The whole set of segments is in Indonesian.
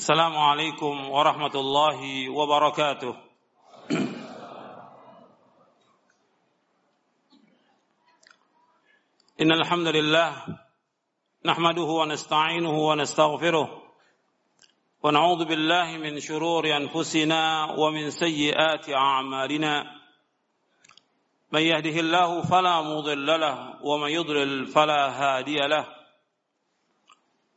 السلام عليكم ورحمة الله وبركاته. إن الحمد لله نحمده ونستعينه ونستغفره ونعوذ بالله من شرور أنفسنا ومن سيئات أعمالنا. من يهده الله فلا مضل له ومن يضلل فلا هادي له.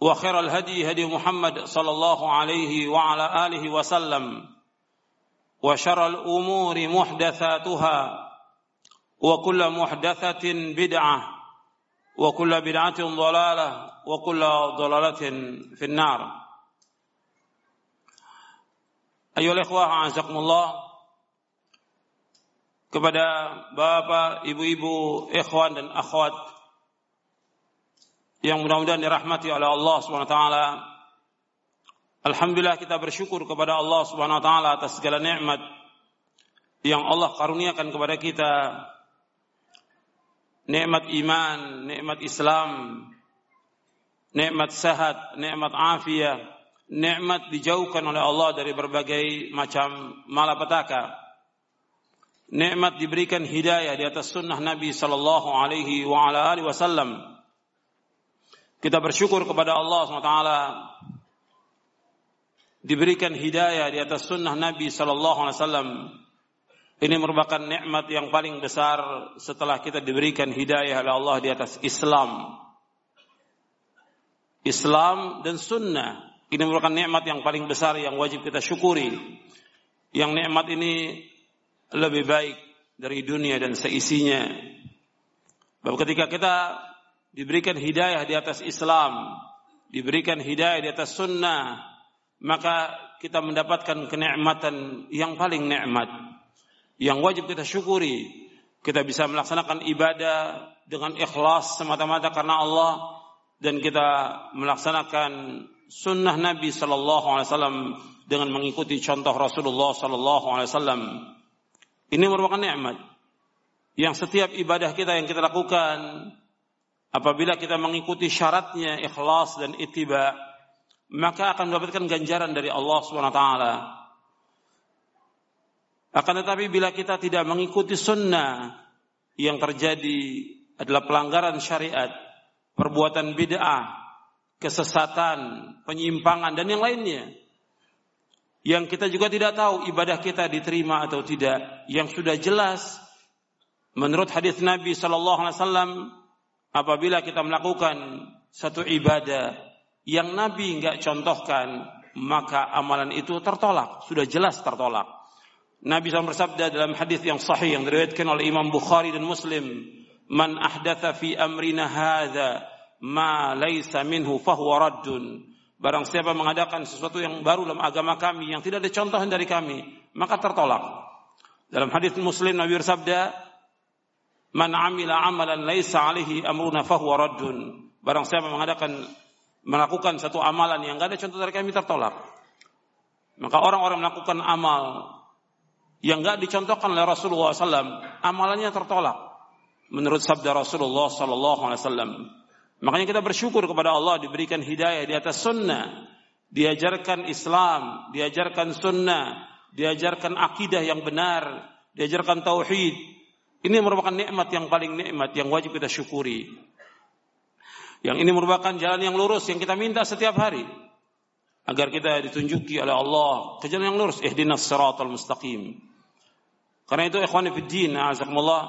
وخير الهدي هدي محمد صلى الله عليه وعلى آله وسلم وشر الأمور محدثاتها وكل محدثة بدعة وكل بدعة ضلالة وكل ضلالة في النار. أيها الإخوة أعزكم الله kepada bapak, ibu-ibu, ikhwan dan akhwat yang mudah-mudahan dirahmati oleh Allah Subhanahu wa taala. Alhamdulillah kita bersyukur kepada Allah Subhanahu wa taala atas segala nikmat yang Allah karuniakan kepada kita. Nikmat iman, nikmat Islam, nikmat sehat, nikmat afiat, nikmat dijauhkan oleh Allah dari berbagai macam malapetaka. Nikmat diberikan hidayah di atas sunnah Nabi sallallahu alaihi wa ala alihi wasallam. Kita bersyukur kepada Allah SWT diberikan hidayah di atas sunnah Nabi sallallahu alaihi wasallam. Ini merupakan nikmat yang paling besar setelah kita diberikan hidayah oleh Allah di atas Islam. Islam dan sunnah. Ini merupakan nikmat yang paling besar yang wajib kita syukuri. Yang nikmat ini lebih baik dari dunia dan seisinya. Bahwa ketika kita diberikan hidayah di atas Islam, diberikan hidayah di atas sunnah, maka kita mendapatkan kenikmatan yang paling nikmat. Yang wajib kita syukuri. Kita bisa melaksanakan ibadah dengan ikhlas semata-mata karena Allah dan kita melaksanakan sunnah Nabi Sallallahu Alaihi Wasallam dengan mengikuti contoh Rasulullah Sallallahu Alaihi Wasallam. Ini merupakan nikmat yang setiap ibadah kita yang kita lakukan apabila kita mengikuti syaratnya ikhlas dan ittiba maka akan mendapatkan ganjaran dari Allah taala. Akan tetapi bila kita tidak mengikuti sunnah yang terjadi adalah pelanggaran syariat, perbuatan bid'ah, kesesatan, penyimpangan dan yang lainnya. Yang kita juga tidak tahu ibadah kita diterima atau tidak. Yang sudah jelas menurut hadis Nabi sallallahu alaihi wasallam apabila kita melakukan satu ibadah yang Nabi enggak contohkan, maka amalan itu tertolak, sudah jelas tertolak. Nabi SAW bersabda dalam hadis yang sahih yang diriwayatkan oleh Imam Bukhari dan Muslim, "Man ahdatha fi amrina hadza ma laisa minhu fahuwa raddun." Barang siapa mengadakan sesuatu yang baru dalam agama kami yang tidak ada contohan dari kami, maka tertolak. Dalam hadis Muslim Nabi bersabda, "Man amila amalan laisa alaihi amruna fahuwa raddun." Barang siapa mengadakan melakukan satu amalan yang tidak ada contoh dari kami tertolak. Maka orang-orang melakukan amal yang enggak dicontohkan oleh Rasulullah SAW, amalannya tertolak. Menurut sabda Rasulullah SAW. Makanya kita bersyukur kepada Allah diberikan hidayah di atas sunnah. Diajarkan Islam, diajarkan sunnah, diajarkan akidah yang benar, diajarkan tauhid. Ini merupakan nikmat yang paling nikmat yang wajib kita syukuri. Yang ini merupakan jalan yang lurus yang kita minta setiap hari. agar kita ditunjuki oleh Allah. Ke jalan yang lurus. Ihdinas siratal mustaqim. Karena itu ikhwan fillah azakumullah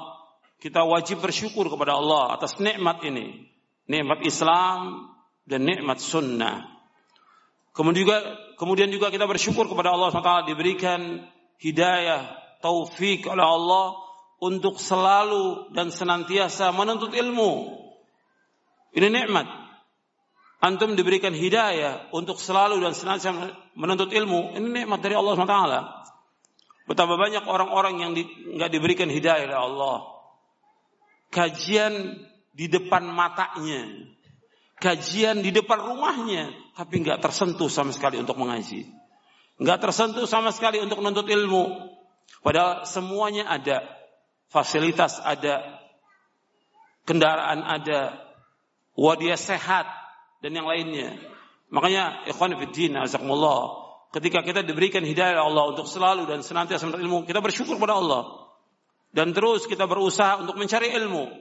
kita wajib bersyukur kepada Allah atas nikmat ini. Nikmat Islam dan nikmat sunnah. Kemudian juga kemudian juga kita bersyukur kepada Allah SWT diberikan hidayah taufik oleh Allah untuk selalu dan senantiasa menuntut ilmu ini nikmat. Antum diberikan hidayah untuk selalu dan senantiasa menuntut ilmu. Ini nikmat dari Allah SWT. Betapa banyak orang-orang yang nggak di, diberikan hidayah oleh Allah. Kajian di depan matanya. Kajian di depan rumahnya. Tapi nggak tersentuh sama sekali untuk mengaji. Nggak tersentuh sama sekali untuk menuntut ilmu. Padahal semuanya ada. Fasilitas ada. Kendaraan ada wah dia sehat dan yang lainnya. Makanya ikhwan fillah azakumullah, ketika kita diberikan hidayah Allah untuk selalu dan senantiasa mencari ilmu, kita bersyukur pada Allah. Dan terus kita berusaha untuk mencari ilmu.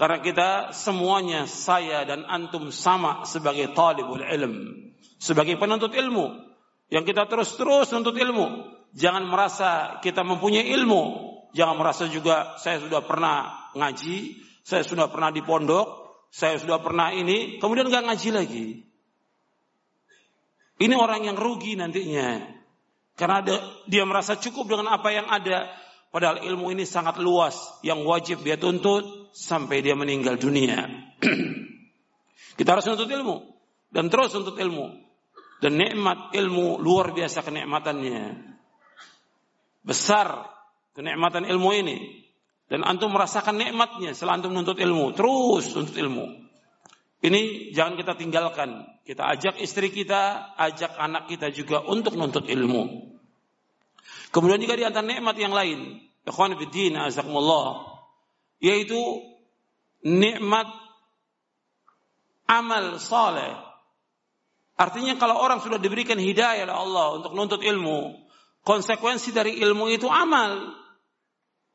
Karena kita semuanya saya dan antum sama sebagai talibul ilm, sebagai penuntut ilmu. Yang kita terus-terus menuntut ilmu. Jangan merasa kita mempunyai ilmu. Jangan merasa juga saya sudah pernah ngaji, saya sudah pernah di pondok, saya sudah pernah ini, kemudian nggak ngaji lagi. Ini orang yang rugi nantinya. Karena ada, dia merasa cukup dengan apa yang ada. Padahal ilmu ini sangat luas. Yang wajib dia tuntut sampai dia meninggal dunia. Kita harus menuntut ilmu. Dan terus untuk ilmu. Dan nikmat ilmu luar biasa kenikmatannya. Besar kenikmatan ilmu ini. Dan antum merasakan nikmatnya setelah antum menuntut ilmu. Terus menuntut ilmu. Ini jangan kita tinggalkan. Kita ajak istri kita, ajak anak kita juga untuk menuntut ilmu. Kemudian juga di antara nikmat yang lain. Ikhwan fiddin azakumullah. Yaitu nikmat amal saleh. Artinya kalau orang sudah diberikan hidayah oleh Allah untuk menuntut ilmu, konsekuensi dari ilmu itu amal.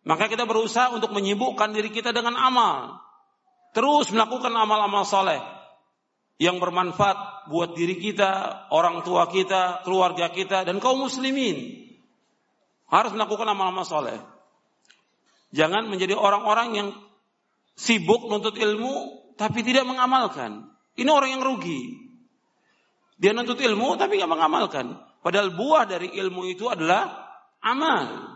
Maka kita berusaha untuk menyibukkan diri kita dengan amal. Terus melakukan amal-amal soleh. Yang bermanfaat buat diri kita, orang tua kita, keluarga kita, dan kaum muslimin. Harus melakukan amal-amal soleh. Jangan menjadi orang-orang yang sibuk menuntut ilmu, tapi tidak mengamalkan. Ini orang yang rugi. Dia nuntut ilmu, tapi tidak mengamalkan. Padahal buah dari ilmu itu adalah amal.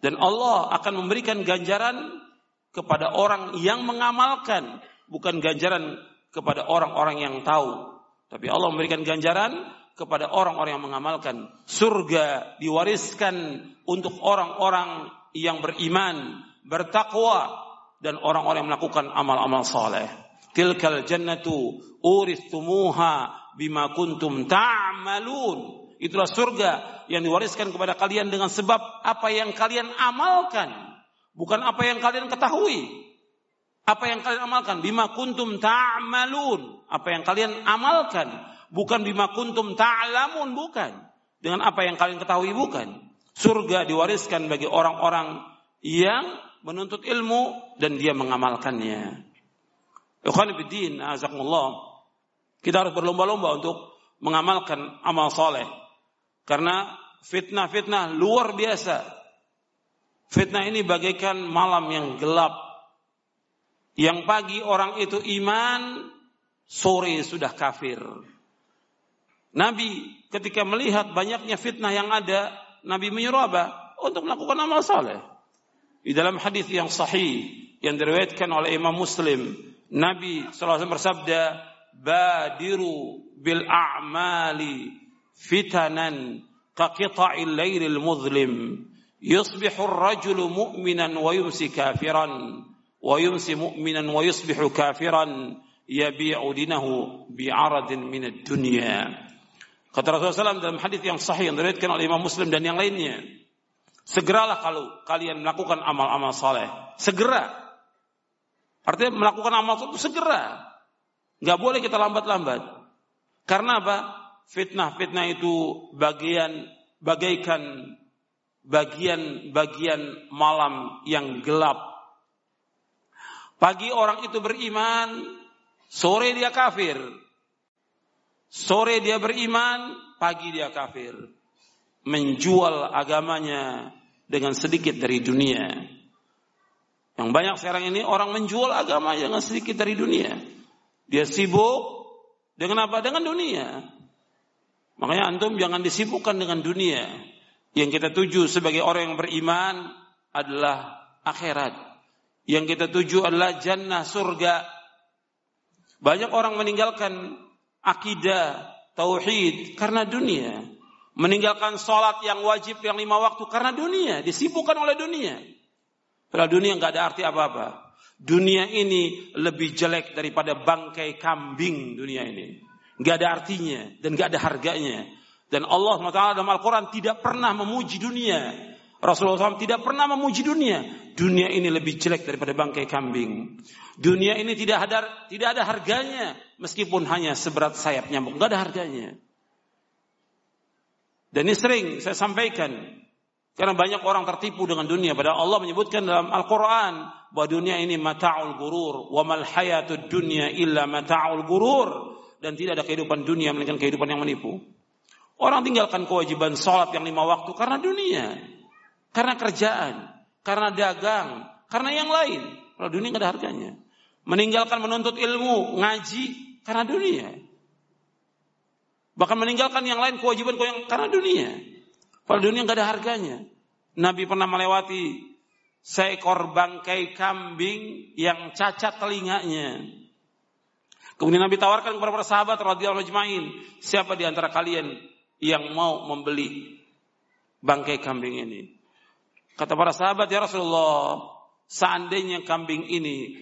Dan Allah akan memberikan ganjaran kepada orang yang mengamalkan, bukan ganjaran kepada orang-orang yang tahu. Tapi Allah memberikan ganjaran kepada orang-orang yang mengamalkan. Surga diwariskan untuk orang-orang yang beriman, bertakwa dan orang-orang yang melakukan amal-amal saleh. Tilkal jannatu uristumuha bima kuntum ta'malun. Itulah surga yang diwariskan kepada kalian dengan sebab apa yang kalian amalkan. Bukan apa yang kalian ketahui. Apa yang kalian amalkan. Bima kuntum ta'malun. Apa yang kalian amalkan. Bukan bima kuntum ta'lamun. Bukan. Dengan apa yang kalian ketahui. Bukan. Surga diwariskan bagi orang-orang yang menuntut ilmu dan dia mengamalkannya. Ikhwan. Kita harus berlomba-lomba untuk mengamalkan amal soleh. Karena fitnah-fitnah luar biasa. Fitnah ini bagaikan malam yang gelap. Yang pagi orang itu iman, sore sudah kafir. Nabi ketika melihat banyaknya fitnah yang ada, Nabi menyuruh apa? Untuk melakukan amal saleh. Di dalam hadis yang sahih yang diriwayatkan oleh Imam Muslim, Nabi SAW bersabda, "Badiru bil a'mali فتنا كقطع الليل المظلم يصبح الرجل مؤمنا ويمسي كافرا ويمسي مؤمنا ويصبح كافرا يبيع دينه بعرض من الدنيا Kata Rasulullah SAW dalam hadis yang sahih yang diriwayatkan oleh Imam Muslim dan yang lainnya. Segeralah kalau kalian melakukan amal-amal saleh. Segera. Artinya melakukan amal itu segera. Nggak boleh kita lambat-lambat. Karena apa? Fitnah-fitnah itu bagian bagaikan bagian-bagian malam yang gelap. Pagi orang itu beriman, sore dia kafir. Sore dia beriman, pagi dia kafir. Menjual agamanya dengan sedikit dari dunia. Yang banyak sekarang ini orang menjual agama dengan sedikit dari dunia. Dia sibuk dengan apa? Dengan dunia. Makanya antum jangan disibukkan dengan dunia. Yang kita tuju sebagai orang yang beriman adalah akhirat. Yang kita tuju adalah jannah surga. Banyak orang meninggalkan akidah, tauhid karena dunia. Meninggalkan sholat yang wajib yang lima waktu karena dunia. Disibukkan oleh dunia. Padahal dunia nggak ada arti apa-apa. Dunia ini lebih jelek daripada bangkai kambing dunia ini. Nggak ada artinya dan nggak ada harganya. Dan Allah SWT dalam Al-Quran tidak pernah memuji dunia. Rasulullah SAW tidak pernah memuji dunia. Dunia ini lebih jelek daripada bangkai kambing. Dunia ini tidak ada tidak ada harganya meskipun hanya seberat sayap nyamuk, nggak ada harganya. Dan ini sering saya sampaikan karena banyak orang tertipu dengan dunia. Padahal Allah menyebutkan dalam Al-Quran bahwa dunia ini mata'ul gurur. Wa mal hayatud dunya illa mata'ul gurur. Dan tidak ada kehidupan dunia melainkan kehidupan yang menipu. Orang tinggalkan kewajiban sholat yang lima waktu karena dunia. Karena kerjaan. Karena dagang. Karena yang lain. Kalau dunia nggak ada harganya. Meninggalkan menuntut ilmu, ngaji karena dunia. Bahkan meninggalkan yang lain kewajiban karena dunia. Kalau dunia nggak ada harganya. Nabi pernah melewati seekor bangkai kambing yang cacat telinganya. Kemudian Nabi tawarkan kepada para sahabat radhiyallahu ajmain, siapa di antara kalian yang mau membeli bangkai kambing ini? Kata para sahabat, ya Rasulullah, seandainya kambing ini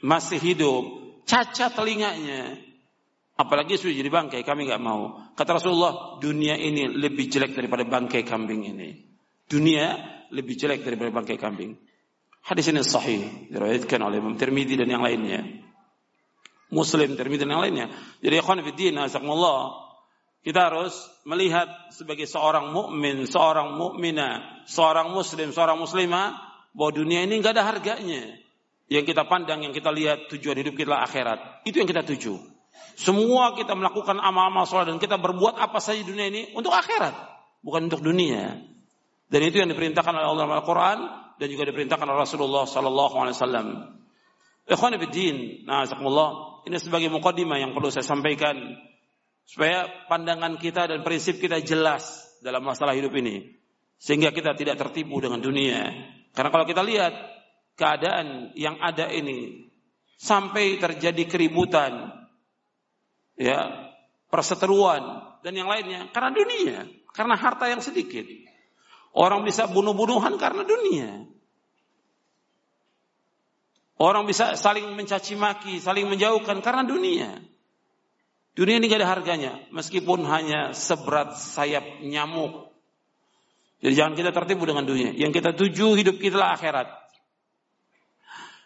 masih hidup, cacat telinganya, Apalagi sudah jadi bangkai, kami nggak mau. Kata Rasulullah, dunia ini lebih jelek daripada bangkai kambing ini. Dunia lebih jelek daripada bangkai kambing. Hadis ini sahih, diriwayatkan oleh Imam Tirmidzi dan yang lainnya. Muslim, Tirmidzi dan yang lainnya. Jadi ikhwan fillah, azakumullah, kita harus melihat sebagai seorang mukmin, seorang mukminah, seorang muslim, seorang muslimah bahwa dunia ini nggak ada harganya. Yang kita pandang, yang kita lihat tujuan hidup kita akhirat. Itu yang kita tuju. Semua kita melakukan amal-amal sholat dan kita berbuat apa saja dunia ini untuk akhirat, bukan untuk dunia. Dan itu yang diperintahkan oleh Allah Al-Quran dan juga diperintahkan oleh Rasulullah Sallallahu Alaihi Wasallam. Ikhwan Fiddin, nah ini sebagai mukadimah yang perlu saya sampaikan supaya pandangan kita dan prinsip kita jelas dalam masalah hidup ini sehingga kita tidak tertipu dengan dunia. Karena kalau kita lihat keadaan yang ada ini sampai terjadi keributan, ya perseteruan dan yang lainnya karena dunia, karena harta yang sedikit. Orang bisa bunuh-bunuhan karena dunia. Orang bisa saling mencaci maki, saling menjauhkan karena dunia. Dunia ini gak ada harganya, meskipun hanya seberat sayap nyamuk. Jadi jangan kita tertipu dengan dunia. Yang kita tuju hidup kita lah akhirat.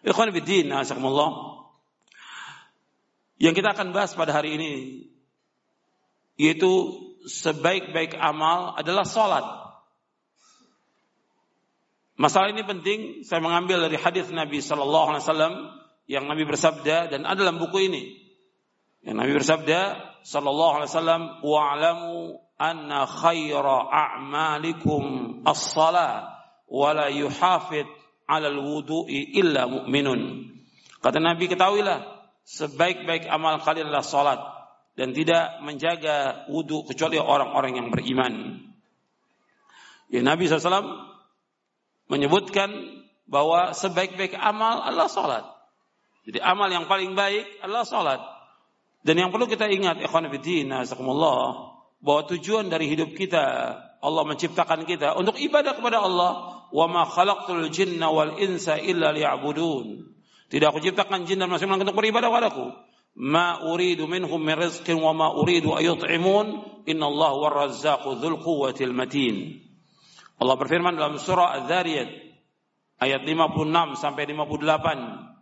Ikhwan bidin, asakumullah. Yang kita akan bahas pada hari ini yaitu sebaik-baik amal adalah sholat. Masalah ini penting. Saya mengambil dari hadis Nabi Sallallahu Alaihi Wasallam yang Nabi bersabda dan ada dalam buku ini. Yang Nabi bersabda Sallallahu Alaihi Wasallam wa'lamu anna khaira a'malikum as-salah wa la yuhafid 'ala al-wudu'i illa mu'minun. Kata Nabi ketahuilah sebaik-baik amal kalian adalah salat dan tidak menjaga wudhu kecuali orang-orang yang beriman. Ya Nabi SAW menyebutkan bahwa sebaik-baik amal adalah salat. Jadi amal yang paling baik adalah salat. Dan yang perlu kita ingat, bahwa tujuan dari hidup kita Allah menciptakan kita untuk ibadah kepada Allah. Wa ma khalaqtul jinna wal insa illa liya'budun. Tidak aku ciptakan jin dan manusia untuk beribadah padaku. Ma uridu minhum min rizqin wa ma uridu ayut'imun. Inna Allah wa razzaqu dhul quwwatil matin. Allah berfirman dalam surah Az-Zariyat ayat 56 sampai 58.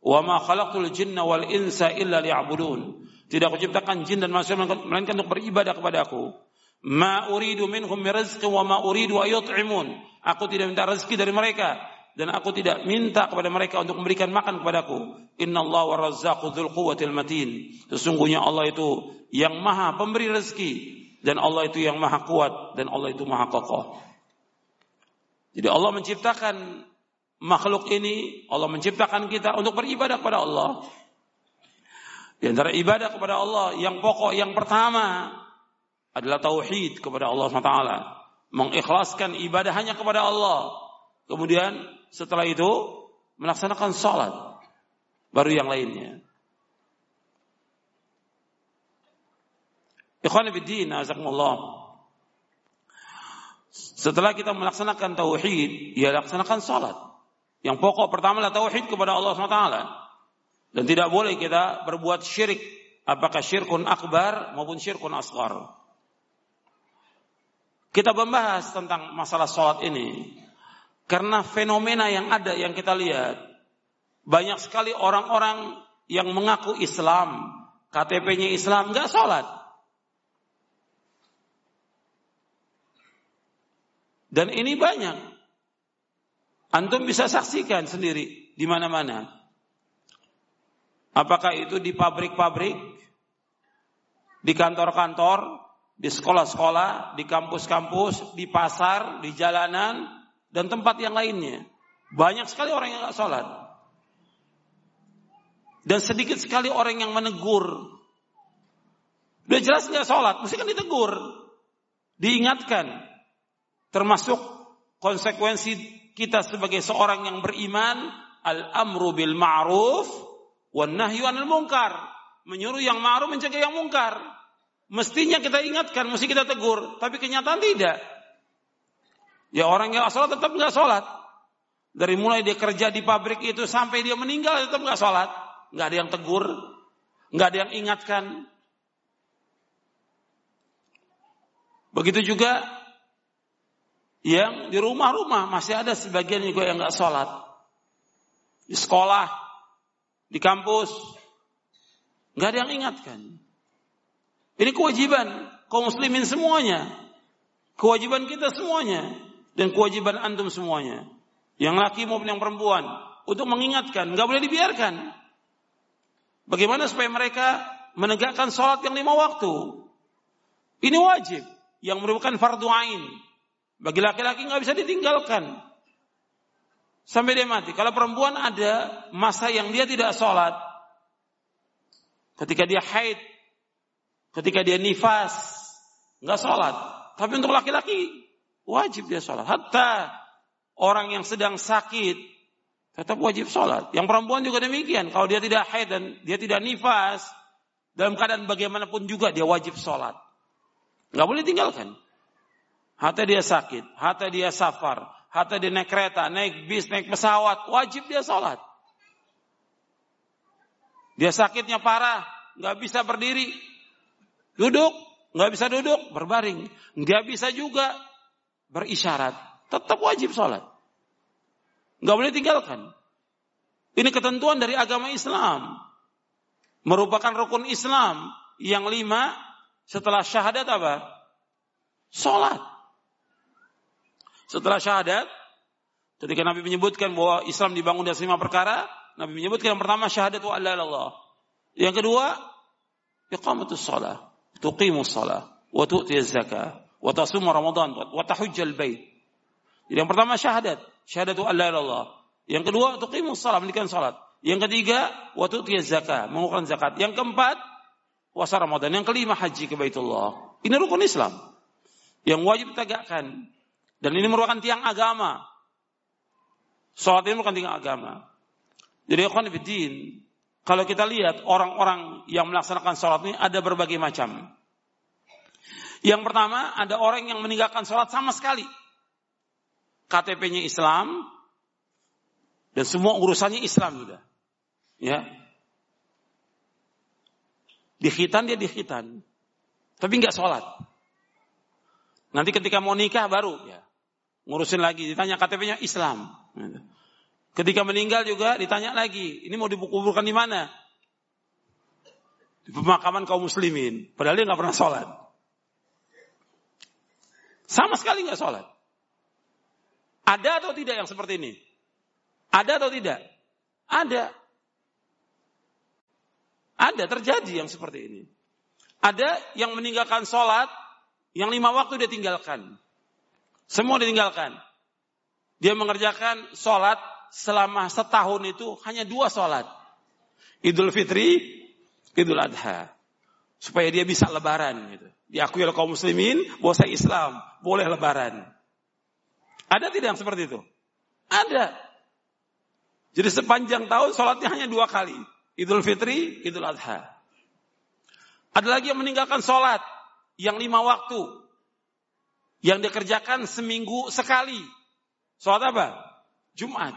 Wa ma khalaqtul jinna wal insa illa liya'budun. Tidak aku ciptakan jin dan manusia melainkan untuk beribadah kepada aku. Ma uridu minhum min rizqin wa ma uridu ayut'imun. Aku tidak minta rezeki dari mereka dan aku tidak minta kepada mereka untuk memberikan makan kepadaku. Inna Allah wa razzaqu dzul quwwatil matin. Sesungguhnya Allah itu yang maha pemberi rezeki dan Allah itu yang maha kuat dan Allah itu maha kokoh. Jadi Allah menciptakan makhluk ini, Allah menciptakan kita untuk beribadah kepada Allah. Di antara ibadah kepada Allah yang pokok yang pertama adalah tauhid kepada Allah SWT. Mengikhlaskan ibadah hanya kepada Allah. Kemudian setelah itu melaksanakan sholat. Baru yang lainnya. Ikhwan Ibn azakumullah. Setelah kita melaksanakan tauhid, ya laksanakan sholat. Yang pokok pertama adalah tauhid kepada Allah SWT. Dan tidak boleh kita berbuat syirik. Apakah syirkun akbar maupun syirkun asgar. Kita membahas tentang masalah sholat ini. Karena fenomena yang ada yang kita lihat. Banyak sekali orang-orang yang mengaku Islam. KTP-nya Islam, nggak sholat. Dan ini banyak. Antum bisa saksikan sendiri di mana-mana. Apakah itu di pabrik-pabrik, di kantor-kantor, di sekolah-sekolah, di kampus-kampus, di pasar, di jalanan, dan tempat yang lainnya. Banyak sekali orang yang nggak sholat. Dan sedikit sekali orang yang menegur. Udah jelas nggak sholat, mesti kan ditegur. Diingatkan. Termasuk konsekuensi kita sebagai seorang yang beriman. Al-amru bil ma'ruf Wan nahyu anil mungkar. Menyuruh yang ma'ruf mencegah yang mungkar. Mestinya kita ingatkan, mesti kita tegur. Tapi kenyataan tidak. Ya orang yang sholat tetap nggak sholat. Dari mulai dia kerja di pabrik itu sampai dia meninggal tetap nggak sholat. Nggak ada yang tegur. Nggak ada yang ingatkan. Begitu juga yang di rumah-rumah masih ada sebagian juga yang nggak sholat. Di sekolah di kampus. Nggak ada yang ingatkan. Ini kewajiban kaum muslimin semuanya. Kewajiban kita semuanya. Dan kewajiban antum semuanya. Yang laki maupun yang perempuan. Untuk mengingatkan. Nggak boleh dibiarkan. Bagaimana supaya mereka menegakkan sholat yang lima waktu. Ini wajib. Yang merupakan fardu ain. Bagi laki-laki nggak bisa ditinggalkan sampai dia mati. Kalau perempuan ada masa yang dia tidak sholat, ketika dia haid, ketika dia nifas, nggak sholat. Tapi untuk laki-laki wajib dia sholat. Hatta orang yang sedang sakit tetap wajib sholat. Yang perempuan juga demikian. Kalau dia tidak haid dan dia tidak nifas, dalam keadaan bagaimanapun juga dia wajib sholat. Nggak boleh tinggalkan. Hatta dia sakit, hatta dia safar, Hatta dia naik kereta, naik bis, naik pesawat, wajib dia sholat. Dia sakitnya parah, nggak bisa berdiri, duduk, nggak bisa duduk, berbaring, nggak bisa juga berisyarat, tetap wajib sholat. Nggak boleh tinggalkan. Ini ketentuan dari agama Islam. Merupakan rukun Islam yang lima setelah syahadat apa? Sholat. Setelah syahadat, ketika Nabi menyebutkan bahwa Islam dibangun dari lima perkara, Nabi menyebutkan yang pertama syahadat wa Allah. Yang kedua, iqamatus shalah, tuqimus shalah, wa tu'tiyaz zakah, wa tasum Ramadan, wa tahujjal bait. Yang pertama syahadat, syahadat wa Allah. Yang kedua, tuqimus shalah, mendirikan salat. Yang ketiga, wa tu'tiyaz zakah, mengukurkan zakat. Yang keempat, puasa Ramadan. Yang kelima, haji ke Baitullah. Ini rukun Islam yang wajib ditegakkan dan ini merupakan tiang agama. Sholat ini merupakan tiang agama. Jadi ikhwan fiddin, kalau kita lihat orang-orang yang melaksanakan sholat ini ada berbagai macam. Yang pertama, ada orang yang meninggalkan sholat sama sekali. KTP-nya Islam, dan semua urusannya Islam sudah. Ya. Dikhitan dia dikhitan. Tapi nggak sholat. Nanti ketika mau nikah baru ya ngurusin lagi, ditanya KTP-nya Islam. Ketika meninggal juga ditanya lagi, ini mau dikuburkan di mana? Di pemakaman kaum muslimin. Padahal dia nggak pernah sholat. Sama sekali nggak sholat. Ada atau tidak yang seperti ini? Ada atau tidak? Ada. Ada terjadi yang seperti ini. Ada yang meninggalkan sholat, yang lima waktu dia tinggalkan. Semua ditinggalkan. Dia mengerjakan sholat selama setahun itu hanya dua sholat. Idul Fitri, Idul Adha. Supaya dia bisa lebaran. Gitu. Diakui oleh kaum muslimin bahwa saya Islam. Boleh lebaran. Ada tidak yang seperti itu? Ada. Jadi sepanjang tahun sholatnya hanya dua kali. Idul Fitri, Idul Adha. Ada lagi yang meninggalkan sholat. Yang lima waktu. Yang dikerjakan seminggu sekali. Sholat apa? Jumat.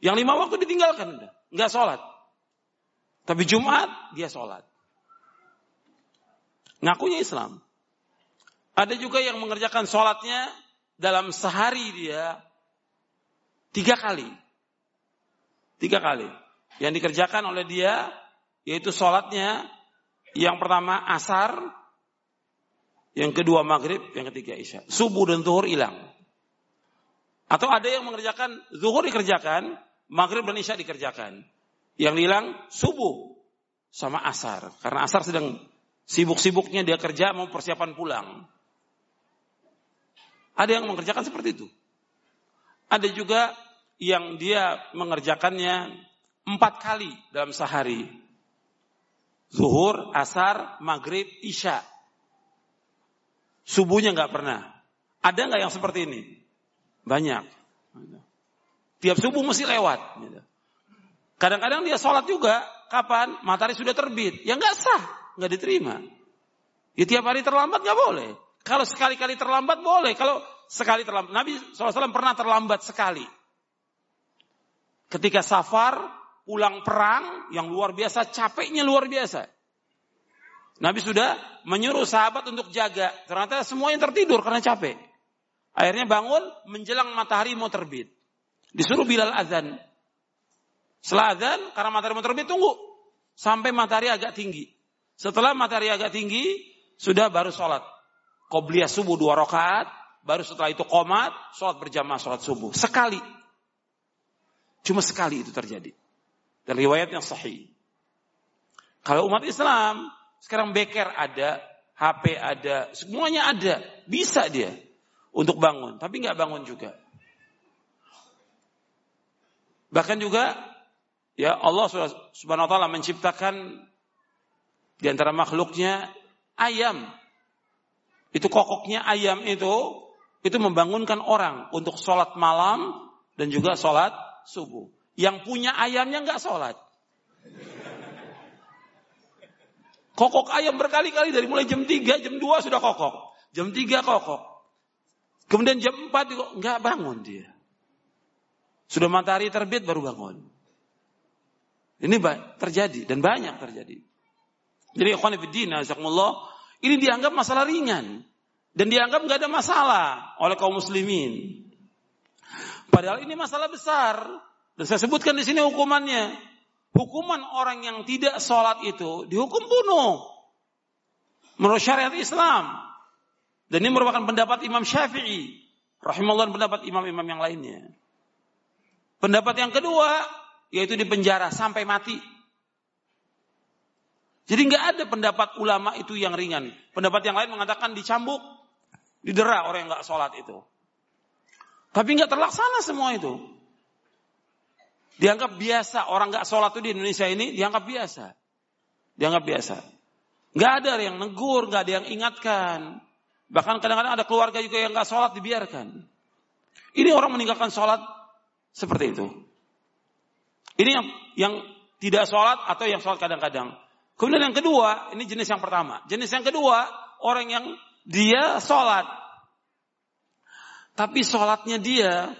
Yang lima waktu ditinggalkan. Enggak sholat. Tapi Jumat dia sholat. Ngakunya Islam. Ada juga yang mengerjakan sholatnya dalam sehari dia tiga kali. Tiga kali. Yang dikerjakan oleh dia yaitu sholatnya yang pertama asar, yang kedua maghrib, yang ketiga isya. Subuh dan zuhur hilang. Atau ada yang mengerjakan zuhur dikerjakan, maghrib dan isya dikerjakan. Yang hilang subuh sama asar. Karena asar sedang sibuk-sibuknya dia kerja mau persiapan pulang. Ada yang mengerjakan seperti itu. Ada juga yang dia mengerjakannya empat kali dalam sehari. Zuhur, asar, maghrib, isya. Subuhnya nggak pernah. Ada nggak yang seperti ini? Banyak. Tiap subuh mesti lewat. Kadang-kadang dia sholat juga. Kapan? Matahari sudah terbit. Ya nggak sah. nggak diterima. Ya tiap hari terlambat nggak boleh. Kalau sekali-kali terlambat boleh. Kalau sekali terlambat. Nabi SAW pernah terlambat sekali. Ketika safar, pulang perang, yang luar biasa, capeknya luar biasa. Nabi sudah menyuruh sahabat untuk jaga. Ternyata semuanya tertidur karena capek. Akhirnya bangun menjelang matahari mau terbit. Disuruh Bilal azan. Setelah azan, karena matahari mau terbit, tunggu. Sampai matahari agak tinggi. Setelah matahari agak tinggi, sudah baru sholat. Qobliyah subuh dua rakaat, baru setelah itu komat, sholat berjamaah sholat subuh. Sekali. Cuma sekali itu terjadi. Dan riwayat yang sahih. Kalau umat Islam, sekarang beker ada, HP ada, semuanya ada. Bisa dia untuk bangun, tapi nggak bangun juga. Bahkan juga ya Allah Subhanahu wa taala menciptakan di antara makhluknya ayam itu kokoknya ayam itu itu membangunkan orang untuk sholat malam dan juga sholat subuh. Yang punya ayamnya nggak sholat. Kokok ayam berkali-kali dari mulai jam 3, jam 2 sudah kokok. Jam 3 kokok. Kemudian jam 4 juga nggak bangun dia. Sudah matahari terbit baru bangun. Ini terjadi dan banyak terjadi. Jadi ikhwan fillah, ini dianggap masalah ringan. Dan dianggap nggak ada masalah oleh kaum muslimin. Padahal ini masalah besar. Dan saya sebutkan di sini hukumannya. Hukuman orang yang tidak sholat itu dihukum bunuh. Menurut syariat Islam. Dan ini merupakan pendapat Imam Syafi'i. Rahimahullah pendapat imam-imam yang lainnya. Pendapat yang kedua, yaitu di penjara sampai mati. Jadi nggak ada pendapat ulama itu yang ringan. Pendapat yang lain mengatakan dicambuk, didera orang yang nggak sholat itu. Tapi nggak terlaksana semua itu. Dianggap biasa orang nggak sholat itu di Indonesia ini dianggap biasa, dianggap biasa. Nggak ada yang negur, nggak ada yang ingatkan. Bahkan kadang-kadang ada keluarga juga yang nggak sholat dibiarkan. Ini orang meninggalkan sholat seperti itu. Ini yang yang tidak sholat atau yang sholat kadang-kadang. Kemudian yang kedua, ini jenis yang pertama. Jenis yang kedua, orang yang dia sholat. Tapi sholatnya dia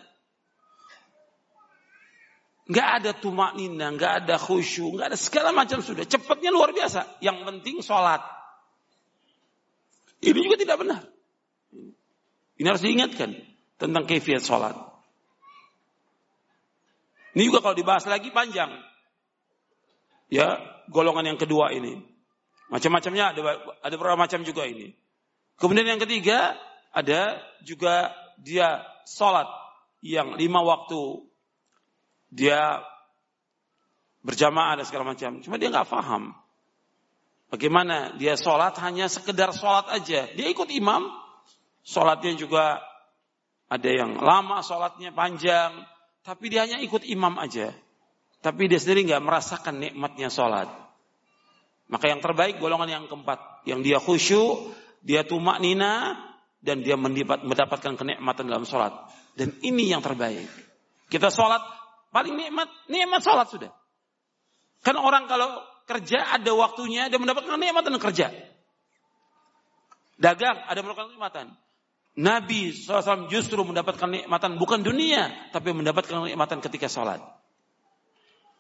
nggak ada tumak nina, nggak ada khusyuk, nggak ada segala macam sudah. Cepatnya luar biasa. Yang penting sholat. Ini juga tidak benar. Ini harus diingatkan tentang kefiat sholat. Ini juga kalau dibahas lagi panjang. Ya, golongan yang kedua ini. Macam-macamnya ada ada beberapa macam juga ini. Kemudian yang ketiga ada juga dia sholat yang lima waktu dia berjamaah dan segala macam. Cuma dia nggak paham. Bagaimana dia sholat hanya sekedar sholat aja. Dia ikut imam, sholatnya juga ada yang lama, sholatnya panjang. Tapi dia hanya ikut imam aja. Tapi dia sendiri nggak merasakan nikmatnya sholat. Maka yang terbaik golongan yang keempat. Yang dia khusyuk, dia tumak nina, dan dia mendapatkan kenikmatan dalam sholat. Dan ini yang terbaik. Kita sholat, paling nikmat, nikmat sholat sudah. Kan orang kalau kerja ada waktunya, dia mendapatkan kenikmatan kerja. Dagang, ada mendapatkan kenikmatan. Nabi SAW justru mendapatkan kenikmatan bukan dunia, tapi mendapatkan kenikmatan ketika sholat.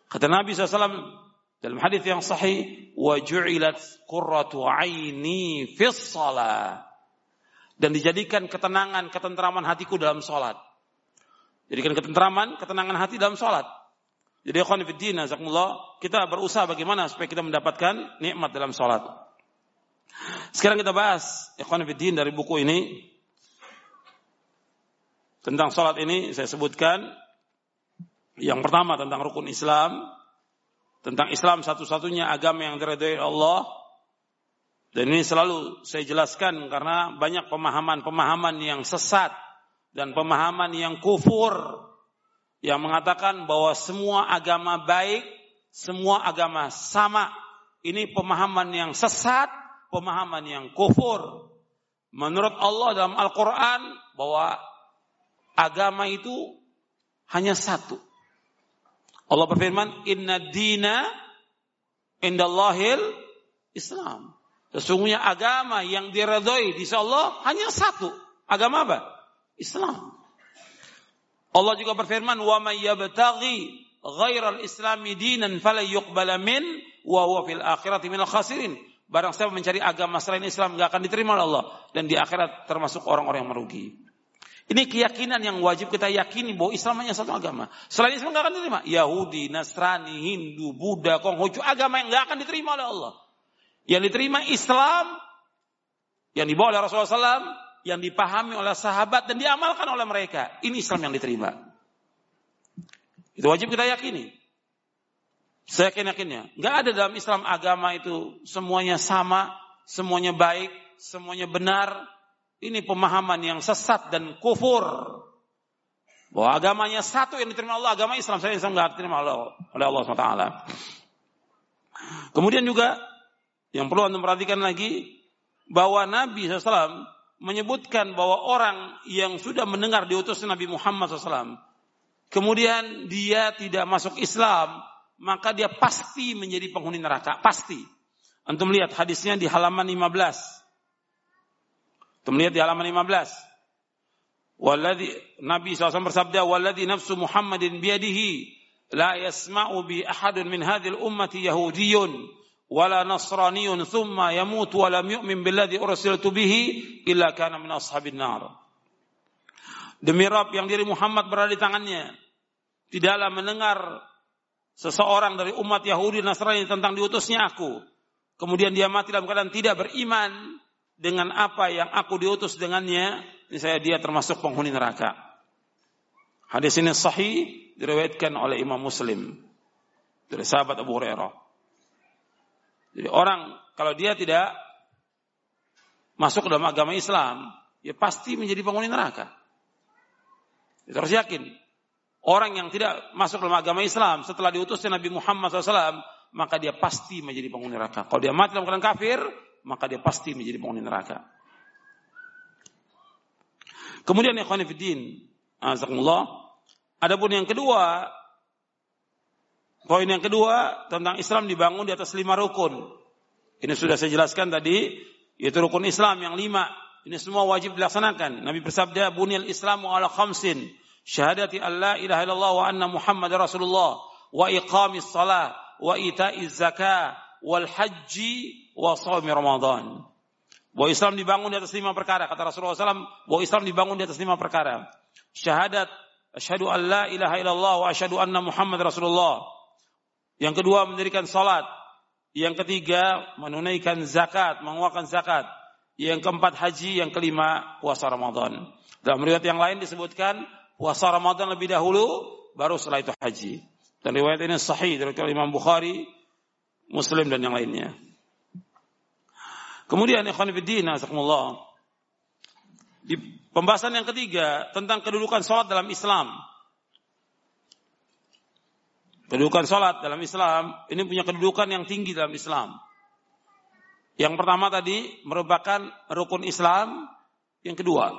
Kata Nabi SAW dalam hadis yang sahih, wa ju'ilat qurratu aini fis. Dan dijadikan ketenangan, ketentraman hatiku dalam sholat. Jadikan ketentraman, ketenangan hati dalam sholat. Jadi ikhwan fiddin, kita berusaha bagaimana supaya kita mendapatkan nikmat dalam sholat. Sekarang kita bahas ikhwan dari buku ini. Tentang sholat ini saya sebutkan. Yang pertama tentang rukun Islam. Tentang Islam satu-satunya agama yang diridhoi Allah. Dan ini selalu saya jelaskan karena banyak pemahaman-pemahaman yang sesat dan pemahaman yang kufur yang mengatakan bahwa semua agama baik, semua agama sama. Ini pemahaman yang sesat, pemahaman yang kufur. Menurut Allah dalam Al-Quran bahwa agama itu hanya satu. Allah berfirman, Inna dina indallahil Islam. Sesungguhnya agama yang diredoi di Allah hanya satu. Agama apa? Islam. Allah juga berfirman, "Wa may yabtaghi ghairal islami dinan fala yuqbala min wa huwa fil akhirati minal khasirin." Barang siapa mencari agama selain Islam enggak akan diterima oleh Allah dan di akhirat termasuk orang-orang yang merugi. Ini keyakinan yang wajib kita yakini bahwa Islam hanya satu agama. Selain Islam enggak akan diterima. Yahudi, Nasrani, Hindu, Buddha, Konghucu, agama yang enggak akan diterima oleh Allah. Yang diterima Islam yang dibawa oleh Rasulullah SAW yang dipahami oleh sahabat dan diamalkan oleh mereka. Ini Islam yang diterima. Itu wajib kita yakini. Saya yakin yakinnya. Gak ada dalam Islam agama itu semuanya sama, semuanya baik, semuanya benar. Ini pemahaman yang sesat dan kufur. Bahwa agamanya satu yang diterima Allah, agama Islam. Saya Islam gak diterima oleh Allah SWT. Kemudian juga yang perlu anda perhatikan lagi bahwa Nabi SAW menyebutkan bahwa orang yang sudah mendengar diutus Nabi Muhammad SAW, kemudian dia tidak masuk Islam, maka dia pasti menjadi penghuni neraka. Pasti. Antum lihat hadisnya di halaman 15. Antum lihat di halaman 15. Walladhi, Nabi SAW bersabda, Walladhi nafsu Muhammadin biadihi, la yasma'u bi ahadun min hadhil ummati yahudiyun, nasraniyun thumma yamut wa lam yu'min billadhi ursiltu bihi illa kana min ashabin nar. Demi Rabb yang diri Muhammad berada di tangannya, tidaklah mendengar seseorang dari umat Yahudi Nasrani tentang diutusnya aku. Kemudian dia mati dalam keadaan tidak beriman dengan apa yang aku diutus dengannya, ini saya dia termasuk penghuni neraka. Hadis ini sahih diriwayatkan oleh Imam Muslim dari sahabat Abu Hurairah. Jadi orang kalau dia tidak masuk ke dalam agama Islam, ya pasti menjadi penghuni neraka. Kita harus yakin. Orang yang tidak masuk dalam agama Islam setelah diutusnya Nabi Muhammad SAW, maka dia pasti menjadi penghuni neraka. Kalau dia mati dalam keadaan kafir, maka dia pasti menjadi penghuni neraka. Kemudian ya khonifuddin, azakumullah. Adapun yang kedua, Poin yang kedua tentang Islam dibangun di atas lima rukun. Ini sudah saya jelaskan tadi, yaitu rukun Islam yang lima. Ini semua wajib dilaksanakan. Nabi bersabda, "Bunil Islamu ala khamsin." Syahadati an la ilaha illallah wa anna Muhammad Rasulullah wa iqamis salah wa ita'iz zakah wal haji wa sawmi Ramadan. Bahwa Islam dibangun di atas lima perkara. Kata Rasulullah SAW, bahwa Islam dibangun di atas lima perkara. Syahadat, asyhadu an la ilaha illallah wa asyhadu anna Muhammad Rasulullah yang kedua mendirikan salat. Yang ketiga menunaikan zakat, mengeluarkan zakat. Yang keempat haji, yang kelima puasa Ramadan. Dalam riwayat yang lain disebutkan puasa Ramadan lebih dahulu, baru setelah itu haji. Dan riwayat ini sahih dari Imam Bukhari, Muslim dan yang lainnya. Kemudian ikhwan fillah, di pembahasan yang ketiga tentang kedudukan sholat dalam Islam. Kedudukan sholat dalam Islam ini punya kedudukan yang tinggi dalam Islam. Yang pertama tadi merupakan rukun Islam. Yang kedua,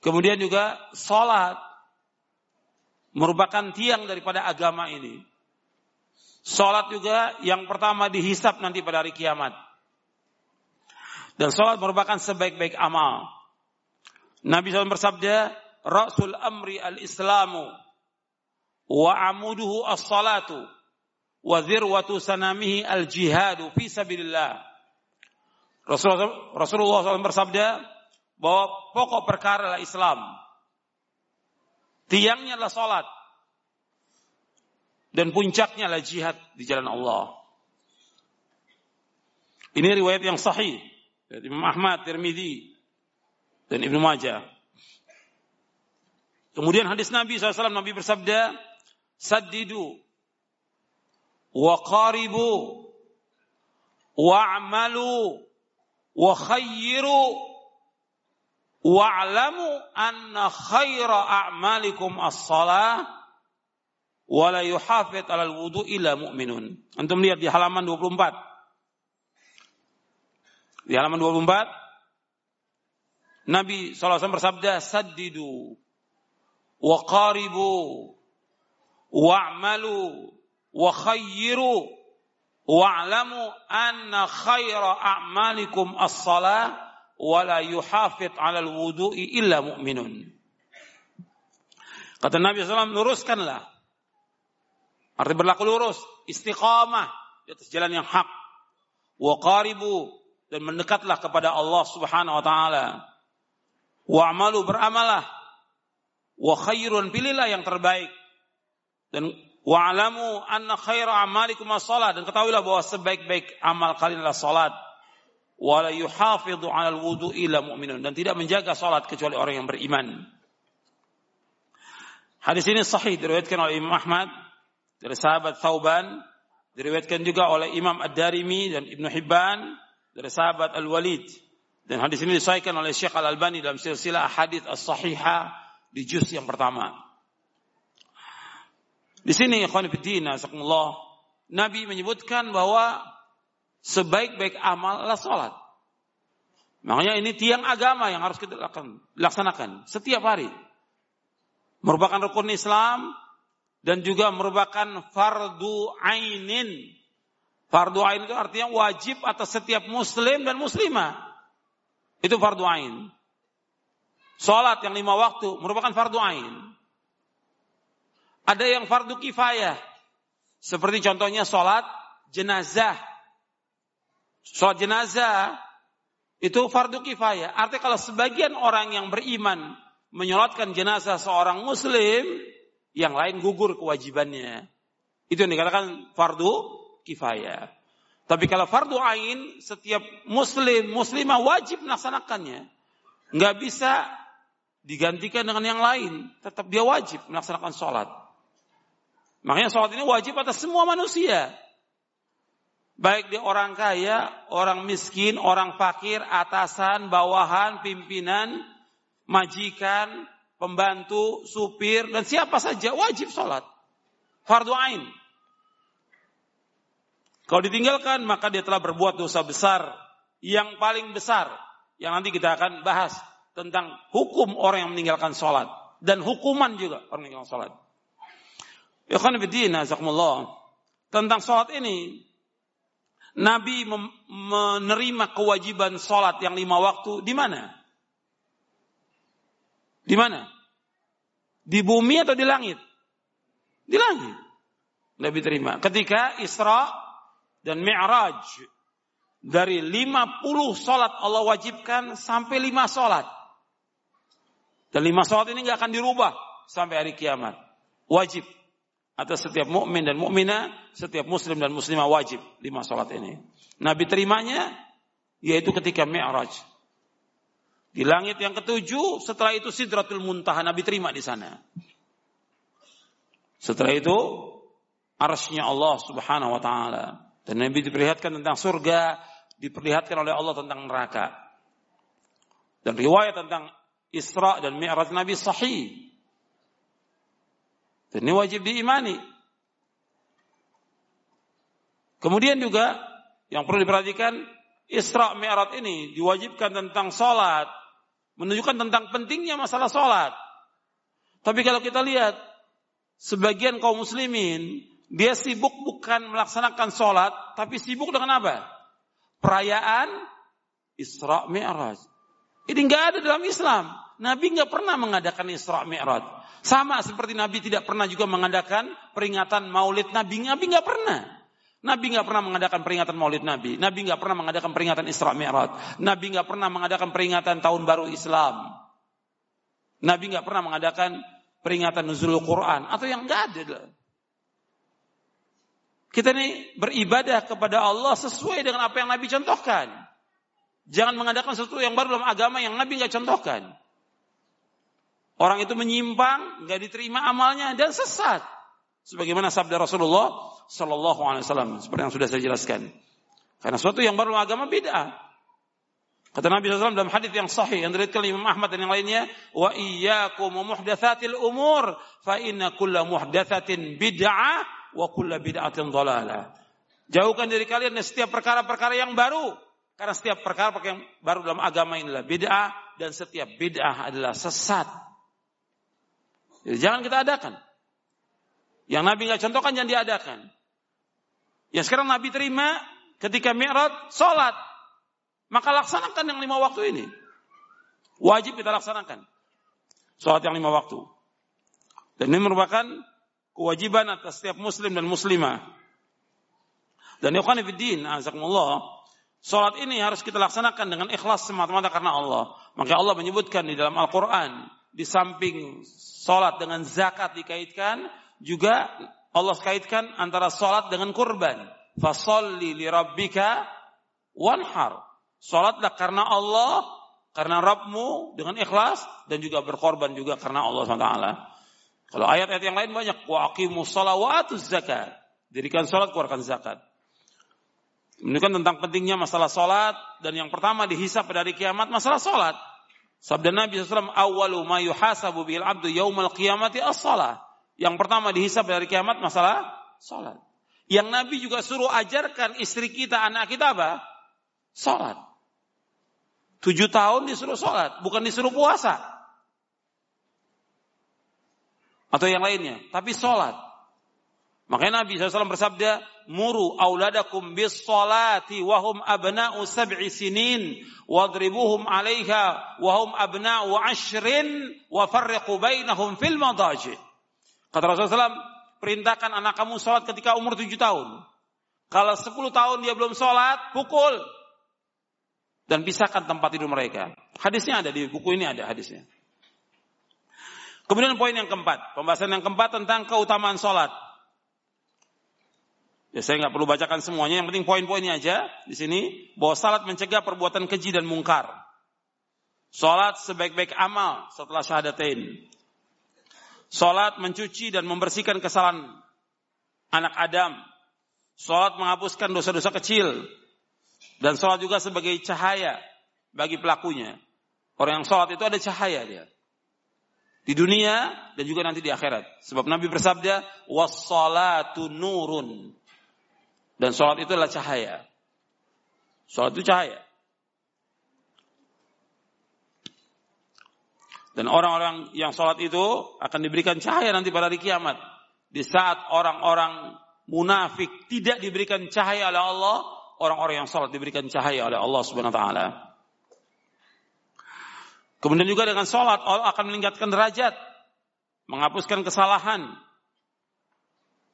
kemudian juga sholat merupakan tiang daripada agama ini. Sholat juga yang pertama dihisap nanti pada hari kiamat. Dan sholat merupakan sebaik-baik amal. Nabi SAW bersabda, Rasul amri al-islamu wa amuduhu as-salatu wa zirwatu sanamihi al-jihadu fi sabilillah. Rasulullah, Rasulullah SAW bersabda bahwa pokok perkara adalah Islam. Tiangnya adalah salat. Dan puncaknya adalah jihad di jalan Allah. Ini riwayat yang sahih. Dari Imam Ahmad, Tirmidzi, dan Ibnu Majah. Kemudian hadis Nabi SAW, Nabi bersabda, Saddidu, wa qaribu, wa'malu, wa khayyiru, wa'lamu anna khaira a'malikum as-salah. Wa la yuhafid 'alal wudu. Antum lihat di halaman 24. Di halaman 24 Nabi SAW bersabda saddidu. Wa wa'malu wa khayyiru wa'lamu anna khaira a'malikum as-salah wala yuhafid 'alal wudu'i illa mu'minun. Kata Nabi SAW, luruskanlah. Arti berlaku lurus, istiqamah di atas jalan yang hak. Wa qaribu dan mendekatlah kepada Allah Subhanahu wa taala. Wa amalu beramalah. Wa khairun pilihlah yang terbaik. Dan wa alamu anna khaira amalikum as-salat dan ketahuilah bahwa sebaik-baik amal kalian adalah salat wala yuhafidhu 'alal wudu illa mu'minun dan tidak menjaga salat kecuali orang yang beriman. Hadis ini sahih diriwayatkan oleh Imam Ahmad dari sahabat Thauban, diriwayatkan juga oleh Imam Ad-Darimi dan Ibnu Hibban dari sahabat Al-Walid. Dan hadis ini disahihkan oleh Syekh Al-Albani dalam silsilah hadis as-sahihah di juz yang pertama. Di sini ikhwan fillah, Nabi menyebutkan bahwa sebaik-baik amal adalah sholat. Makanya ini tiang agama yang harus kita laksanakan setiap hari. Merupakan rukun Islam dan juga merupakan fardu ainin. Fardu ain itu artinya wajib atas setiap muslim dan muslimah. Itu fardu ain. Salat yang lima waktu merupakan fardu ain. Ada yang fardu kifayah. Seperti contohnya salat jenazah Sholat jenazah itu fardu kifayah. Artinya kalau sebagian orang yang beriman menyolatkan jenazah seorang muslim, yang lain gugur kewajibannya. Itu yang dikatakan fardu kifayah. Tapi kalau fardu ain, setiap muslim, muslimah wajib melaksanakannya. Nggak bisa digantikan dengan yang lain. Tetap dia wajib melaksanakan sholat. Makanya sholat ini wajib atas semua manusia. Baik dia orang kaya, orang miskin, orang fakir, atasan, bawahan, pimpinan, majikan, pembantu, supir, dan siapa saja wajib sholat. Fardu ain. Kalau ditinggalkan, maka dia telah berbuat dosa besar. Yang paling besar. Yang nanti kita akan bahas tentang hukum orang yang meninggalkan sholat. Dan hukuman juga orang yang meninggalkan sholat. Ikhwan Bidina, Tentang sholat ini, Nabi menerima kewajiban sholat yang lima waktu di mana? Di mana? Di bumi atau di langit? Di langit. Nabi terima. Ketika Isra dan Mi'raj. Dari lima puluh sholat Allah wajibkan sampai lima sholat. Dan lima sholat ini nggak akan dirubah sampai hari kiamat. Wajib atas setiap mukmin dan mukminah, setiap muslim dan muslimah wajib lima salat ini. Nabi terimanya yaitu ketika Mi'raj. Di langit yang ketujuh, setelah itu Sidratul Muntaha Nabi terima di sana. Setelah itu arsnya Allah Subhanahu wa taala. Dan Nabi diperlihatkan tentang surga, diperlihatkan oleh Allah tentang neraka. Dan riwayat tentang Isra dan Mi'raj Nabi sahih. Dan ini wajib diimani. Kemudian juga yang perlu diperhatikan Isra Mi'raj ini diwajibkan tentang salat, menunjukkan tentang pentingnya masalah sholat. Tapi kalau kita lihat, sebagian kaum muslimin, dia sibuk bukan melaksanakan sholat, tapi sibuk dengan apa? Perayaan Isra Mi'raj. Ini nggak ada dalam Islam. Nabi nggak pernah mengadakan Isra Mi'raj. Sama seperti Nabi tidak pernah juga mengadakan peringatan Maulid Nabi. Nabi nggak pernah. Nabi nggak pernah mengadakan peringatan Maulid Nabi. Nabi nggak pernah mengadakan peringatan Isra Mi'raj. Nabi nggak pernah mengadakan peringatan Tahun Baru Islam. Nabi nggak pernah mengadakan peringatan Nuzulul Quran atau yang nggak ada. Kita ini beribadah kepada Allah sesuai dengan apa yang Nabi contohkan. Jangan mengadakan sesuatu yang baru dalam agama yang Nabi nggak contohkan. Orang itu menyimpang, nggak diterima amalnya dan sesat. Sebagaimana sabda Rasulullah Sallallahu Alaihi Wasallam seperti yang sudah saya jelaskan. Karena sesuatu yang baru agama beda. Kata Nabi SAW dalam hadis yang sahih yang diriwayatkan Imam Ahmad dan yang lainnya, wa iyyakum muhdatsatil umur fa inna kulla muhdatsatin bid'ah wa kulla bid'atin dhalalah. Jauhkan dari kalian setiap perkara-perkara yang baru karena setiap perkara yang baru dalam agama inilah bid'ah dan setiap bid'ah adalah sesat. Jadi jangan kita adakan. Yang Nabi nggak contohkan jangan diadakan. Ya sekarang Nabi terima ketika Mi'raj sholat. Maka laksanakan yang lima waktu ini. Wajib kita laksanakan. Sholat yang lima waktu. Dan ini merupakan kewajiban atas setiap muslim dan muslimah. Dan ikhwanifiddin, azakumullah, sholat ini harus kita laksanakan dengan ikhlas semata-mata karena Allah. Maka Allah menyebutkan di dalam Al-Quran, di samping sholat dengan zakat dikaitkan, juga Allah kaitkan antara sholat dengan kurban. Fasolli li rabbika wanhar. Sholatlah karena Allah, karena Rabbmu dengan ikhlas dan juga berkorban juga karena Allah SWT. Kalau ayat-ayat yang lain banyak. Wa aqimu salawatuz zakat. Dirikan sholat, keluarkan zakat. Menunjukkan tentang pentingnya masalah sholat. Dan yang pertama dihisap pada hari kiamat masalah sholat. Sabda Nabi SAW, awalu ma yuhasabu bil abdu yaumal qiyamati as-salah. Yang pertama dihisap dari kiamat masalah salat. Yang Nabi juga suruh ajarkan istri kita, anak kita apa? Salat. Tujuh tahun disuruh salat, bukan disuruh puasa. Atau yang lainnya, tapi salat. Makanya Nabi SAW bersabda, Muru auladakum bis salati wahum abna'u sab'i sinin wadribuhum alaiha wahum abna'u ashrin wa farriqu bainahum fil madaji. Kata Rasulullah SAW, perintahkan anak kamu sholat ketika umur tujuh tahun. Kalau sepuluh tahun dia belum sholat, pukul. Dan pisahkan tempat tidur mereka. Hadisnya ada di buku ini ada hadisnya. Kemudian poin yang keempat. Pembahasan yang keempat tentang keutamaan sholat. Ya saya nggak perlu bacakan semuanya. Yang penting poin-poinnya aja di sini. Bahwa salat mencegah perbuatan keji dan mungkar. Salat sebaik-baik amal setelah syahadatain. Salat mencuci dan membersihkan kesalahan anak Adam. Salat menghapuskan dosa-dosa kecil. Dan salat juga sebagai cahaya bagi pelakunya. Orang yang salat itu ada cahaya dia. Di dunia dan juga nanti di akhirat. Sebab Nabi bersabda, "Was-salatu nurun." Dan salat itu adalah cahaya. Salat itu cahaya. Dan orang-orang yang sholat itu akan diberikan cahaya nanti pada hari kiamat. Di saat orang-orang munafik tidak diberikan cahaya oleh Allah, orang-orang yang sholat diberikan cahaya oleh Allah Subhanahu wa taala. Kemudian juga dengan sholat Allah akan meningkatkan derajat, menghapuskan kesalahan.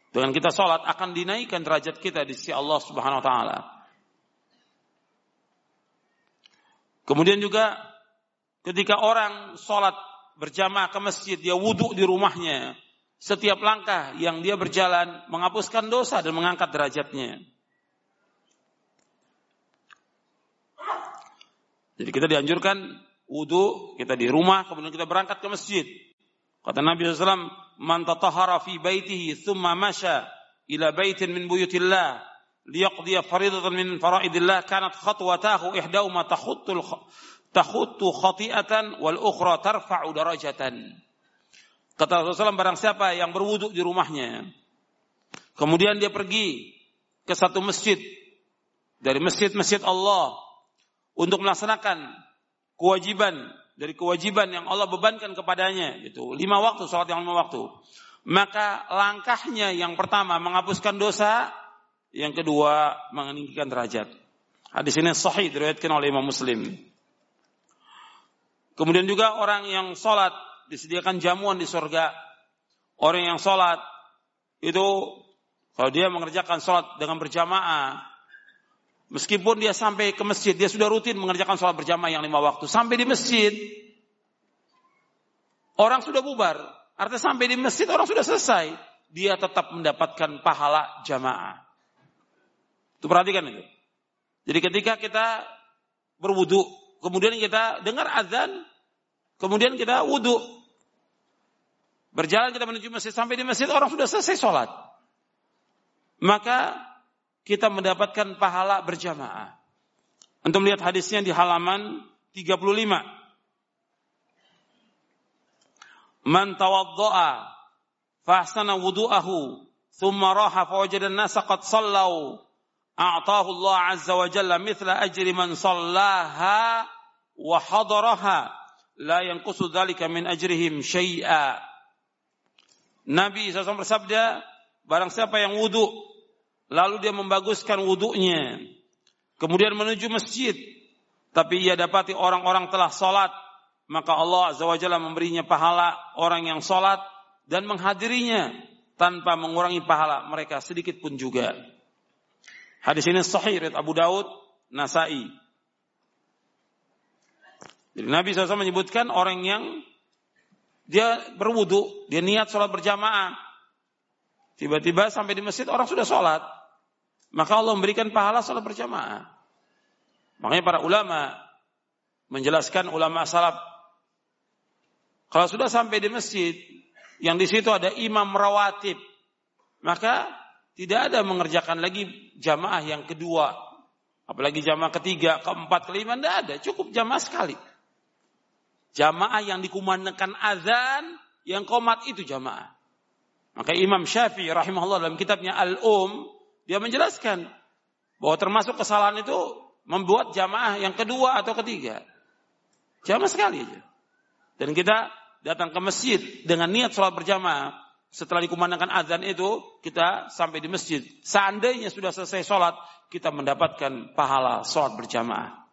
Dengan kita sholat akan dinaikkan derajat kita di sisi Allah Subhanahu wa taala. Kemudian juga Ketika orang sholat berjamaah ke masjid, dia wudhu di rumahnya. Setiap langkah yang dia berjalan menghapuskan dosa dan mengangkat derajatnya. Jadi kita dianjurkan wudhu, kita di rumah, kemudian kita berangkat ke masjid. Kata Nabi SAW, Man tatahara fi baitihi thumma masya ila baitin min buyutillah liyaqdiya faridatan min faraidillah kanat khatwatahu ihdahuma takhuttul takhuttu khati'atan wal ukhra tarfa'u darajatan. Kata Rasulullah barang siapa yang berwudhu di rumahnya kemudian dia pergi ke satu masjid dari masjid-masjid Allah untuk melaksanakan kewajiban dari kewajiban yang Allah bebankan kepadanya itu lima waktu salat yang lima waktu. Maka langkahnya yang pertama menghapuskan dosa. Yang kedua meninggikan derajat. Hadis ini sahih diriwayatkan oleh Imam Muslim. Kemudian juga orang yang salat disediakan jamuan di surga. Orang yang salat itu kalau dia mengerjakan salat dengan berjamaah Meskipun dia sampai ke masjid, dia sudah rutin mengerjakan sholat berjamaah yang lima waktu. Sampai di masjid, orang sudah bubar. Artinya sampai di masjid orang sudah selesai. Dia tetap mendapatkan pahala jamaah. Itu perhatikan itu. Jadi ketika kita berwudu, kemudian kita dengar azan, kemudian kita wudu. Berjalan kita menuju masjid, sampai di masjid orang sudah selesai sholat. Maka kita mendapatkan pahala berjamaah. Untuk melihat hadisnya di halaman 35. Man tawadda'a fahsana wudu'ahu thumma raha fawajada an-nasa qad sallau a'tahu Allah azza wa jalla mithla ajri man sallaha wa hadaraha la yanqusu dhalika min ajrihim syai'a. Nabi SAW bersabda, barang siapa yang wudu Lalu dia membaguskan wudhunya. Kemudian menuju masjid. Tapi ia dapati orang-orang telah sholat. Maka Allah Azza wa Jalla memberinya pahala orang yang sholat. Dan menghadirinya. Tanpa mengurangi pahala mereka sedikit pun juga. Hadis ini sahih riwayat Abu Daud, Nasai. Jadi Nabi SAW menyebutkan orang yang dia berwudu, dia niat sholat berjamaah. Tiba-tiba sampai di masjid orang sudah sholat. Maka Allah memberikan pahala salat berjamaah. Makanya para ulama menjelaskan ulama salaf kalau sudah sampai di masjid yang di situ ada imam rawatib, maka tidak ada mengerjakan lagi jamaah yang kedua, apalagi jamaah ketiga, keempat, kelima, tidak ada, cukup jamaah sekali. Jamaah yang dikumandangkan azan, yang komat itu jamaah. Maka Imam Syafi'i rahimahullah dalam kitabnya Al-Um dia menjelaskan bahwa termasuk kesalahan itu membuat jamaah yang kedua atau ketiga. Jamaah sekali aja. Dan kita datang ke masjid dengan niat sholat berjamaah. Setelah dikumandangkan azan itu, kita sampai di masjid. Seandainya sudah selesai sholat, kita mendapatkan pahala sholat berjamaah.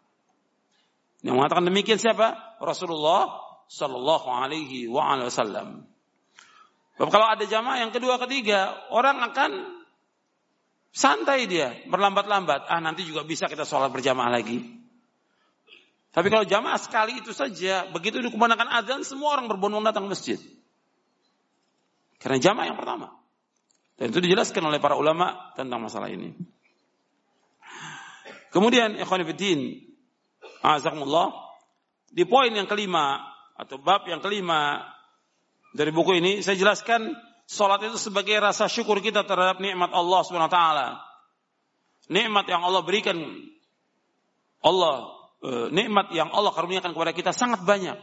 Yang mengatakan demikian siapa? Rasulullah Sallallahu Alaihi Wasallam. Kalau ada jamaah yang kedua, ketiga, orang akan Santai dia, berlambat-lambat. Ah nanti juga bisa kita sholat berjamaah lagi. Tapi kalau jamaah sekali itu saja, begitu dikumandangkan azan, semua orang berbondong datang ke masjid. Karena jamaah yang pertama. Dan itu dijelaskan oleh para ulama tentang masalah ini. Kemudian, ikhwanifidin, azakumullah, di poin yang kelima, atau bab yang kelima dari buku ini, saya jelaskan Salat itu sebagai rasa syukur kita terhadap nikmat Allah Subhanahu wa taala. Nikmat yang Allah berikan Allah eh, nikmat yang Allah karuniakan kepada kita sangat banyak.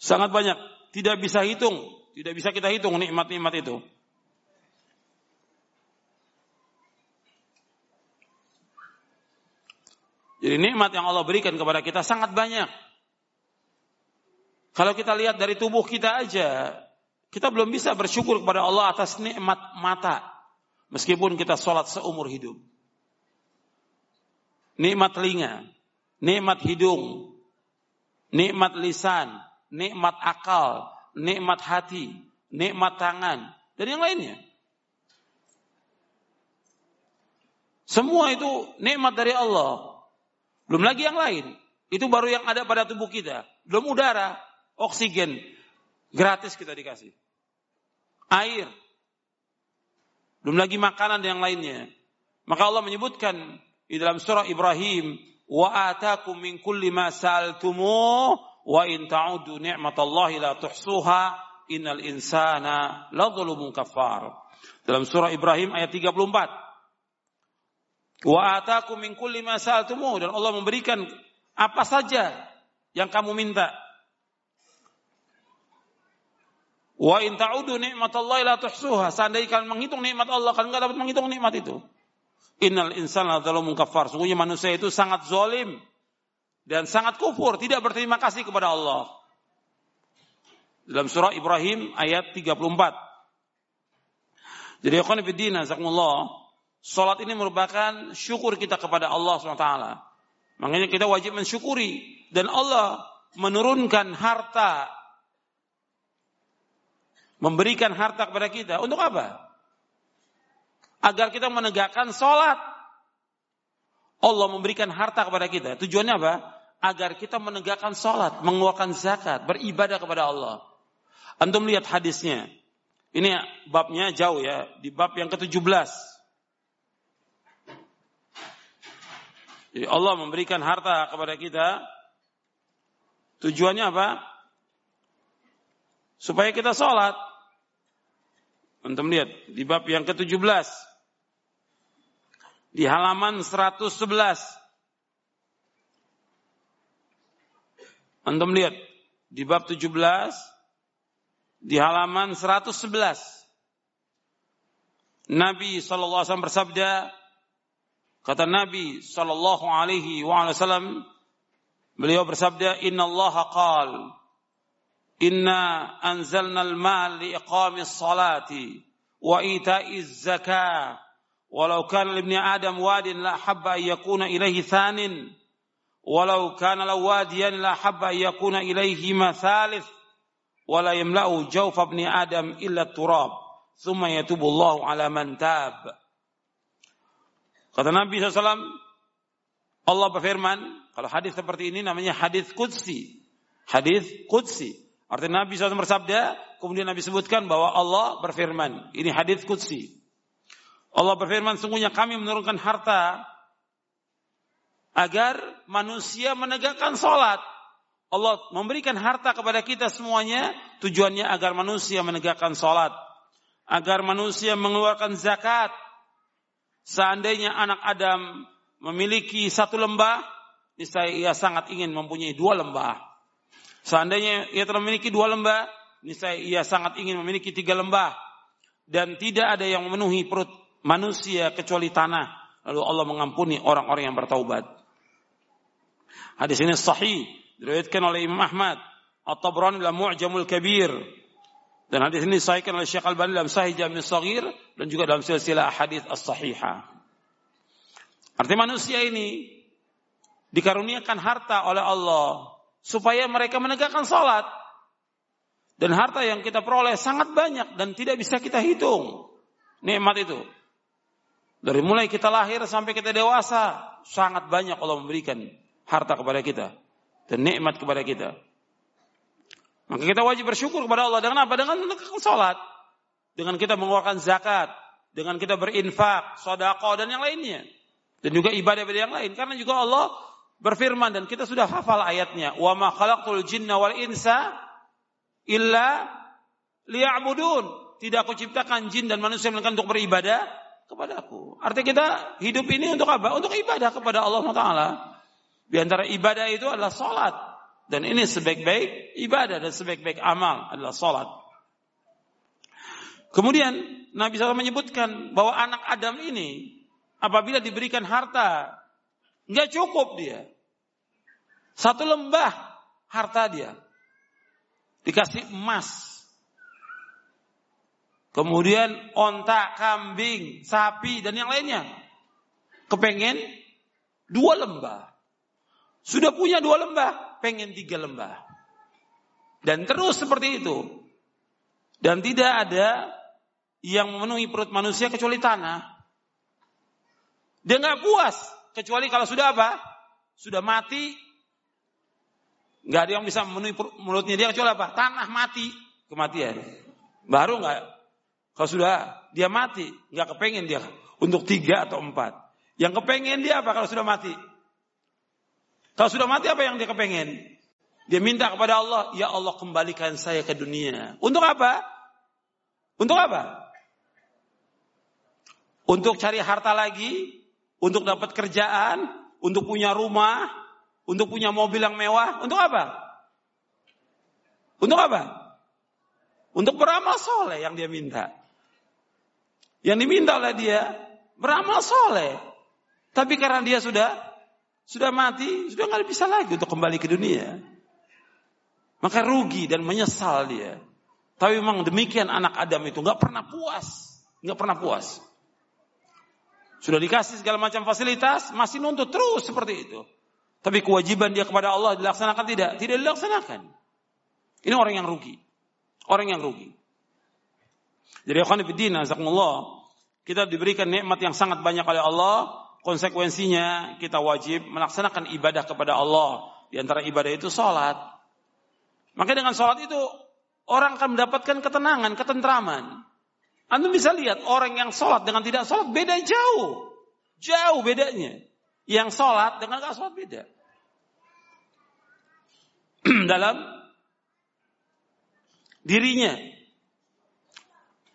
Sangat banyak, tidak bisa hitung, tidak bisa kita hitung nikmat-nikmat itu. Jadi nikmat yang Allah berikan kepada kita sangat banyak. Kalau kita lihat dari tubuh kita aja, kita belum bisa bersyukur kepada Allah atas nikmat mata. Meskipun kita sholat seumur hidup. Nikmat telinga, nikmat hidung, nikmat lisan, nikmat akal, nikmat hati, nikmat tangan, dan yang lainnya. Semua itu nikmat dari Allah. Belum lagi yang lain. Itu baru yang ada pada tubuh kita. Belum udara, oksigen, gratis kita dikasih air. Belum lagi makanan dan yang lainnya. Maka Allah menyebutkan di dalam surah Ibrahim, wa atakum min kulli ma sa'altumuh wa in ta'udu ni'matallahi la tuhsuha innal insana ladzalumun kafar. Dalam surah Ibrahim ayat 34. Wa atakum min kulli ma sa'altumuh dan Allah memberikan apa saja yang kamu minta. Wa in ta'udu ni'matallahi la tuhsuha. Seandainya kalian menghitung nikmat Allah, kalian enggak dapat menghitung nikmat itu. Innal insana dzalumun kafar. Sungguhnya manusia itu sangat zalim dan sangat kufur, tidak berterima kasih kepada Allah. Dalam surah Ibrahim ayat 34. Jadi ikhwan fillah, zakumullah, salat ini merupakan syukur kita kepada Allah SWT. Makanya kita wajib mensyukuri dan Allah menurunkan harta memberikan harta kepada kita untuk apa? agar kita menegakkan sholat. Allah memberikan harta kepada kita. Tujuannya apa? Agar kita menegakkan sholat, mengeluarkan zakat, beribadah kepada Allah. Antum lihat hadisnya. Ini babnya jauh ya, di bab yang ke-17. Jadi Allah memberikan harta kepada kita. Tujuannya apa? Supaya kita sholat. Antum lihat di bab yang ke-17 di halaman 111. Antum lihat di bab 17 di halaman 111. Nabi sallallahu alaihi wasallam bersabda kata Nabi sallallahu alaihi wasallam beliau bersabda innallaha qal إنا أنزلنا المال لإقام الصلاة وإيتاء الزكاة. ولو كان لابن آدم واد لأحب أن يكون إليه ثان. ولو كان لو واديا لأحب أن يكون إليهما ثالث. ولا يملأ جوف ابن آدم إلا التراب. ثم يتوب الله على من تاب. Kata Nabi SAW, Allah berfirman, kalau hadis seperti ini namanya hadis Qudsi. Hadis Qudsi. Artinya Nabi SAW bersabda, kemudian Nabi sebutkan bahwa Allah berfirman. Ini hadis kudsi. Allah berfirman, sungguhnya kami menurunkan harta agar manusia menegakkan sholat. Allah memberikan harta kepada kita semuanya tujuannya agar manusia menegakkan sholat. Agar manusia mengeluarkan zakat. Seandainya anak Adam memiliki satu lembah, niscaya ia sangat ingin mempunyai dua lembah. Seandainya ia telah memiliki dua lembah, niscaya ia sangat ingin memiliki tiga lembah. Dan tidak ada yang memenuhi perut manusia kecuali tanah. Lalu Allah mengampuni orang-orang yang bertaubat. Hadis ini sahih diriwayatkan oleh Imam Ahmad, At-Tabrani dalam Mu'jamul Kabir. Dan hadis ini disahihkan oleh Syekh Al-Albani dalam Sahih Jami' Saghir dan juga dalam silsilah hadis as-sahihah. Artinya manusia ini dikaruniakan harta oleh Allah supaya mereka menegakkan salat. Dan harta yang kita peroleh sangat banyak dan tidak bisa kita hitung nikmat itu. Dari mulai kita lahir sampai kita dewasa, sangat banyak Allah memberikan harta kepada kita dan nikmat kepada kita. Maka kita wajib bersyukur kepada Allah dengan apa? Dengan menegakkan salat, dengan kita mengeluarkan zakat, dengan kita berinfak, sedekah dan yang lainnya. Dan juga ibadah-ibadah yang lain karena juga Allah berfirman dan kita sudah hafal ayatnya, "Wa ma khalaqtul jinna wal insa illa liya'budun." Tidak aku ciptakan jin dan manusia melainkan untuk beribadah kepadaku. Artinya kita hidup ini untuk apa? Untuk ibadah kepada Allah Taala. Di antara ibadah itu adalah salat. Dan ini sebaik-baik ibadah dan sebaik-baik amal adalah salat. Kemudian Nabi SAW menyebutkan bahwa anak Adam ini apabila diberikan harta nggak cukup dia. Satu lembah harta dia dikasih emas Kemudian onta, kambing, sapi, dan yang lainnya. Kepengen dua lembah. Sudah punya dua lembah, pengen tiga lembah. Dan terus seperti itu. Dan tidak ada yang memenuhi perut manusia kecuali tanah. Dia nggak puas kecuali kalau sudah apa? Sudah mati. Nggak ada yang bisa memenuhi mulutnya dia kecuali apa? Tanah mati kematian. Baru nggak kalau sudah dia mati, nggak kepengen dia untuk tiga atau empat. Yang kepengen dia apa kalau sudah mati? Kalau sudah mati apa yang dia kepengen? Dia minta kepada Allah, ya Allah kembalikan saya ke dunia. Untuk apa? Untuk apa? Untuk cari harta lagi, untuk dapat kerjaan, untuk punya rumah, untuk punya mobil yang mewah. Untuk apa? Untuk apa? Untuk beramal soleh yang dia minta. Yang diminta oleh dia beramal soleh. Tapi karena dia sudah sudah mati, sudah nggak bisa lagi untuk kembali ke dunia. Maka rugi dan menyesal dia. Tapi memang demikian anak Adam itu nggak pernah puas, nggak pernah puas. Sudah dikasih segala macam fasilitas, masih nuntut terus seperti itu. Tapi kewajiban dia kepada Allah dilaksanakan tidak? Tidak dilaksanakan. Ini orang yang rugi. Orang yang rugi. Jadi akhwan fillah, kita diberikan nikmat yang sangat banyak oleh Allah, konsekuensinya kita wajib melaksanakan ibadah kepada Allah. Di antara ibadah itu sholat. Maka dengan sholat itu orang akan mendapatkan ketenangan, ketentraman. Anda bisa lihat orang yang sholat dengan tidak sholat beda jauh. Jauh bedanya. Yang sholat dengan tidak sholat beda. Dalam dirinya.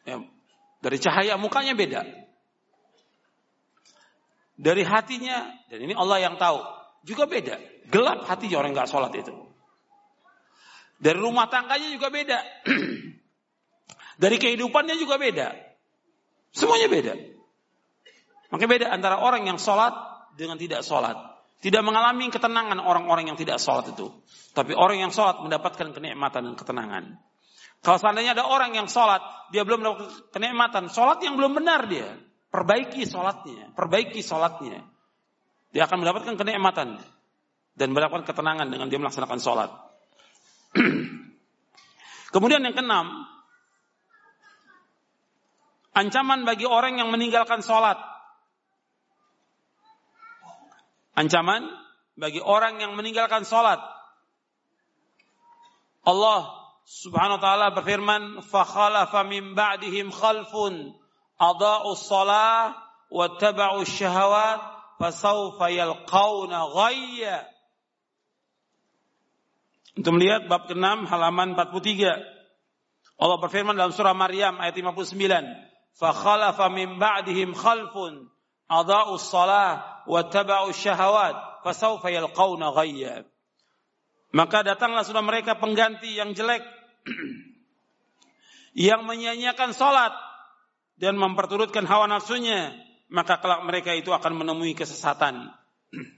Ya, dari cahaya mukanya beda dari hatinya dan ini Allah yang tahu juga beda gelap hatinya orang nggak sholat itu dari rumah tangganya juga beda dari kehidupannya juga beda. Semuanya beda. Makanya beda antara orang yang sholat dengan tidak sholat. Tidak mengalami ketenangan orang-orang yang tidak sholat itu. Tapi orang yang sholat mendapatkan kenikmatan dan ketenangan. Kalau seandainya ada orang yang sholat dia belum mendapatkan kenikmatan sholat yang belum benar dia. Perbaiki sholatnya, perbaiki sholatnya. Dia akan mendapatkan kenikmatan dan mendapatkan ketenangan dengan dia melaksanakan sholat. Kemudian yang keenam, ancaman bagi orang yang meninggalkan sholat. Ancaman bagi orang yang meninggalkan sholat. Allah subhanahu wa ta'ala berfirman, فَخَلَفَ مِنْ بَعْدِهِمْ خَلْفٌ adha'u shalah wa taba'u syahawat fasawfa yalqauna ghayya. Untuk melihat bab ke-6 halaman 43. Allah berfirman dalam surah Maryam ayat 59, "Fa khalafa min ba'dihim khalfun. Adha'u shalah wa taba'u syahawat fasawfa yalqauna ghayya." Maka datanglah sudah mereka pengganti yang jelek. Yang menyanyiakan salat. Dan memperturutkan hawa nafsunya, maka kelak mereka itu akan menemui kesesatan.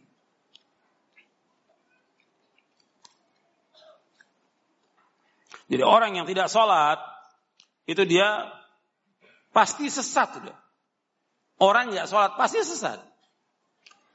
Jadi orang yang tidak sholat itu dia pasti sesat sudah. Orang yang sholat pasti sesat.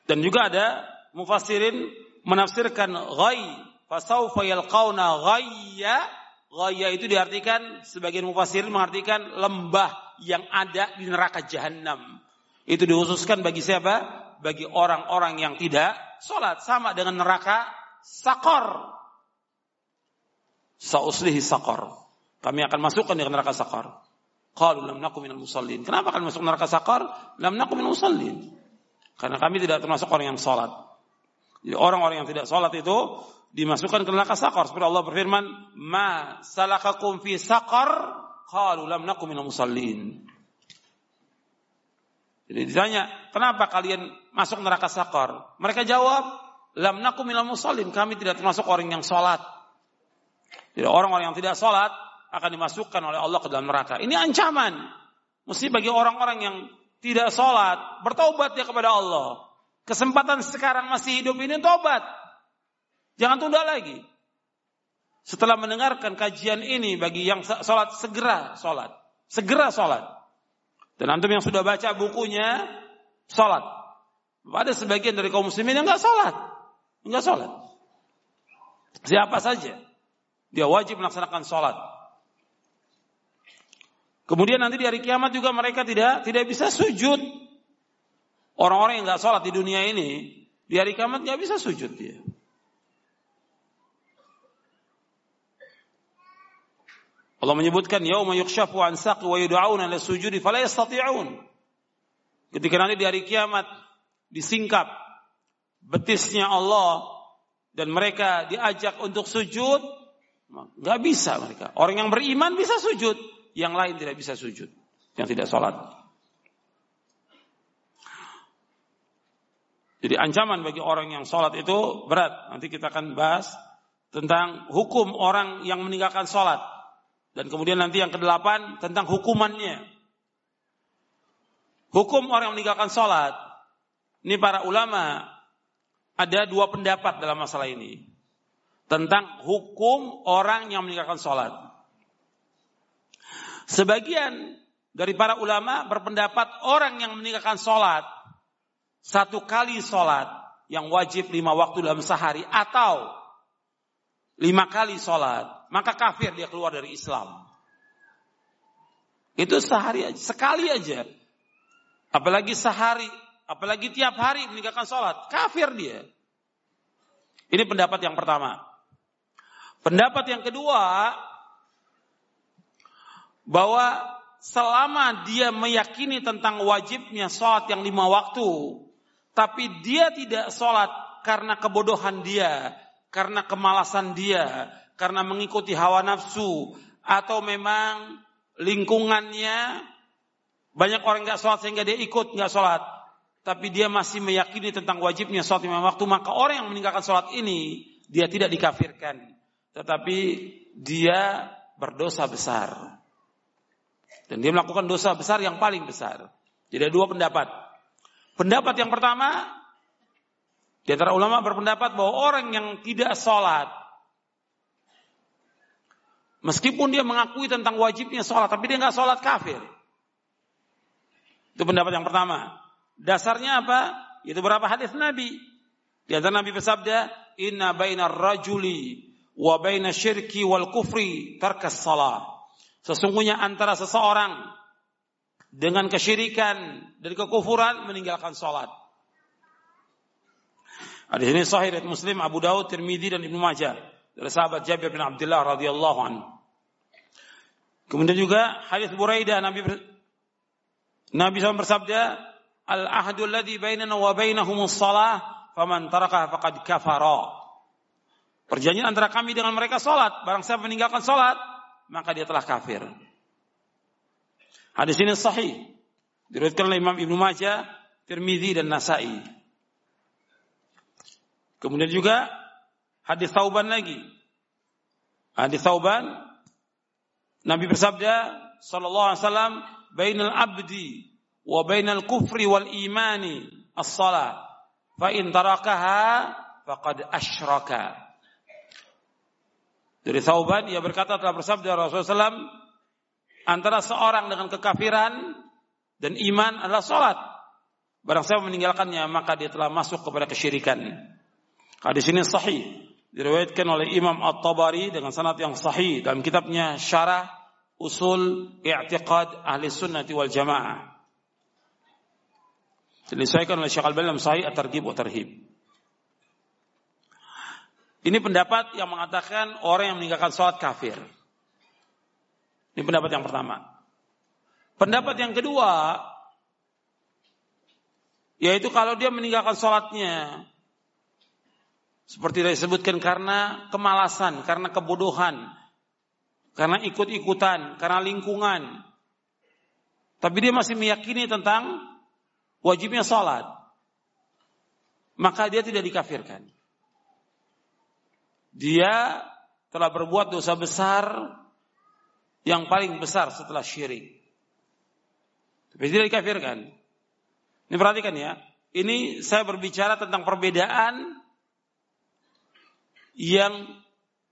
Dan juga ada mufassirin menafsirkan ghai fasaufa yalqauna ghayya ghayya itu diartikan sebagian mufassirin mengartikan lembah yang ada di neraka jahanam. Itu dikhususkan bagi siapa? Bagi orang-orang yang tidak sholat. Sama dengan neraka sakor. Sauslihi sakor. Kami akan masukkan di neraka sakor. Qalu lam nakum minal musallin. Kenapa kami masuk neraka sakor? Lam nakum minal musallin. Karena kami tidak termasuk orang yang sholat. Jadi orang-orang yang tidak sholat itu dimasukkan ke neraka sakor. Seperti Allah berfirman, Ma salakakum fi sakor Qalu lam nakum minal musallin. Jadi ditanya, kenapa kalian masuk neraka sakor? Mereka jawab, lam nakum minal musallin. Kami tidak termasuk orang yang sholat. Jadi orang-orang yang tidak sholat akan dimasukkan oleh Allah ke dalam neraka. Ini ancaman. Mesti bagi orang-orang yang tidak sholat, bertobat dia kepada Allah. Kesempatan sekarang masih hidup ini tobat. Jangan tunda lagi. Setelah mendengarkan kajian ini bagi yang sholat segera sholat, segera sholat. Dan antum yang sudah baca bukunya sholat. Ada sebagian dari kaum muslimin yang nggak sholat, nggak sholat. Siapa saja dia wajib melaksanakan sholat. Kemudian nanti di hari kiamat juga mereka tidak tidak bisa sujud. Orang-orang yang nggak sholat di dunia ini di hari kiamat nggak bisa sujud dia. Allah menyebutkan yauma an saqi wa yud'auna ila sujudi fala yastati'un. Ketika nanti di hari kiamat disingkap betisnya Allah dan mereka diajak untuk sujud, nggak bisa mereka. Orang yang beriman bisa sujud, yang lain tidak bisa sujud, yang tidak sholat. Jadi ancaman bagi orang yang sholat itu berat. Nanti kita akan bahas tentang hukum orang yang meninggalkan sholat. Dan kemudian nanti yang kedelapan tentang hukumannya. Hukum orang yang meninggalkan sholat. Ini para ulama ada dua pendapat dalam masalah ini. Tentang hukum orang yang meninggalkan sholat. Sebagian dari para ulama berpendapat orang yang meninggalkan sholat satu kali sholat yang wajib lima waktu dalam sehari atau lima kali sholat, maka kafir dia keluar dari Islam. Itu sehari aja, sekali aja. Apalagi sehari, apalagi tiap hari meninggalkan sholat, kafir dia. Ini pendapat yang pertama. Pendapat yang kedua, bahwa selama dia meyakini tentang wajibnya sholat yang lima waktu, tapi dia tidak sholat karena kebodohan dia, karena kemalasan dia, karena mengikuti hawa nafsu, atau memang lingkungannya banyak orang nggak sholat sehingga dia ikut nggak sholat, tapi dia masih meyakini tentang wajibnya sholat lima waktu, maka orang yang meninggalkan sholat ini dia tidak dikafirkan, tetapi dia berdosa besar. Dan dia melakukan dosa besar yang paling besar. Jadi ada dua pendapat. Pendapat yang pertama, di antara ulama berpendapat bahwa orang yang tidak sholat, meskipun dia mengakui tentang wajibnya sholat, tapi dia nggak sholat kafir. Itu pendapat yang pertama. Dasarnya apa? Itu berapa hadis Nabi. Di antara Nabi bersabda, Inna baina rajuli wa baina syirki wal kufri tarkas salah. Sesungguhnya antara seseorang dengan kesyirikan dan kekufuran meninggalkan sholat. Hadis ini sahih dari Muslim, Abu Daud, Tirmidzi dan Ibnu Majah dari sahabat Jabir bin Abdullah radhiyallahu anhu. Kemudian juga hadis Buraidah Nabi Nabi SAW bersabda, "Al ahdu alladhi bainana wa bainahumus shalah, faman tarakaha faqad kafara." Perjanjian antara kami dengan mereka salat, barang siapa meninggalkan salat, maka dia telah kafir. Hadis ini sahih. Diriwayatkan oleh Imam Ibnu Majah, Tirmizi dan Nasai. Kemudian juga hadis Tauban lagi. Hadis Tauban Nabi bersabda sallallahu alaihi wasallam bainal abdi wa bainal kufri wal imani as-salah fa in tarakaha faqad asyraka. Dari Tauban ia berkata telah bersabda Rasulullah SAW antara seorang dengan kekafiran dan iman adalah sholat. Barang siapa meninggalkannya maka dia telah masuk kepada kesyirikan. Hadis ini sahih diriwayatkan oleh Imam At-Tabari dengan sanad yang sahih dalam kitabnya Syarah Usul I'tiqad Ahli Sunnah wal Jamaah. Disesuaikan oleh Syekh Al-Albani dalam Sahih At-Targhib wa Tarhib. Ini pendapat yang mengatakan orang yang meninggalkan sholat kafir. Ini pendapat yang pertama. Pendapat yang kedua, yaitu kalau dia meninggalkan sholatnya, seperti saya sebutkan karena kemalasan, karena kebodohan, karena ikut-ikutan, karena lingkungan. Tapi dia masih meyakini tentang wajibnya sholat. Maka dia tidak dikafirkan. Dia telah berbuat dosa besar yang paling besar setelah syirik. Tapi tidak dikafirkan. Ini perhatikan ya. Ini saya berbicara tentang perbedaan yang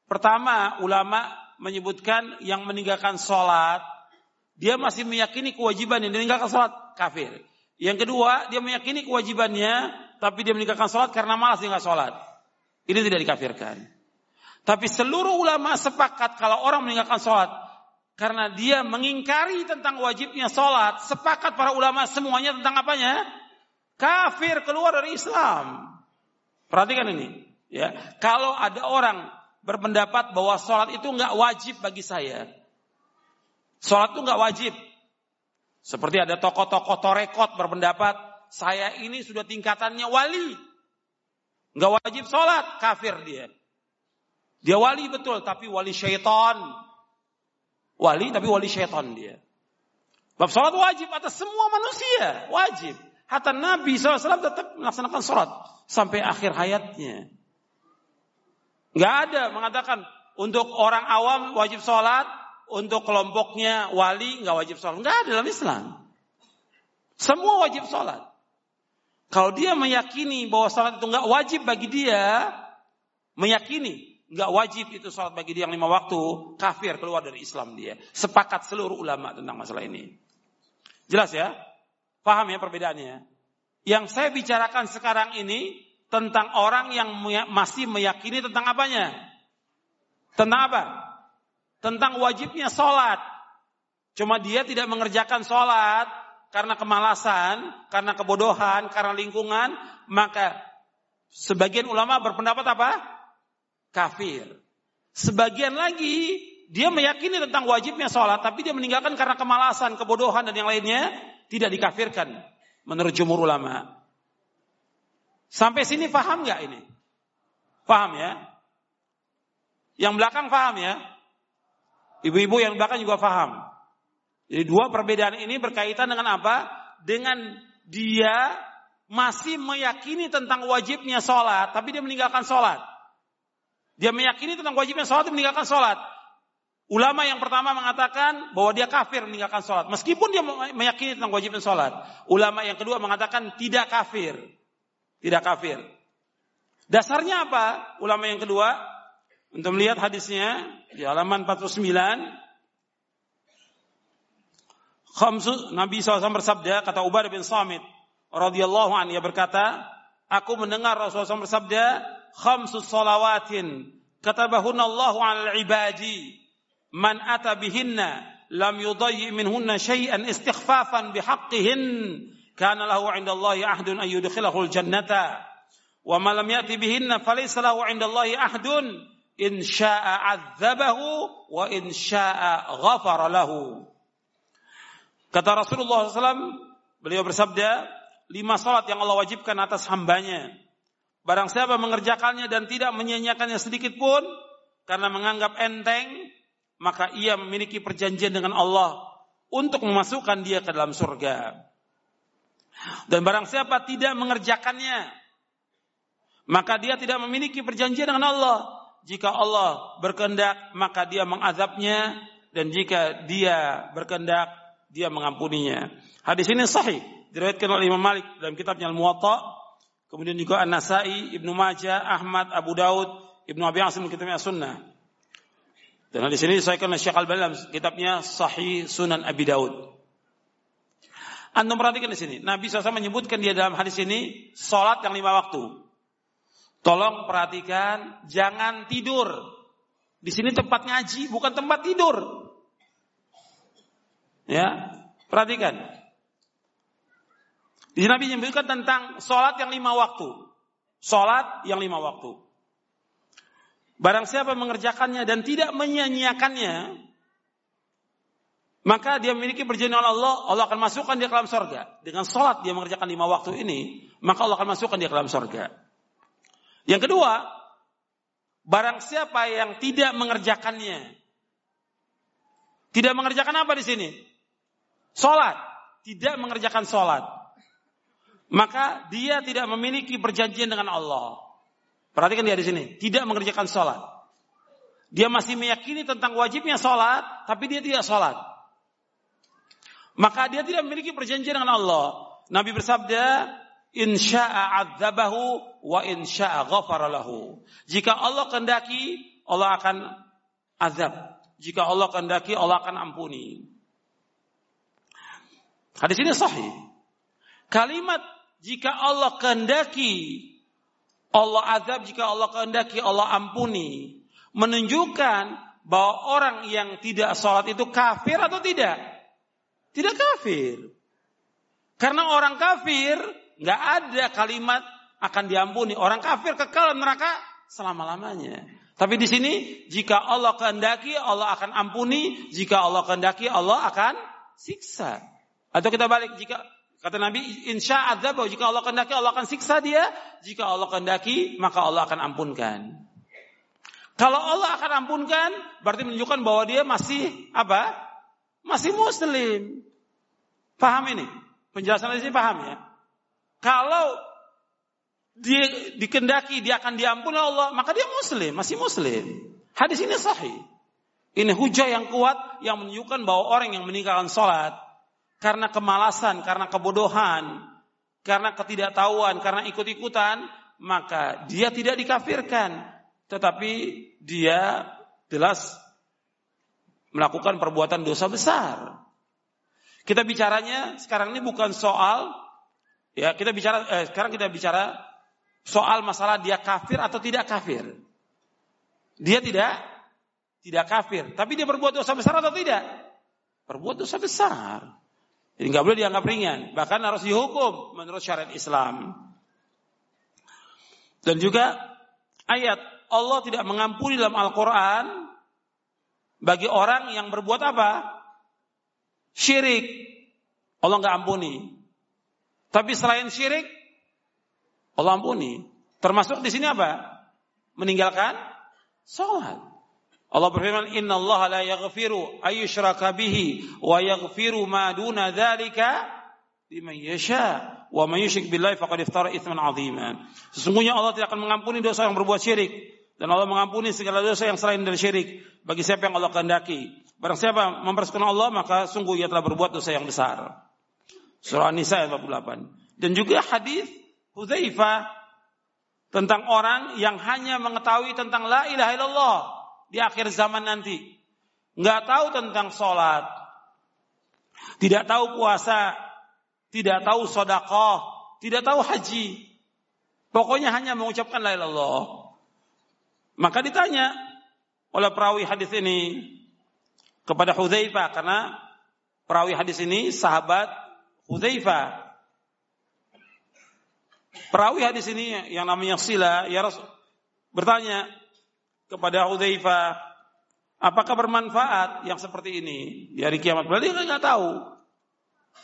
pertama ulama menyebutkan yang meninggalkan sholat dia masih meyakini kewajiban yang meninggalkan sholat kafir. Yang kedua dia meyakini kewajibannya tapi dia meninggalkan sholat karena malas dia nggak sholat. Ini tidak dikafirkan. Tapi seluruh ulama sepakat kalau orang meninggalkan sholat karena dia mengingkari tentang wajibnya sholat. Sepakat para ulama semuanya tentang apanya? Kafir keluar dari Islam. Perhatikan ini. Ya, kalau ada orang berpendapat bahwa sholat itu nggak wajib bagi saya, sholat itu nggak wajib. Seperti ada tokoh-tokoh torekot berpendapat, saya ini sudah tingkatannya wali. Nggak wajib sholat, kafir dia. Dia wali betul, tapi wali syaitan. Wali, tapi wali syaitan dia. Bab sholat wajib atas semua manusia, wajib. Hatta Nabi SAW tetap melaksanakan sholat sampai akhir hayatnya. Nggak ada mengatakan untuk orang awam wajib sholat, untuk kelompoknya wali nggak wajib sholat. Nggak ada dalam Islam. Semua wajib sholat. Kalau dia meyakini bahwa sholat itu nggak wajib bagi dia, meyakini nggak wajib itu sholat bagi dia yang lima waktu, kafir keluar dari Islam dia. Sepakat seluruh ulama tentang masalah ini. Jelas ya? Paham ya perbedaannya? Yang saya bicarakan sekarang ini tentang orang yang masih meyakini tentang apanya? Tentang apa? Tentang wajibnya sholat. Cuma dia tidak mengerjakan sholat karena kemalasan, karena kebodohan, karena lingkungan, maka sebagian ulama berpendapat apa? Kafir. Sebagian lagi dia meyakini tentang wajibnya sholat, tapi dia meninggalkan karena kemalasan, kebodohan dan yang lainnya tidak dikafirkan menurut jumhur ulama. Sampai sini paham nggak ini? Paham ya? Yang belakang paham ya? Ibu-ibu yang belakang juga paham. Jadi dua perbedaan ini berkaitan dengan apa? Dengan dia masih meyakini tentang wajibnya sholat, tapi dia meninggalkan sholat. Dia meyakini tentang wajibnya sholat, dia meninggalkan sholat. Ulama yang pertama mengatakan bahwa dia kafir meninggalkan sholat. Meskipun dia meyakini tentang wajibnya sholat. Ulama yang kedua mengatakan tidak kafir. Tidak kafir. Dasarnya apa? Ulama yang kedua, untuk melihat hadisnya di halaman 49. Khamsu, Nabi SAW bersabda, kata Ubadah bin Samit, radhiyallahu anhu ia berkata, aku mendengar Rasulullah SAW bersabda, khamsu salawatin katabahunna Allahu 'alal ibadi man ata bihinna lam yudayyi minhunna syai'an istighfafan bihaqqihin kana lahu 'indallahi ahdun ay yudkhilahul jannata wa ma lam yati bihinna falaysa lahu 'indallahi ahdun in syaa'a 'adzabahu wa in syaa'a ghafara lahu kata Rasulullah SAW beliau bersabda lima salat yang Allah wajibkan atas hambanya barang siapa mengerjakannya dan tidak menyanyiakannya sedikit pun karena menganggap enteng maka ia memiliki perjanjian dengan Allah untuk memasukkan dia ke dalam surga. Dan barang siapa tidak mengerjakannya, maka dia tidak memiliki perjanjian dengan Allah. Jika Allah berkehendak, maka dia mengazabnya dan jika dia berkehendak, dia mengampuninya. Hadis ini sahih, diriwayatkan oleh Imam Malik dalam kitabnya Al-Muwatta, kemudian juga An-Nasai, Ibnu Majah, Ahmad, Abu Daud, Ibnu Abi Asim kitabnya Sunnah. Dan hadis ini disahkan oleh Syekh Al-Bani dalam kitabnya Sahih Sunan Abi Daud. Anda perhatikan di sini. Nabi SAW menyebutkan dia dalam hadis ini sholat yang lima waktu. Tolong perhatikan, jangan tidur. Di sini tempat ngaji, bukan tempat tidur. Ya, perhatikan. Di Nabi menyebutkan tentang sholat yang lima waktu. Sholat yang lima waktu. Barang siapa mengerjakannya dan tidak menyanyiakannya, maka dia memiliki perjanjian Allah, Allah akan masukkan dia ke dalam sorga. Dengan sholat dia mengerjakan lima waktu ini, maka Allah akan masukkan dia ke dalam sorga. Yang kedua, barang siapa yang tidak mengerjakannya, tidak mengerjakan apa di sini? Sholat, tidak mengerjakan sholat, maka dia tidak memiliki perjanjian dengan Allah. Perhatikan dia di sini, tidak mengerjakan sholat. Dia masih meyakini tentang wajibnya sholat, tapi dia tidak sholat maka dia tidak memiliki perjanjian dengan Allah. Nabi bersabda, "Insya'a adzabahu wa insya'a ghafara lahu." Jika Allah kehendaki, Allah akan azab. Jika Allah kehendaki, Allah akan ampuni. Hadis ini sahih. Kalimat jika Allah kehendaki, Allah azab, jika Allah kehendaki, Allah ampuni. Menunjukkan bahwa orang yang tidak sholat itu kafir atau tidak? Tidak kafir. Karena orang kafir nggak ada kalimat akan diampuni. Orang kafir kekal neraka selama-lamanya. Tapi di sini jika Allah kehendaki Allah akan ampuni, jika Allah kehendaki Allah akan siksa. Atau kita balik jika Kata Nabi, insya Allah jika Allah kehendaki Allah akan siksa dia, jika Allah kehendaki maka Allah akan ampunkan. Kalau Allah akan ampunkan, berarti menunjukkan bahwa dia masih apa? Masih muslim. Paham ini? Penjelasan di paham ya? Kalau dia dikendaki dia akan diampuni Allah, maka dia muslim, masih muslim. Hadis ini sahih. Ini hujah yang kuat yang menunjukkan bahwa orang yang meninggalkan sholat karena kemalasan, karena kebodohan, karena ketidaktahuan, karena ikut-ikutan, maka dia tidak dikafirkan, tetapi dia jelas melakukan perbuatan dosa besar. Kita bicaranya sekarang ini bukan soal ya kita bicara eh, sekarang kita bicara soal masalah dia kafir atau tidak kafir. Dia tidak tidak kafir, tapi dia berbuat dosa besar atau tidak? Berbuat dosa besar. Jadi nggak boleh dianggap ringan, bahkan harus dihukum menurut syariat Islam. Dan juga ayat Allah tidak mengampuni dalam Al-Quran bagi orang yang berbuat apa? Syirik. Allah nggak ampuni. Tapi selain syirik, Allah ampuni. Termasuk di sini apa? Meninggalkan sholat. Allah berfirman, Inna Allah la yaghfiru ayyushraka bihi wa yaghfiru ma duna dhalika liman yasha wa man yushrik billahi faqad iftara itsman 'azima. Sesungguhnya Allah tidak akan mengampuni dosa yang berbuat syirik dan Allah mengampuni segala dosa yang selain dari syirik bagi siapa yang Allah kehendaki. Barang siapa mempersekutukan Allah maka sungguh ia telah berbuat dosa yang besar. Surah An-Nisa ayat 48. Dan juga hadis Hudzaifah tentang orang yang hanya mengetahui tentang la ilaha illallah di akhir zaman nanti. Nggak tahu tentang sholat. Tidak tahu puasa. Tidak tahu sodakoh. Tidak tahu haji. Pokoknya hanya mengucapkan la ilallah. Maka ditanya oleh perawi hadis ini kepada Hudzaifah karena perawi hadis ini sahabat Hudzaifah. Perawi hadis ini yang namanya Sila ya Rasul bertanya, kepada Hudzaifah, apakah bermanfaat yang seperti ini di hari kiamat? Berarti dia nggak tahu.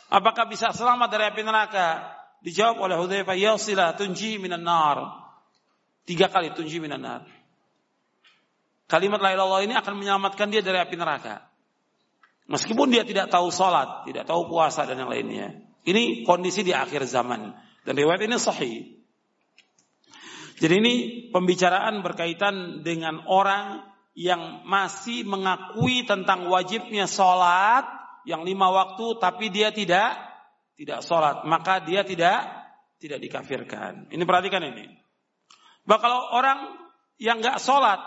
Apakah bisa selamat dari api neraka? Dijawab oleh Hudzaifah, ya silah tunji minan nar. Tiga kali tunji minan nar. Kalimat la ilallah ini akan menyelamatkan dia dari api neraka. Meskipun dia tidak tahu sholat, tidak tahu puasa dan yang lainnya. Ini kondisi di akhir zaman. Dan riwayat ini sahih. Jadi ini pembicaraan berkaitan dengan orang yang masih mengakui tentang wajibnya sholat yang lima waktu tapi dia tidak tidak sholat maka dia tidak tidak dikafirkan. Ini perhatikan ini. Bahwa kalau orang yang nggak sholat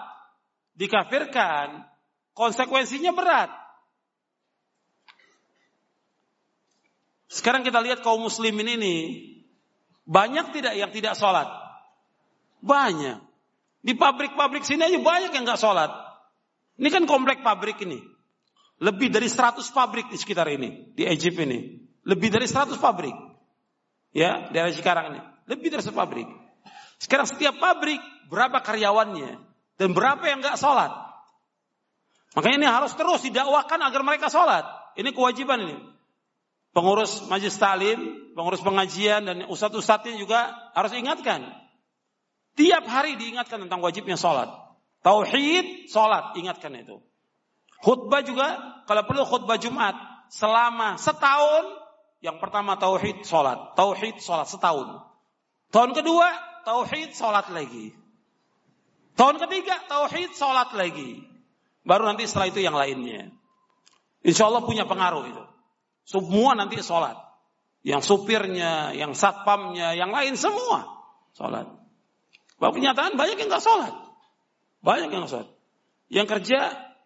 dikafirkan konsekuensinya berat. Sekarang kita lihat kaum muslimin ini banyak tidak yang tidak sholat. Banyak. Di pabrik-pabrik sini aja banyak yang nggak sholat. Ini kan komplek pabrik ini. Lebih dari 100 pabrik di sekitar ini. Di Egypt ini. Lebih dari 100 pabrik. Ya, daerah Cikarang ini. Lebih dari 100 pabrik. Sekarang setiap pabrik, berapa karyawannya. Dan berapa yang nggak sholat. Makanya ini harus terus didakwakan agar mereka sholat. Ini kewajiban ini. Pengurus majlis talim, pengurus pengajian, dan ustadz-ustadznya juga harus ingatkan. Tiap hari diingatkan tentang wajibnya sholat. Tauhid, sholat, ingatkan itu. Khutbah juga, kalau perlu khutbah Jumat, selama setahun, yang pertama tauhid, sholat. Tauhid, sholat, setahun. Tahun kedua, tauhid, sholat lagi. Tahun ketiga, tauhid, sholat lagi. Baru nanti setelah itu yang lainnya. Insya Allah punya pengaruh itu. Semua nanti sholat. Yang supirnya, yang satpamnya, yang lain semua sholat. Bahwa kenyataan banyak yang nggak sholat. Banyak yang nggak sholat. Yang kerja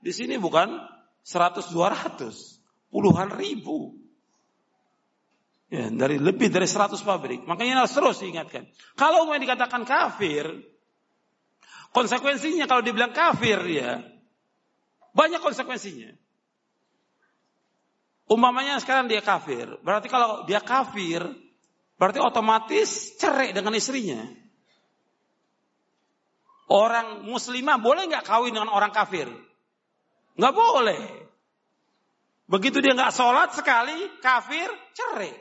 di sini bukan 100 200, puluhan ribu. Ya, dari lebih dari 100 pabrik. Makanya harus terus diingatkan. Kalau mau dikatakan kafir, konsekuensinya kalau dibilang kafir ya, banyak konsekuensinya. Umpamanya sekarang dia kafir, berarti kalau dia kafir, berarti otomatis cerai dengan istrinya. Orang muslimah boleh nggak kawin dengan orang kafir? Nggak boleh. Begitu dia nggak sholat sekali, kafir, cerai.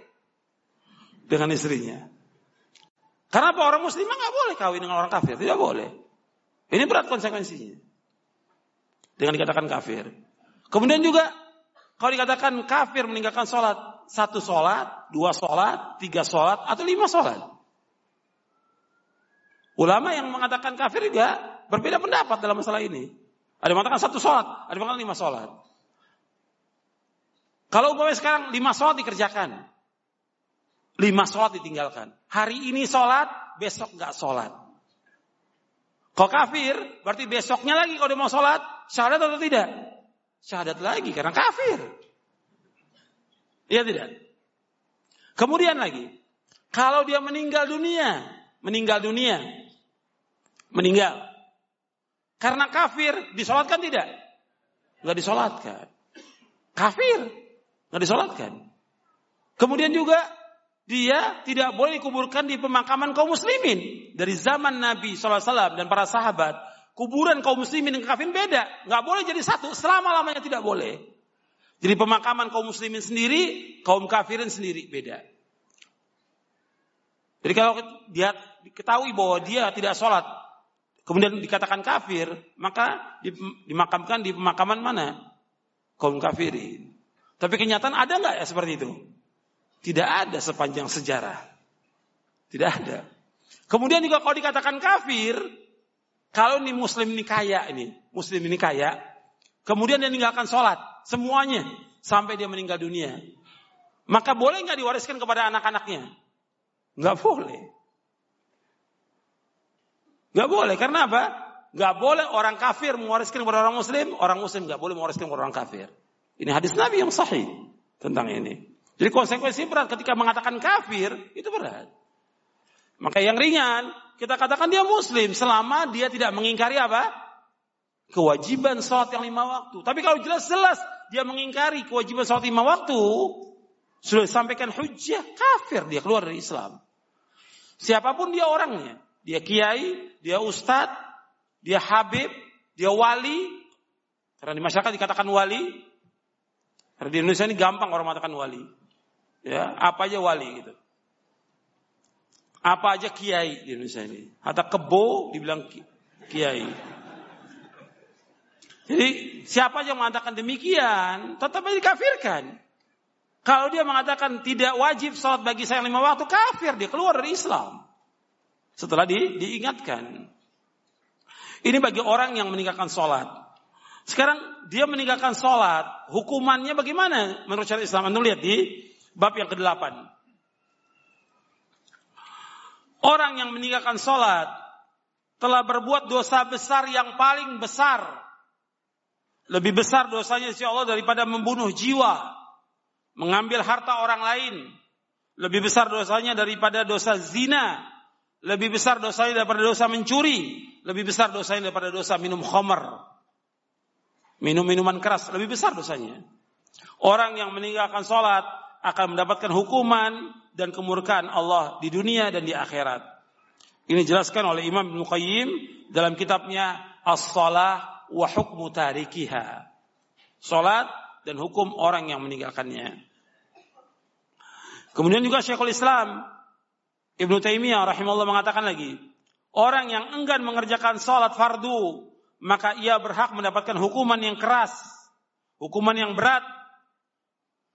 dengan istrinya. Karena apa orang muslim nggak boleh kawin dengan orang kafir, tidak boleh. Ini berat konsekuensinya. Dengan dikatakan kafir. Kemudian juga kalau dikatakan kafir meninggalkan sholat, satu sholat, dua sholat, tiga sholat, atau lima sholat. Ulama yang mengatakan kafir juga berbeda pendapat dalam masalah ini. Ada yang mengatakan satu sholat, ada yang mengatakan lima sholat. Kalau umpamanya sekarang lima sholat dikerjakan, Lima sholat ditinggalkan. Hari ini sholat, besok nggak sholat. Kalau kafir, berarti besoknya lagi kalau dia mau sholat, syahadat atau tidak? Syahadat lagi, karena kafir. Iya tidak? Kemudian lagi, kalau dia meninggal dunia, meninggal dunia, meninggal. Karena kafir, disolatkan tidak? Nggak disolatkan. Kafir, nggak disolatkan. Kemudian juga dia tidak boleh dikuburkan di pemakaman kaum muslimin. Dari zaman Nabi SAW dan para sahabat, kuburan kaum muslimin dan kafir beda. Nggak boleh jadi satu, selama-lamanya tidak boleh. Jadi pemakaman kaum muslimin sendiri, kaum kafirin sendiri beda. Jadi kalau dia diketahui bahwa dia tidak sholat, kemudian dikatakan kafir, maka dimakamkan di pemakaman mana? Kaum kafirin. Tapi kenyataan ada nggak ya seperti itu? Tidak ada sepanjang sejarah. Tidak ada. Kemudian juga kalau dikatakan kafir, kalau ini muslim ini kaya ini, muslim ini kaya, kemudian dia meninggalkan sholat, semuanya, sampai dia meninggal dunia. Maka boleh nggak diwariskan kepada anak-anaknya? Nggak boleh. Nggak boleh, karena apa? Nggak boleh orang kafir mewariskan kepada orang muslim, orang muslim nggak boleh mewariskan kepada orang kafir. Ini hadis Nabi yang sahih tentang ini. Jadi konsekuensi berat ketika mengatakan kafir itu berat. Maka yang ringan kita katakan dia muslim selama dia tidak mengingkari apa? Kewajiban sholat yang lima waktu. Tapi kalau jelas-jelas dia mengingkari kewajiban sholat lima waktu, sudah disampaikan hujah kafir dia keluar dari Islam. Siapa pun dia orangnya, dia kiai, dia ustadz, dia habib, dia wali. Karena di masyarakat dikatakan wali. Karena di Indonesia ini gampang orang mengatakan wali. Ya, apa aja wali gitu. Apa aja kiai di Indonesia ini. Hatta kebo dibilang kiai. Jadi siapa yang mengatakan demikian, tetap dikafirkan. Kalau dia mengatakan tidak wajib sholat bagi saya lima waktu, kafir dia keluar dari Islam. Setelah di, diingatkan. Ini bagi orang yang meninggalkan sholat. Sekarang dia meninggalkan sholat, hukumannya bagaimana menurut syariat Islam? Anda lihat di Bab yang ke-8. Orang yang meninggalkan sholat telah berbuat dosa besar yang paling besar. Lebih besar dosanya si Allah daripada membunuh jiwa. Mengambil harta orang lain. Lebih besar dosanya daripada dosa zina. Lebih besar dosanya daripada dosa mencuri. Lebih besar dosanya daripada dosa minum khamar. Minum minuman keras. Lebih besar dosanya. Orang yang meninggalkan sholat akan mendapatkan hukuman dan kemurkaan Allah di dunia dan di akhirat. Ini dijelaskan oleh Imam Ibnu Qayyim dalam kitabnya As-Salah wa Hukmu Tarikiha. Salat dan hukum orang yang meninggalkannya. Kemudian juga Syekhul Islam Ibnu Taimiyah rahimahullah mengatakan lagi, orang yang enggan mengerjakan salat fardu, maka ia berhak mendapatkan hukuman yang keras, hukuman yang berat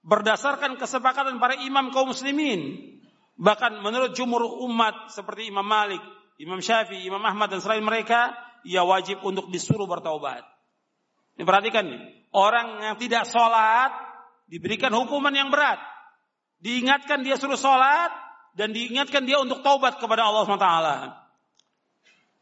berdasarkan kesepakatan para imam kaum muslimin. Bahkan menurut jumhur umat seperti Imam Malik, Imam Syafi'i, Imam Ahmad dan selain mereka, ia wajib untuk disuruh bertaubat. Ini perhatikan nih, orang yang tidak sholat diberikan hukuman yang berat. Diingatkan dia suruh sholat dan diingatkan dia untuk taubat kepada Allah SWT.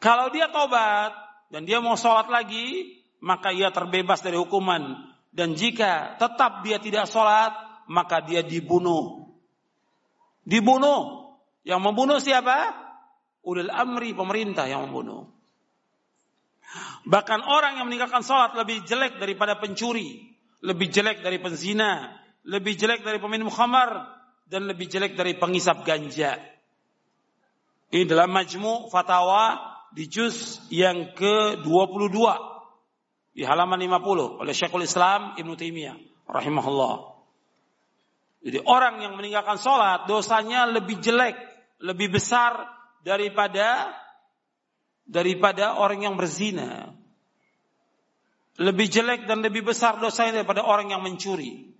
Kalau dia taubat dan dia mau sholat lagi, maka ia terbebas dari hukuman dan jika tetap dia tidak sholat, maka dia dibunuh. Dibunuh. Yang membunuh siapa? Ulil amri pemerintah yang membunuh. Bahkan orang yang meninggalkan sholat lebih jelek daripada pencuri. Lebih jelek dari penzina. Lebih jelek dari peminum khamar. Dan lebih jelek dari pengisap ganja. Ini dalam majmu fatwa di juz yang ke-22 di halaman 50 oleh Syekhul Islam Ibnu Taimiyah rahimahullah. Jadi orang yang meninggalkan sholat dosanya lebih jelek, lebih besar daripada daripada orang yang berzina. Lebih jelek dan lebih besar dosanya daripada orang yang mencuri.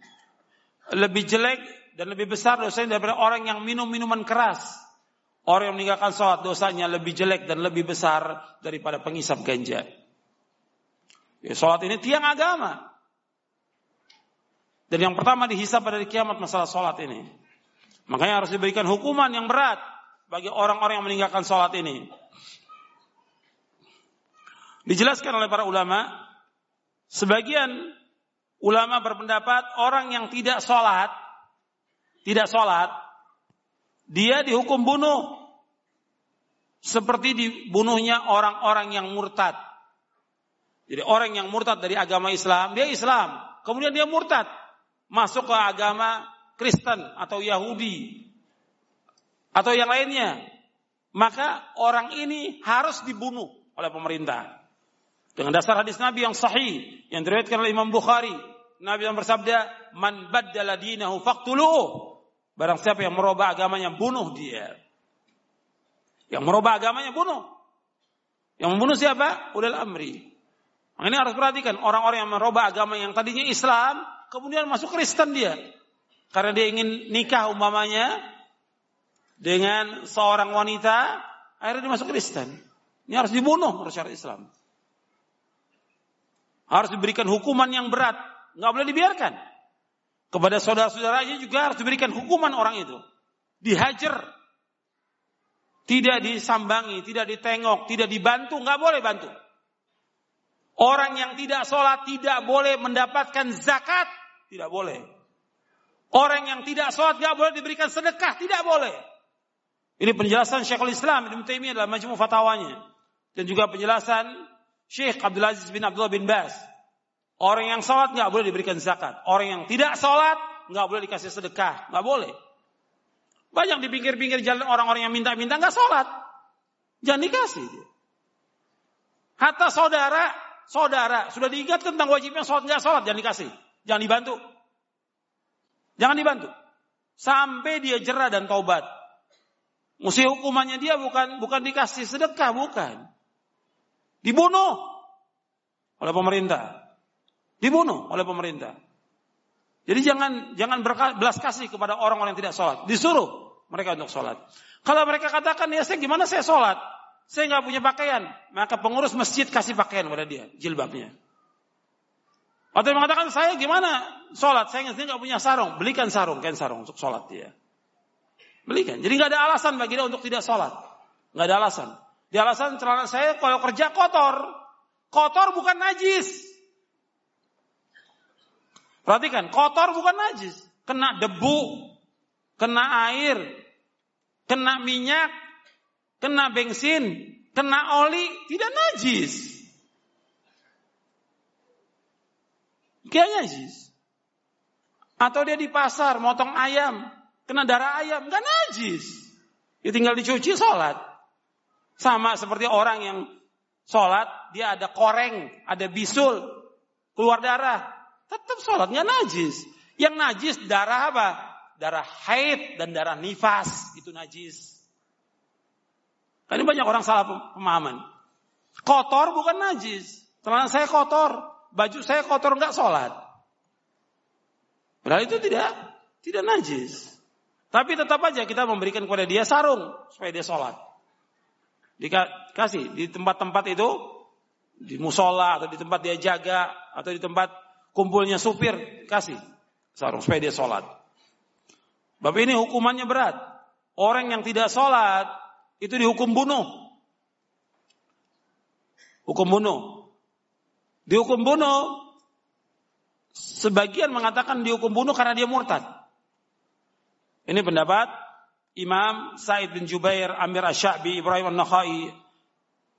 Lebih jelek dan lebih besar dosanya daripada orang yang minum minuman keras. Orang yang meninggalkan sholat dosanya lebih jelek dan lebih besar daripada pengisap ganja. Ya, sholat ini tiang agama. Dan yang pertama dihisap pada di kiamat masalah sholat ini. Makanya harus diberikan hukuman yang berat bagi orang-orang yang meninggalkan sholat ini. Dijelaskan oleh para ulama, sebagian ulama berpendapat orang yang tidak sholat, tidak sholat, dia dihukum bunuh. Seperti dibunuhnya orang-orang yang murtad. Jadi orang yang murtad dari agama Islam, dia Islam. Kemudian dia murtad masuk ke agama Kristen atau Yahudi atau yang lainnya, maka orang ini harus dibunuh oleh pemerintah. Dengan dasar hadis Nabi yang sahih yang diriwayatkan oleh Imam Bukhari, Nabi yang bersabda, "Man baddala dinahu faqtuluhu." Barang siapa yang merubah agamanya, bunuh dia. Yang merubah agamanya bunuh. Yang membunuh siapa? Ulil amri. Ini harus perhatikan orang-orang yang merubah agama yang tadinya Islam kemudian masuk Kristen dia. Karena dia ingin nikah umpamanya dengan seorang wanita, akhirnya dia masuk Kristen. Ini harus dibunuh menurut syariat Islam. Harus diberikan hukuman yang berat. Nggak boleh dibiarkan. Kepada saudara-saudaranya juga harus diberikan hukuman orang itu. Dihajar. Tidak disambangi, tidak ditengok, tidak dibantu, nggak boleh bantu. Orang yang tidak sholat tidak boleh mendapatkan zakat. Tidak boleh. Orang yang tidak sholat tidak boleh diberikan sedekah. Tidak boleh. Ini penjelasan Syekhul Islam Ibn Taimiyah dalam majmu fatwanya dan juga penjelasan Syekh Abdul Aziz bin Abdullah bin Bas. Orang yang sholat nggak boleh diberikan zakat. Orang yang tidak sholat nggak boleh dikasih sedekah. Nggak boleh. Banyak di pinggir-pinggir jalan orang-orang yang minta-minta nggak sholat. Jangan dikasih. Hatta saudara saudara sudah diingat tentang wajibnya sholat nggak sholat jangan dikasih, jangan dibantu, jangan dibantu sampai dia jerah dan taubat. Mesti hukumannya dia bukan bukan dikasih sedekah bukan, dibunuh oleh pemerintah, dibunuh oleh pemerintah. Jadi jangan jangan belas kasih kepada orang-orang yang tidak sholat, disuruh mereka untuk sholat. Kalau mereka katakan ya saya gimana saya sholat, saya nggak punya pakaian, maka pengurus masjid kasih pakaian pada dia, jilbabnya. Atau yang mengatakan saya gimana sholat, saya nggak punya sarung, belikan sarung, kain sarung untuk sholat dia. Belikan. Jadi nggak ada alasan bagi dia untuk tidak sholat, nggak ada alasan. Di alasan celana saya kalau kerja kotor, kotor bukan najis. Perhatikan, kotor bukan najis, kena debu, kena air, kena minyak, kena bensin, kena oli, tidak najis. Kayak najis. Atau dia di pasar motong ayam, kena darah ayam, nggak najis. Dia tinggal dicuci sholat. Sama seperti orang yang sholat, dia ada koreng, ada bisul, keluar darah. Tetap sholat, nggak najis. Yang najis darah apa? Darah haid dan darah nifas, itu najis. Kan banyak orang salah pemahaman. Kotor bukan najis. Celana saya kotor, baju saya kotor enggak sholat. Padahal itu tidak tidak najis. Tapi tetap aja kita memberikan kepada dia sarung supaya dia sholat. Dikasih di tempat-tempat itu di musola atau di tempat dia jaga atau di tempat kumpulnya supir kasih sarung supaya dia sholat. Bapak ini hukumannya berat. Orang yang tidak sholat itu dihukum bunuh. Hukum bunuh. Dihukum bunuh. Sebagian mengatakan dihukum bunuh karena dia murtad. Ini pendapat Imam Said bin Jubair, Amir Ash-Sha'bi, Ibrahim An-Nakhai,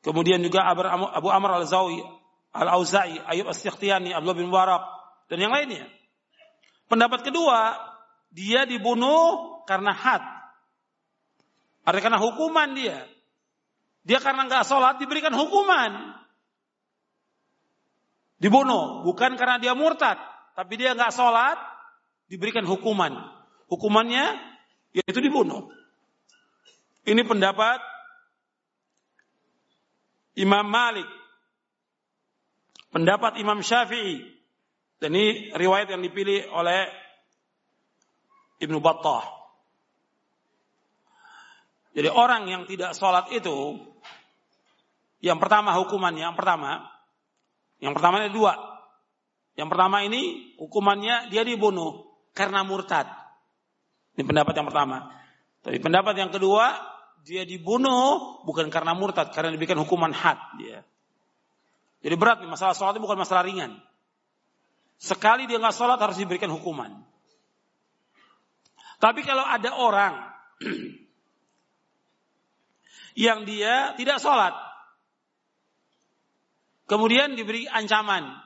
kemudian juga Abu Amr Al-Zawi, Al-Auza'i, Ayub As-Sikhtiyani, Abdullah bin Mubarak, dan yang lainnya. Pendapat kedua, dia dibunuh karena had, ada karena hukuman dia. Dia karena nggak sholat diberikan hukuman. Dibunuh. Bukan karena dia murtad. Tapi dia nggak sholat diberikan hukuman. hukumannya yaitu dibunuh. Ini pendapat Imam Malik. Pendapat Imam Syafi'i. Dan ini riwayat yang dipilih oleh Ibnu Battah. Jadi orang yang tidak sholat itu, yang pertama hukumannya, yang pertama, yang pertama ada dua. Yang pertama ini hukumannya dia dibunuh karena murtad. Ini pendapat yang pertama. Tapi pendapat yang kedua, dia dibunuh bukan karena murtad, karena diberikan hukuman had dia. Jadi berat nih, masalah sholat itu bukan masalah ringan. Sekali dia nggak sholat harus diberikan hukuman. Tapi kalau ada orang yang dia tidak sholat, kemudian diberi ancaman,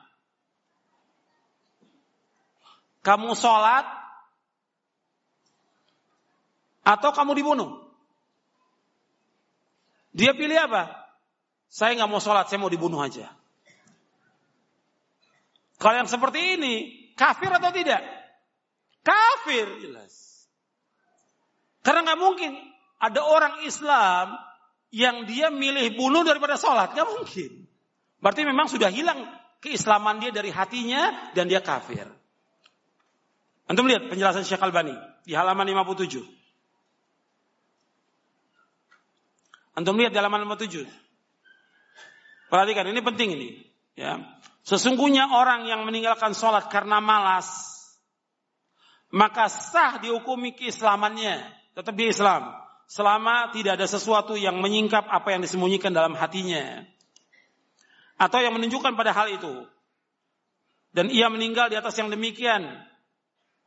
kamu sholat atau kamu dibunuh. Dia pilih apa? Saya nggak mau sholat, saya mau dibunuh aja. Kalau yang seperti ini, kafir atau tidak? Kafir, jelas. Karena nggak mungkin ada orang Islam yang dia milih bunuh daripada sholat, nggak mungkin. Berarti memang sudah hilang keislaman dia dari hatinya dan dia kafir. Antum lihat penjelasan Syekh Albani di halaman 57. Antum lihat di halaman 57. Perhatikan, ini penting ini. Ya. Sesungguhnya orang yang meninggalkan sholat karena malas, maka sah dihukumi keislamannya. Tetap di Islam. Selama tidak ada sesuatu yang menyingkap apa yang disembunyikan dalam hatinya. Atau yang menunjukkan pada hal itu. Dan ia meninggal di atas yang demikian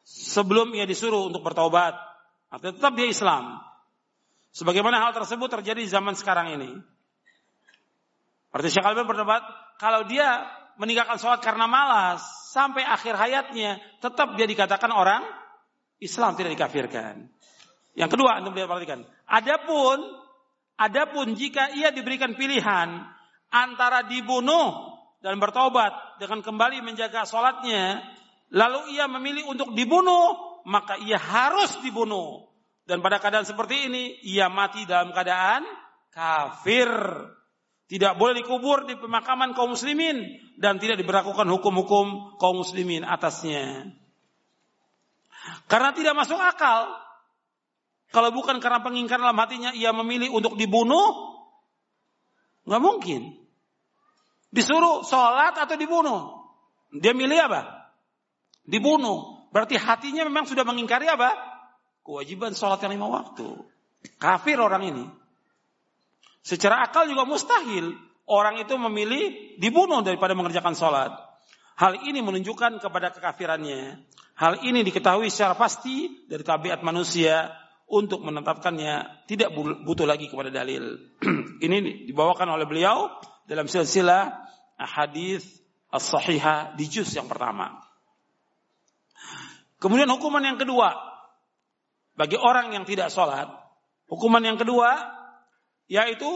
sebelum ia disuruh untuk bertobat. Artinya tetap dia Islam. Sebagaimana hal tersebut terjadi di zaman sekarang ini. Artinya Syekh berdebat, kalau dia meninggalkan sholat karena malas, sampai akhir hayatnya, tetap dia dikatakan orang Islam tidak dikafirkan. Yang kedua, anda lihat perhatikan. Adapun, adapun jika ia diberikan pilihan antara dibunuh dan bertobat dengan kembali menjaga sholatnya lalu ia memilih untuk dibunuh, maka ia harus dibunuh. Dan pada keadaan seperti ini, ia mati dalam keadaan kafir. Tidak boleh dikubur di pemakaman kaum muslimin dan tidak diberlakukan hukum-hukum kaum muslimin atasnya. Karena tidak masuk akal. Kalau bukan karena pengingkaran dalam hatinya ia memilih untuk dibunuh, nggak mungkin. Disuruh sholat atau dibunuh. Dia milih apa? dibunuh. Berarti hatinya memang sudah mengingkari apa? Kewajiban sholat yang lima waktu. Kafir orang ini. Secara akal juga mustahil orang itu memilih dibunuh daripada mengerjakan sholat. Hal ini menunjukkan kepada kekafirannya. Hal ini diketahui secara pasti dari tabiat manusia untuk menetapkannya tidak butuh lagi kepada dalil. ini dibawakan oleh beliau dalam silsilah hadis as-sahihah di juz yang pertama. Kemudian hukuman yang kedua bagi orang yang tidak sholat, hukuman yang kedua yaitu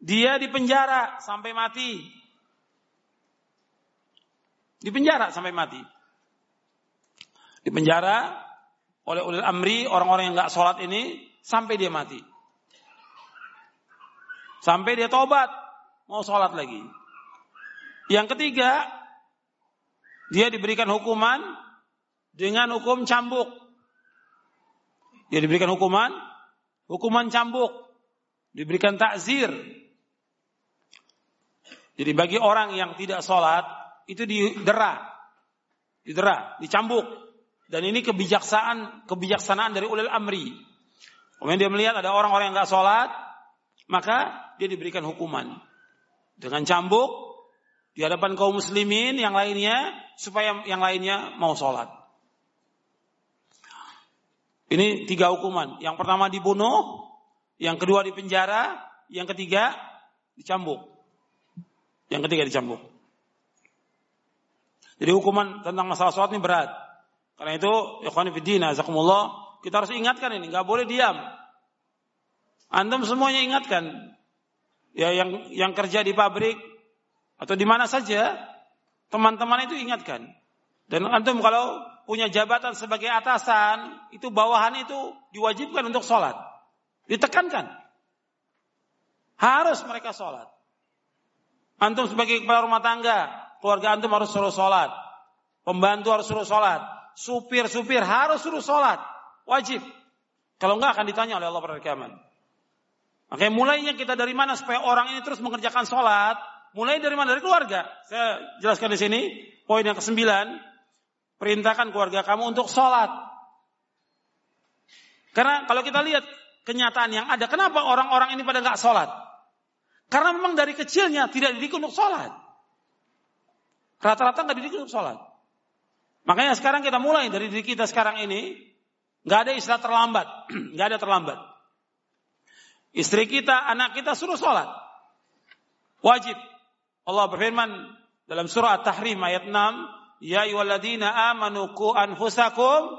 dia dipenjara sampai mati. Dipenjara sampai mati. Dipenjara oleh ulil amri orang-orang yang nggak sholat ini sampai dia mati. Sampai dia tobat mau sholat lagi. Yang ketiga, dia diberikan hukuman dengan hukum cambuk. Dia diberikan hukuman, hukuman cambuk, diberikan takzir. Jadi bagi orang yang tidak sholat itu didera, didera, dicambuk. Dan ini kebijaksanaan, kebijaksanaan dari ulil amri. Kemudian dia melihat ada orang-orang yang nggak sholat, maka dia diberikan hukuman dengan cambuk di hadapan kaum muslimin yang lainnya supaya yang lainnya mau sholat. Ini tiga hukuman. Yang pertama dibunuh, yang kedua dipenjara, yang ketiga dicambuk. Yang ketiga dicambuk. Jadi hukuman tentang masalah sholat ini berat. Karena itu, ikhwani fiddina, azakumullah, kita harus ingatkan ini, nggak boleh diam. Antum semuanya ingatkan. Ya yang yang kerja di pabrik atau di mana saja, teman-teman itu ingatkan. Dan antum kalau punya jabatan sebagai atasan, itu bawahan itu diwajibkan untuk sholat. Ditekankan. Harus mereka sholat. Antum sebagai kepala rumah tangga, keluarga antum harus suruh sholat. Pembantu harus suruh sholat. Supir-supir harus suruh sholat. Wajib. Kalau enggak akan ditanya oleh Allah pada kiamat. Makanya mulainya kita dari mana supaya orang ini terus mengerjakan sholat. Mulai dari mana? Dari keluarga. Saya jelaskan di sini. Poin yang kesembilan perintahkan keluarga kamu untuk sholat. Karena kalau kita lihat kenyataan yang ada, kenapa orang-orang ini pada nggak sholat? Karena memang dari kecilnya tidak dididik untuk sholat. Rata-rata nggak dididik untuk sholat. Makanya sekarang kita mulai dari diri kita sekarang ini, nggak ada istilah terlambat, nggak ada terlambat. Istri kita, anak kita suruh sholat. Wajib. Allah berfirman dalam surah At-Tahrim ayat 6, Ya amanu ku anfusakum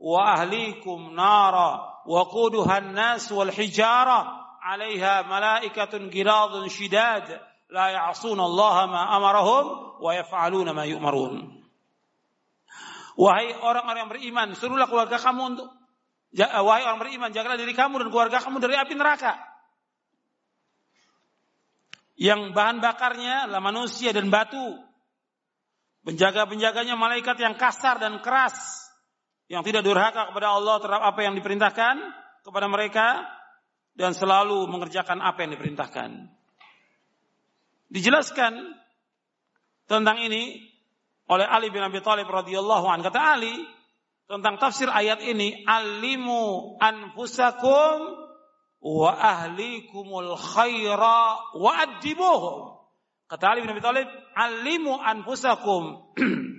wa ahlikum nara wal hijara 'alaiha malaikatun giradun shidad la ya'suna Allah ma amarahum wa yaf'aluna ma yu'marun. Wahai orang-orang yang beriman, suruhlah keluarga kamu untuk wahai orang beriman, jagalah diri kamu dan keluarga kamu dari api neraka. Yang bahan bakarnya adalah manusia dan batu Penjaga-penjaganya malaikat yang kasar dan keras. Yang tidak durhaka kepada Allah terhadap apa yang diperintahkan kepada mereka. Dan selalu mengerjakan apa yang diperintahkan. Dijelaskan tentang ini oleh Ali bin Abi Thalib radhiyallahu anhu kata Ali tentang tafsir ayat ini alimu anfusakum wa ahlikumul khaira wa adibuhum Kata Ali bin Abi Thalib, "Alimu anfusakum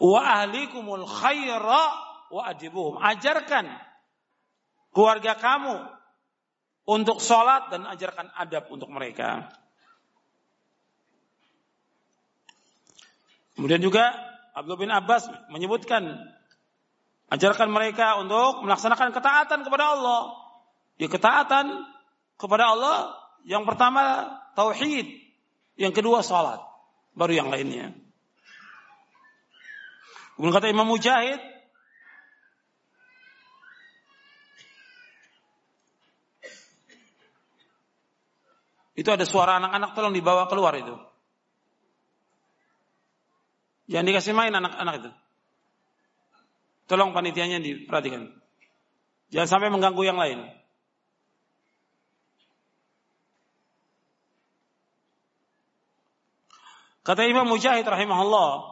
wa ahlikumul khaira wa adibuhum." Ajarkan keluarga kamu untuk sholat dan ajarkan adab untuk mereka. Kemudian juga Abdul bin Abbas menyebutkan ajarkan mereka untuk melaksanakan ketaatan kepada Allah. Ya ketaatan kepada Allah yang pertama tauhid, yang kedua salat. Baru yang lainnya. Kemudian kata Imam Mujahid, itu ada suara anak-anak tolong dibawa keluar itu. Jangan dikasih main anak-anak itu. Tolong panitianya diperhatikan. Jangan sampai mengganggu yang lain. Kata Imam Mujahid rahimahullah,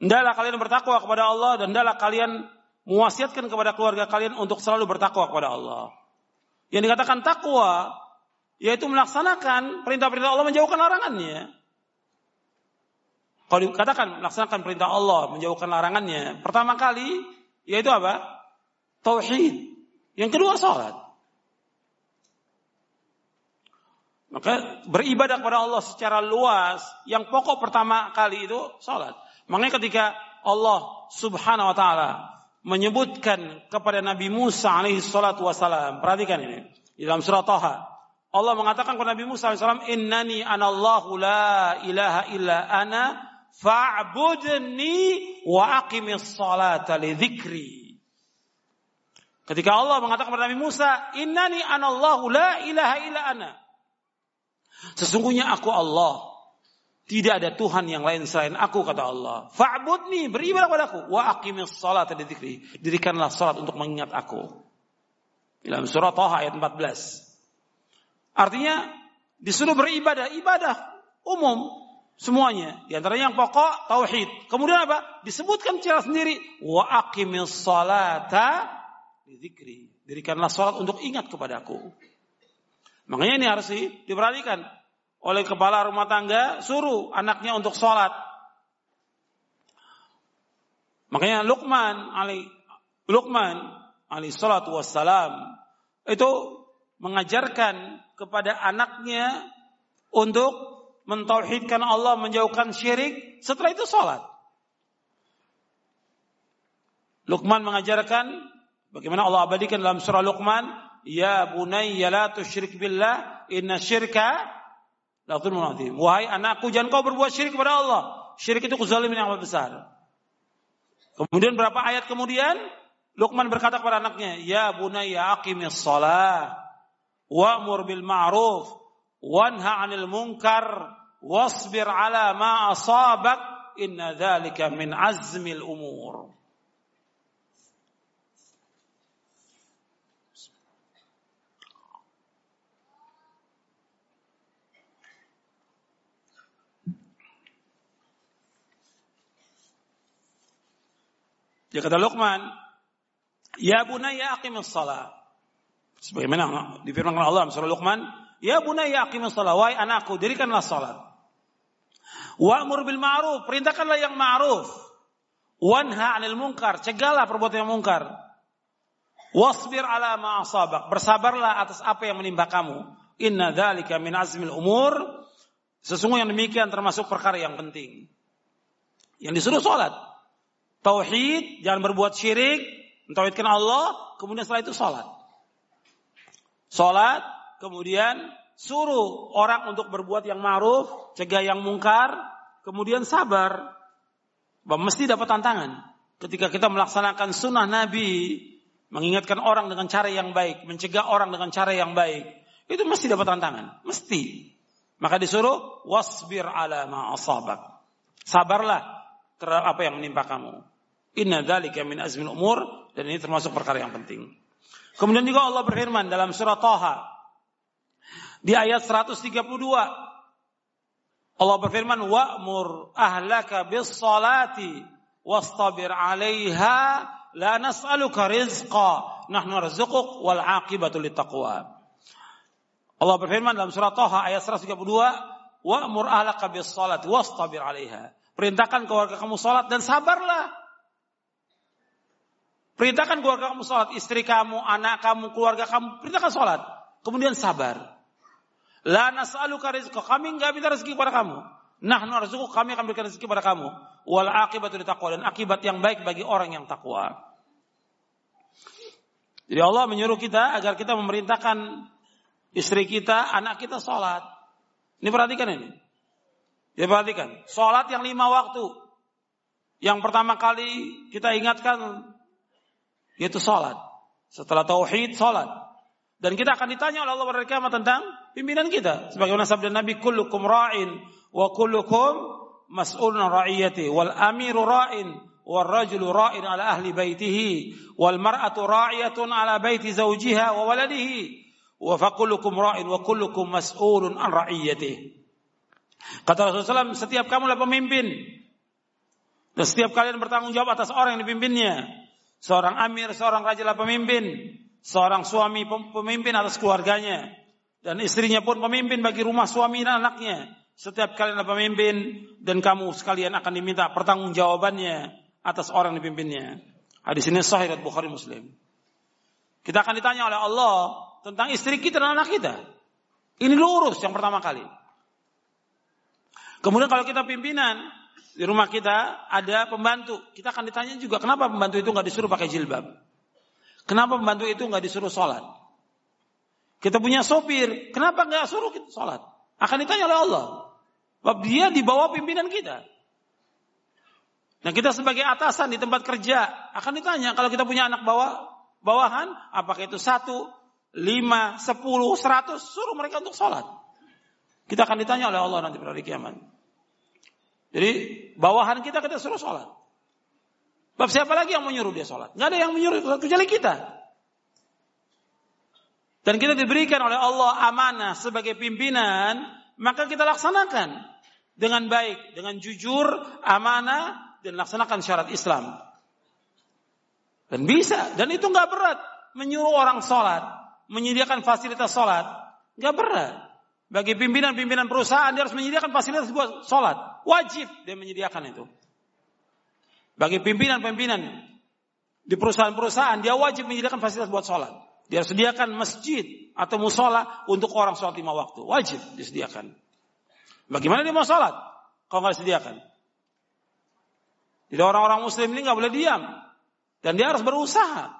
hendaklah kalian bertakwa kepada Allah dan hendaklah kalian mewasiatkan kepada keluarga kalian untuk selalu bertakwa kepada Allah. Yang dikatakan takwa yaitu melaksanakan perintah-perintah Allah menjauhkan larangannya. Kalau dikatakan melaksanakan perintah Allah menjauhkan larangannya, pertama kali yaitu apa? Tauhid. Yang kedua salat. Maka beribadah kepada Allah secara luas, yang pokok pertama kali itu salat. Makanya ketika Allah Subhanahu wa taala menyebutkan kepada Nabi Musa alaihi salatu wasalam, perhatikan ini di dalam surah Taha. Allah mengatakan kepada Nabi Musa alaihi salam, "Innani anallahu la ilaha illa ana fa'budni wa aqimis salata li dzikri." Ketika Allah mengatakan kepada Nabi Musa, "Innani anallahu la ilaha illa ana." Sesungguhnya aku Allah. Tidak ada Tuhan yang lain selain aku kata Allah. Fa'budni beribadah padaku wa aqimis salat dzikri. Dirikanlah salat untuk mengingat aku. Dalam surah Taha ayat 14. Artinya disuruh beribadah, ibadah umum semuanya. Di antara yang pokok tauhid. Kemudian apa? Disebutkan secara sendiri wa aqimis salata di dzikri. Dirikanlah salat untuk ingat kepadaku. Makanya ini harus diperhatikan oleh kepala rumah tangga, suruh anaknya untuk sholat. Makanya Luqman ali Luqman ali salatu wassalam itu mengajarkan kepada anaknya untuk mentauhidkan Allah, menjauhkan syirik, setelah itu sholat. Luqman mengajarkan bagaimana Allah abadikan dalam surah Luqman Ya bunayya la tusyrik billah inna syirka. Wahai anakku jangan kau berbuat syirik kepada Allah. Syirik itu kezaliman yang besar. Kemudian berapa ayat kemudian Luqman berkata kepada anaknya, "Ya bunayya aqimis shalah wa'mur bil ma'ruf wanha 'anil munkar wasbir 'ala ma asabak inna dzalika min azmil umur." Dia kata Luqman, Ya bunayya aqimus salat. Sebagaimana difirmankan Allah dalam surah Luqman, Ya bunayya aqimus salat. Wahai anakku, dirikanlah salat. Wa'mur bil ma'ruf, perintahkanlah yang ma'ruf. Wanha 'anil munkar, cegahlah perbuatan yang mungkar. Wasbir ala ma asabak, bersabarlah atas apa yang menimpa kamu. Inna dzalika min azmil umur. Sesungguhnya demikian termasuk perkara yang penting. Yang disuruh salat tauhid, jangan berbuat syirik, mentauhidkan Allah, kemudian setelah itu sholat. Sholat, kemudian suruh orang untuk berbuat yang ma'ruf, cegah yang mungkar, kemudian sabar. Mesti dapat tantangan. Ketika kita melaksanakan sunnah Nabi, mengingatkan orang dengan cara yang baik, mencegah orang dengan cara yang baik, itu mesti dapat tantangan, mesti. Maka disuruh wasbir ala ma asabak. Sabarlah terhadap apa yang menimpa kamu. Inna dzalika min azmil umur dan ini termasuk perkara yang penting. Kemudian juga Allah berfirman dalam surat Taha di ayat 132 Allah berfirman wa'mur ahlaka bis salati wastabir 'alaiha la nas'aluka rizqa nahnu narzuquk wal 'aqibatu littaqwa. Allah berfirman dalam surat Taha ayat 132 wa'mur ahlaka bis salati wastabir 'alaiha. Perintahkan keluarga kamu salat dan sabarlah Perintahkan keluarga kamu sholat, istri kamu, anak kamu, keluarga kamu, perintahkan sholat. Kemudian sabar. La nas'aluka rizqa, kami enggak minta rezeki kepada kamu. Nah, narzuku kami akan berikan rezeki kepada kamu. Wal akibatu taqwa dan akibat yang baik bagi orang yang takwa. Jadi Allah menyuruh kita agar kita memerintahkan istri kita, anak kita sholat. Ini perhatikan ini. Ya perhatikan. Sholat yang lima waktu. Yang pertama kali kita ingatkan yaitu salat. Setelah tauhid salat. Dan kita akan ditanya oleh Allah pada kiamat tentang pimpinan kita. Sebagaimana sabda Nabi kullukum ra'in wa kullukum mas'ulun ra'iyati wal amiru ra'in wal rajulu ra'in ala ahli baitihi wal mar'atu ra'iyatun ala baiti zawjiha wa waladihi wa fakullukum ra'in wa kullukum mas'ulun an ra'iyati. Kata Rasulullah SAW, setiap kamu adalah pemimpin. Dan setiap kalian bertanggung jawab atas orang yang dipimpinnya. Seorang amir, seorang raja adalah pemimpin. Seorang suami pemimpin atas keluarganya. Dan istrinya pun pemimpin bagi rumah suami dan anaknya. Setiap kalian adalah pemimpin dan kamu sekalian akan diminta pertanggungjawabannya atas orang yang dipimpinnya. Hadis ini sahih Bukhari Muslim. Kita akan ditanya oleh Allah tentang istri kita dan anak kita. Ini lurus yang pertama kali. Kemudian kalau kita pimpinan, di rumah kita ada pembantu. Kita akan ditanya juga kenapa pembantu itu nggak disuruh pakai jilbab? Kenapa pembantu itu nggak disuruh sholat? Kita punya sopir, kenapa nggak suruh kita sholat? Akan ditanya oleh Allah. Sebab dia di bawah pimpinan kita. Nah kita sebagai atasan di tempat kerja akan ditanya kalau kita punya anak bawah bawahan, apakah itu satu, lima, sepuluh, seratus, suruh mereka untuk sholat. Kita akan ditanya oleh Allah nanti pada hari kiamat. Jadi bawahan kita kita suruh sholat. Bab siapa lagi yang menyuruh dia sholat? Nggak ada yang menyuruh kecuali kita. Dan kita diberikan oleh Allah amanah sebagai pimpinan, maka kita laksanakan dengan baik, dengan jujur, amanah, dan laksanakan syarat Islam. Dan bisa, dan itu nggak berat. Menyuruh orang sholat, menyediakan fasilitas sholat, nggak berat. Bagi pimpinan-pimpinan perusahaan dia harus menyediakan fasilitas buat sholat. Wajib dia menyediakan itu. Bagi pimpinan-pimpinan di perusahaan-perusahaan dia wajib menyediakan fasilitas buat sholat. Dia harus sediakan masjid atau musola untuk orang sholat lima waktu. Wajib disediakan. Bagaimana dia mau sholat? Kalau nggak disediakan. Jadi orang-orang muslim ini nggak boleh diam. Dan dia harus berusaha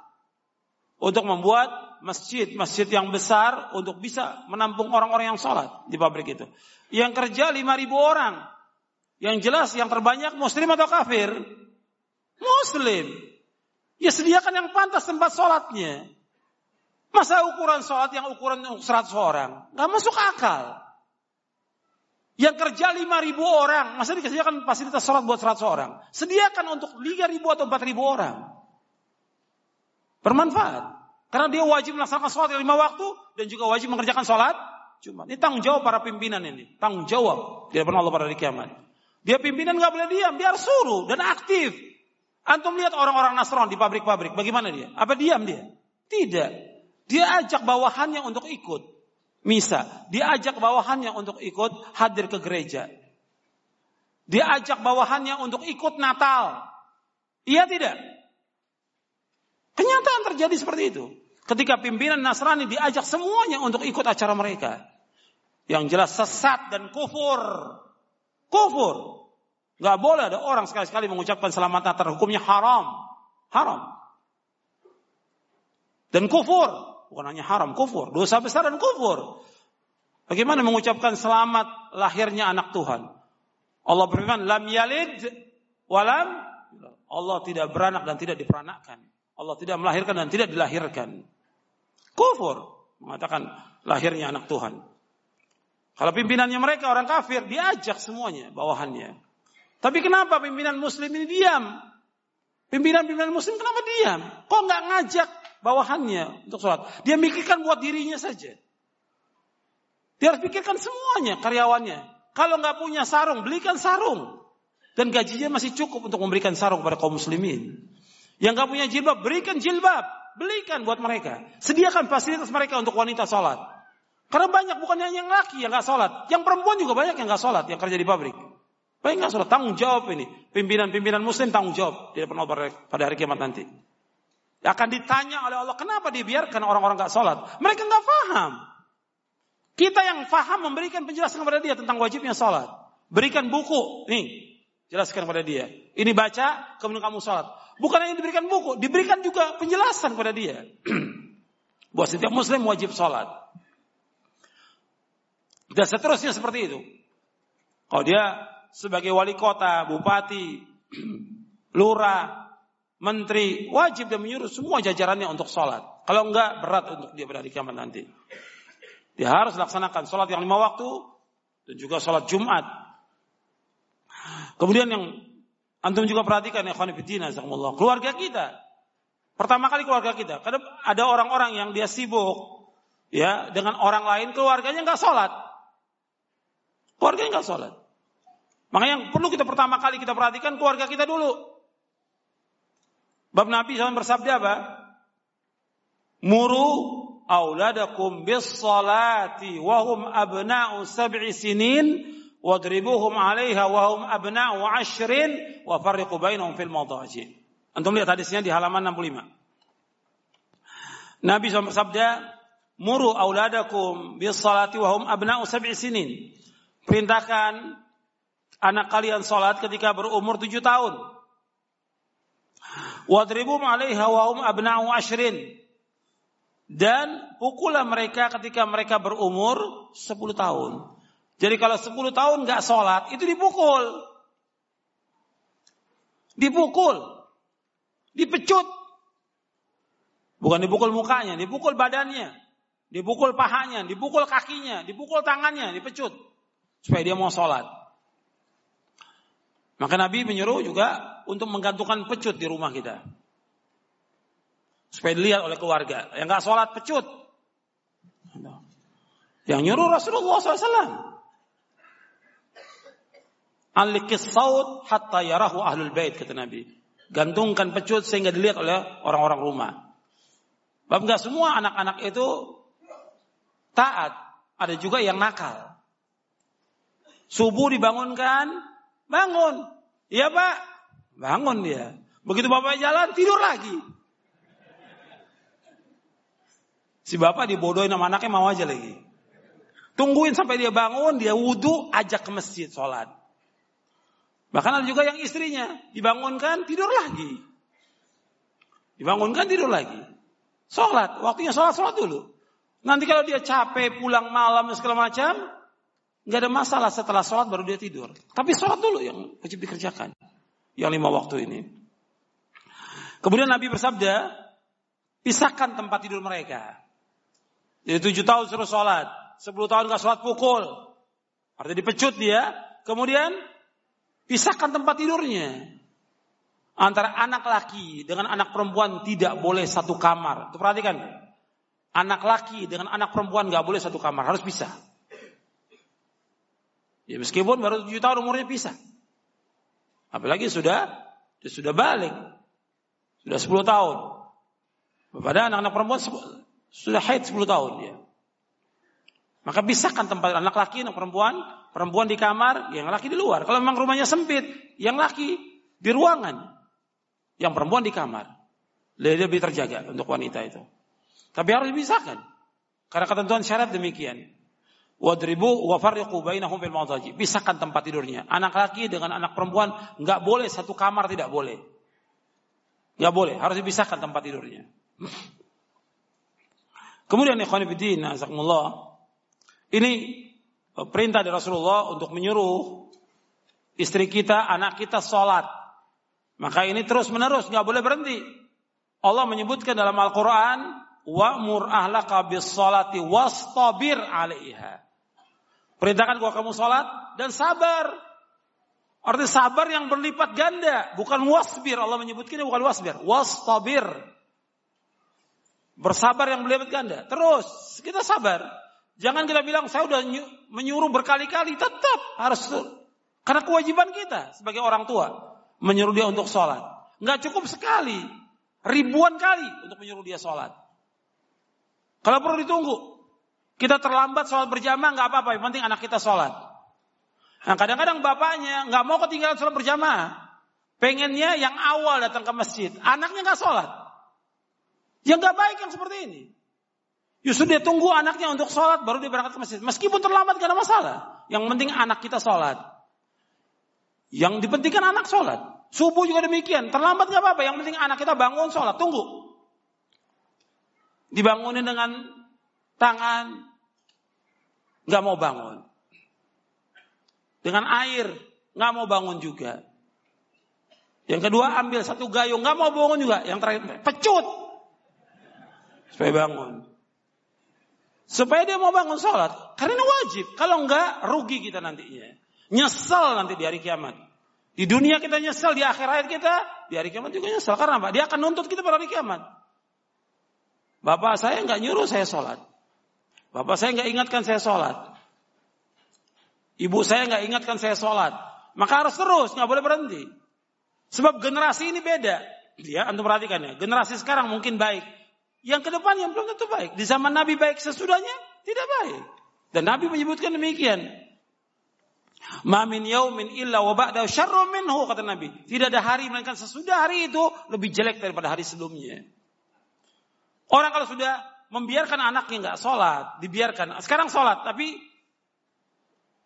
untuk membuat masjid-masjid yang besar untuk bisa menampung orang-orang yang sholat di pabrik itu. Yang kerja 5.000 orang. Yang jelas yang terbanyak muslim atau kafir. Muslim. Ya sediakan yang pantas tempat sholatnya. Masa ukuran sholat yang ukuran 100 orang? Gak masuk akal. Yang kerja 5 ribu orang, masa dikasihkan fasilitas sholat buat 100 orang? Sediakan untuk 3 ribu atau 4 ribu orang. Bermanfaat. Karena dia wajib melaksanakan sholat lima waktu dan juga wajib mengerjakan sholat Jumat. Ini tanggung jawab para pimpinan ini. Tanggung jawab. Tidak pernah Allah pada hari kiamat. Dia pimpinan nggak boleh diam, dia harus suruh dan aktif. Antum lihat orang-orang Nasrani di pabrik-pabrik, bagaimana dia? Apa diam dia? Tidak. Dia ajak bawahannya untuk ikut. Misa. Dia ajak bawahannya untuk ikut hadir ke gereja. Dia ajak bawahannya untuk ikut Natal. Iya tidak? Kenyataan terjadi seperti itu. Ketika pimpinan Nasrani diajak semuanya untuk ikut acara mereka. Yang jelas sesat dan kufur. Kufur. Gak boleh ada orang sekali-sekali mengucapkan selamat Natal. Hukumnya haram. Haram. Dan kufur. Bukan hanya haram, kufur. Dosa besar dan kufur. Bagaimana mengucapkan selamat lahirnya anak Tuhan? Allah berfirman, Lam yalid walam. Allah tidak beranak dan tidak diperanakkan. Allah tidak melahirkan dan tidak dilahirkan. Kufur. Mengatakan lahirnya anak Tuhan. Kalau pimpinannya mereka orang kafir, diajak semuanya, bawahannya. Tapi kenapa pimpinan muslim ini diam? Pimpinan-pimpinan muslim kenapa diam? Kok nggak ngajak bawahannya untuk sholat? Dia mikirkan buat dirinya saja. Dia harus pikirkan semuanya, karyawannya. Kalau nggak punya sarung, belikan sarung. Dan gajinya masih cukup untuk memberikan sarung kepada kaum muslimin. Yang nggak punya jilbab, berikan jilbab. Belikan buat mereka. Sediakan fasilitas mereka untuk wanita sholat. Karena banyak bukan hanya yang laki yang nggak sholat. Yang perempuan juga banyak yang nggak sholat, yang kerja di pabrik. Baik nggak sholat, tanggung jawab ini. Pimpinan-pimpinan muslim tanggung jawab. Tidak pernah pada hari kiamat nanti. Akan ditanya oleh Allah, kenapa dibiarkan orang-orang nggak sholat? Mereka nggak paham. Kita yang paham memberikan penjelasan kepada dia tentang wajibnya sholat. Berikan buku, nih, jelaskan kepada dia. Ini baca, kemudian kamu sholat. Bukan hanya diberikan buku, diberikan juga penjelasan kepada dia. Buat setiap muslim wajib sholat. Dan seterusnya seperti itu. Kalau dia sebagai wali kota, bupati, lurah, menteri, wajib dan menyuruh semua jajarannya untuk sholat. Kalau enggak, berat untuk dia pada hari kiamat nanti. Dia harus laksanakan sholat yang lima waktu, dan juga sholat Jumat. Kemudian yang antum juga perhatikan ya khonifidina, keluarga kita. Pertama kali keluarga kita. Karena ada orang-orang yang dia sibuk ya dengan orang lain, keluarganya nggak sholat. Keluarganya nggak sholat. Makanya yang perlu kita pertama kali kita perhatikan keluarga kita dulu. Bab Nabi SAW bersabda apa? Muru auladakum bis salati wahum abna'u sab'i sinin wadribuhum 'alaiha wahum abna'u 'ashrin wa farriqu bainahum fil madaji. Antum lihat hadisnya di halaman 65. Nabi SAW bersabda, "Muru auladakum bis salati wahum abna'u sab'i sinin." Perintahkan anak kalian sholat ketika berumur tujuh tahun. Wadribu alaiha wa hum abna'u ashrin. Dan pukullah mereka ketika mereka berumur sepuluh tahun. Jadi kalau sepuluh tahun nggak sholat, itu dipukul. Dipukul. Dipecut. Bukan dipukul mukanya, dipukul badannya. Dipukul pahanya, dipukul kakinya, dipukul tangannya, dipecut. Supaya dia mau sholat. Maka Nabi menyuruh juga untuk menggantungkan pecut di rumah kita. Supaya dilihat oleh keluarga. Yang nggak sholat pecut. Yang nyuruh Rasulullah SAW. Alikis saud hatta yarahu ahlul bait kata Nabi. Gantungkan pecut sehingga dilihat oleh orang-orang rumah. Bab nggak semua anak-anak itu taat. Ada juga yang nakal. Subuh dibangunkan, Bangun. Iya pak. Bangun dia. Begitu bapak jalan tidur lagi. Si bapak dibodohin sama anaknya mau aja lagi. Tungguin sampai dia bangun, dia wudhu, ajak ke masjid sholat. Bahkan ada juga yang istrinya dibangunkan tidur lagi. Dibangunkan tidur lagi. Sholat, waktunya sholat, sholat dulu. Nanti kalau dia capek pulang malam segala macam, Nggak ada masalah setelah sholat baru dia tidur. Tapi sholat dulu yang wajib dikerjakan. Yang lima waktu ini. Kemudian Nabi bersabda, pisahkan tempat tidur mereka. Jadi tujuh tahun suruh sholat, sepuluh tahun gak sholat pukul. Artinya dipecut dia. Kemudian pisahkan tempat tidurnya. Antara anak laki dengan anak perempuan tidak boleh satu kamar. Itu perhatikan. Anak laki dengan anak perempuan gak boleh satu kamar, harus pisah. Ya meskipun baru tujuh tahun umurnya pisah. Apalagi sudah sudah balik. Sudah sepuluh tahun. Pada anak-anak perempuan sudah haid sepuluh tahun dia. Maka pisahkan tempat anak laki dan perempuan, perempuan di kamar, yang laki di luar. Kalau memang rumahnya sempit, yang laki di ruangan, yang perempuan di kamar. Lebih terjaga untuk wanita itu. Tapi harus dipisahkan. Karena ketentuan syarat demikian. Wadribu wa bainahum fil madaji. Pisahkan tempat tidurnya. Anak laki dengan anak perempuan nggak boleh satu kamar tidak boleh. Nggak boleh, harus dipisahkan tempat tidurnya. Kemudian ikhwan azakumullah. Ini perintah dari Rasulullah untuk menyuruh istri kita, anak kita sholat. Maka ini terus menerus, nggak boleh berhenti. Allah menyebutkan dalam Al-Quran, wa'mur ahlaka bis salati wastabir alaiha. Perintahkan gua kamu salat dan sabar. Arti sabar yang berlipat ganda, bukan wasbir. Allah menyebutkannya bukan wasbir, wastabir. Bersabar yang berlipat ganda. Terus kita sabar. Jangan kita bilang saya udah menyuruh berkali-kali, tetap harus karena kewajiban kita sebagai orang tua menyuruh dia untuk sholat. Nggak cukup sekali, ribuan kali untuk menyuruh dia sholat. Kalau perlu ditunggu. Kita terlambat sholat berjamaah nggak apa-apa, yang penting anak kita sholat. Nah kadang-kadang bapaknya nggak mau ketinggalan sholat berjamaah. Pengennya yang awal datang ke masjid, anaknya nggak sholat. Yang nggak baik yang seperti ini. Justru dia tunggu anaknya untuk sholat baru dia berangkat ke masjid. Meskipun terlambat gak ada masalah. Yang penting anak kita sholat. Yang dipentingkan anak sholat. Subuh juga demikian. Terlambat gak apa-apa. Yang penting anak kita bangun sholat. Tunggu dibangunin dengan tangan, nggak mau bangun. Dengan air, nggak mau bangun juga. Yang kedua ambil satu gayung, nggak mau bangun juga. Yang terakhir pecut supaya bangun. Supaya dia mau bangun sholat. Karena wajib. Kalau enggak, rugi kita nantinya. Nyesel nanti di hari kiamat. Di dunia kita nyesel, di akhirat kita, di hari kiamat juga nyesel. Karena apa? Dia akan nuntut kita pada hari kiamat. Bapak saya nggak nyuruh saya sholat. Bapak saya nggak ingatkan saya sholat. Ibu saya nggak ingatkan saya sholat. Maka harus terus, nggak boleh berhenti. Sebab generasi ini beda. Ya, antum perhatikan ya. Generasi sekarang mungkin baik. Yang ke depan yang belum tentu baik. Di zaman Nabi baik sesudahnya, tidak baik. Dan Nabi menyebutkan demikian. Ma min yaumin illa wa ba'da minhu kata Nabi. Tidak ada hari melainkan sesudah hari itu lebih jelek daripada hari sebelumnya. Orang kalau sudah membiarkan anaknya nggak sholat, dibiarkan. Sekarang sholat, tapi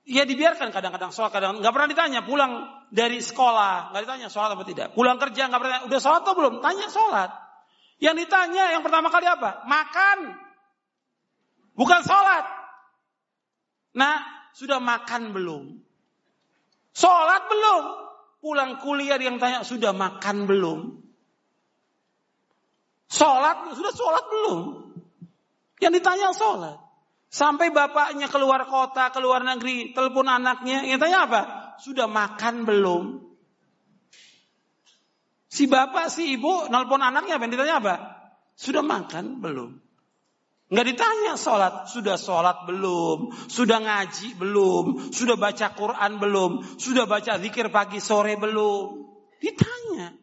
ya dibiarkan kadang-kadang sholat, kadang nggak pernah ditanya. Pulang dari sekolah nggak ditanya sholat apa tidak. Pulang kerja nggak pernah. Udah sholat atau belum? Tanya sholat. Yang ditanya yang pertama kali apa? Makan, bukan sholat. Nah, sudah makan belum? Sholat belum? Pulang kuliah yang tanya sudah makan belum? Sholat, sudah sholat belum? Yang ditanya sholat. Sampai bapaknya keluar kota, keluar negeri, telepon anaknya, yang tanya apa? Sudah makan belum? Si bapak, si ibu, nelpon anaknya, yang ditanya apa? Sudah makan belum? Nggak ditanya sholat, sudah sholat belum, sudah ngaji belum, sudah baca Quran belum, sudah baca zikir pagi sore belum. Ditanya.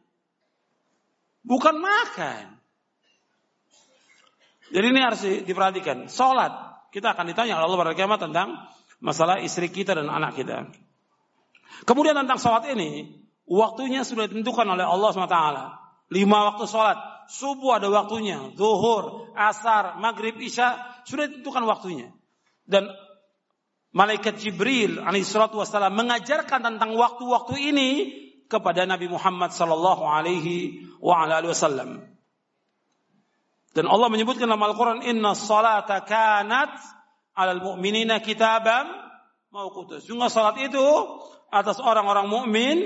Bukan makan. Jadi ini harus diperhatikan. Sholat. Kita akan ditanya oleh Allah pada kiamat tentang masalah istri kita dan anak kita. Kemudian tentang sholat ini, waktunya sudah ditentukan oleh Allah SWT. Lima waktu sholat. Subuh ada waktunya. Zuhur, asar, maghrib, isya. Sudah ditentukan waktunya. Dan malaikat Jibril alaihissalatu wassalam mengajarkan tentang waktu-waktu ini kepada Nabi Muhammad wasallam. Dan Allah menyebutkan dalam Al-Quran, Inna salata kanat alal mu'minina kitabam mauqutus. Sungguh salat itu atas orang-orang mukmin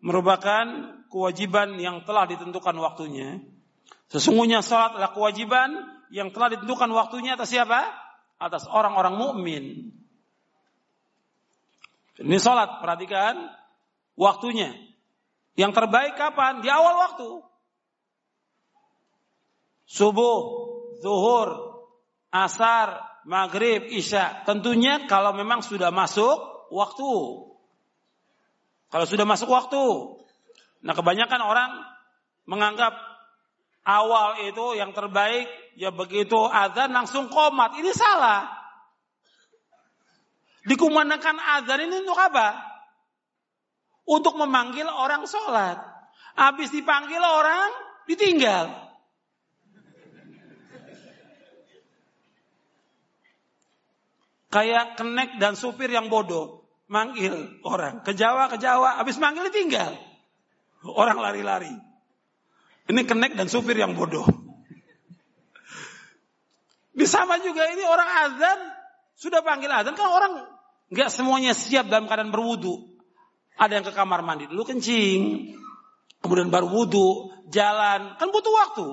merupakan kewajiban yang telah ditentukan waktunya. Sesungguhnya salat adalah kewajiban yang telah ditentukan waktunya atas siapa? Atas orang-orang mukmin. Ini salat, perhatikan waktunya. Yang terbaik kapan? Di awal waktu. Subuh, zuhur, asar, maghrib, isya. Tentunya kalau memang sudah masuk waktu. Kalau sudah masuk waktu. Nah kebanyakan orang menganggap awal itu yang terbaik. Ya begitu azan langsung komat. Ini salah. Dikumandangkan azan ini untuk apa? Untuk memanggil orang sholat. Habis dipanggil orang, ditinggal. Kayak kenek dan supir yang bodoh. Manggil orang. Ke Jawa, ke Jawa. Habis manggil tinggal. Orang lari-lari. Ini kenek dan supir yang bodoh. Sama juga ini orang azan. Sudah panggil azan. Kan orang nggak semuanya siap dalam keadaan berwudu. Ada yang ke kamar mandi dulu kencing. Kemudian baru wudu, jalan. Kan butuh waktu.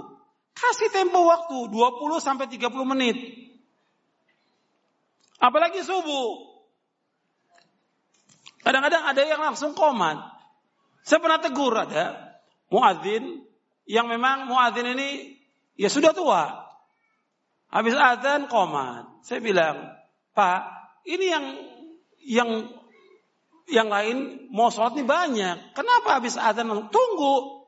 Kasih tempo waktu 20 sampai 30 menit. Apalagi subuh. Kadang-kadang ada yang langsung komat. Saya pernah tegur ada muadzin yang memang muadzin ini ya sudah tua. Habis azan komat. Saya bilang, Pak, ini yang yang yang lain mau sholat ini banyak. Kenapa habis azan tunggu?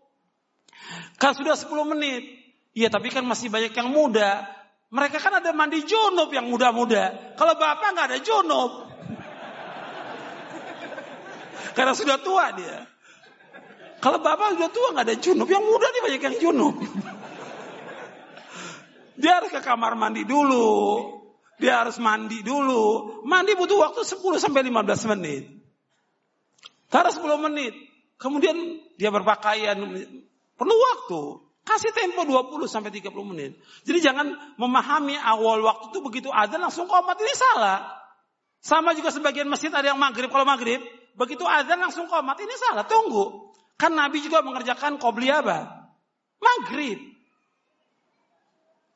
Kan sudah 10 menit. Iya tapi kan masih banyak yang muda. Mereka kan ada mandi junub yang muda-muda. Kalau bapak nggak ada junub. Karena sudah tua dia. Kalau bapak sudah tua nggak ada junub. Yang muda nih banyak yang junub. Dia harus ke kamar mandi dulu. Dia harus mandi dulu. Mandi butuh waktu 10 sampai 15 menit. Karena 10 menit. Kemudian dia berpakaian. Perlu waktu. Kasih tempo 20 sampai 30 menit. Jadi jangan memahami awal waktu itu begitu ada langsung komat ini salah. Sama juga sebagian masjid ada yang maghrib. Kalau maghrib, begitu ada langsung komat ini salah. Tunggu. Kan Nabi juga mengerjakan qobli apa? Maghrib.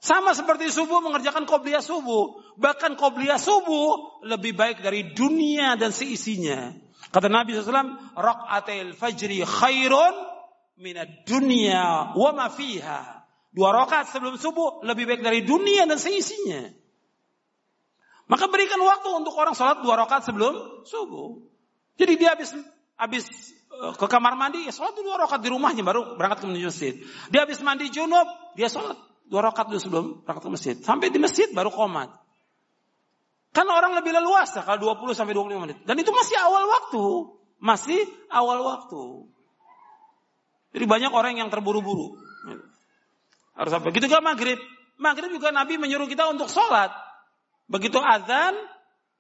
Sama seperti subuh mengerjakan qobliyah subuh. Bahkan qobliyah subuh lebih baik dari dunia dan seisinya. Kata Nabi SAW, Raq'atil fajri khairun minat dunia wa ma fiha. Dua rakaat sebelum subuh lebih baik dari dunia dan seisinya. Maka berikan waktu untuk orang sholat dua rakaat sebelum subuh. Jadi dia habis habis eh, ke kamar mandi, ya sholat dua rakaat di rumahnya baru berangkat ke masjid. Dia habis mandi junub, dia sholat dua rakaat dulu sebelum berangkat ke masjid. Sampai di masjid baru komat. Kan orang lebih leluasa kalau 20 sampai 25 menit. Dan itu masih awal waktu. Masih awal waktu. Jadi banyak orang yang terburu-buru. Harus apa? Begitu juga maghrib. Maghrib juga Nabi menyuruh kita untuk sholat. Begitu azan,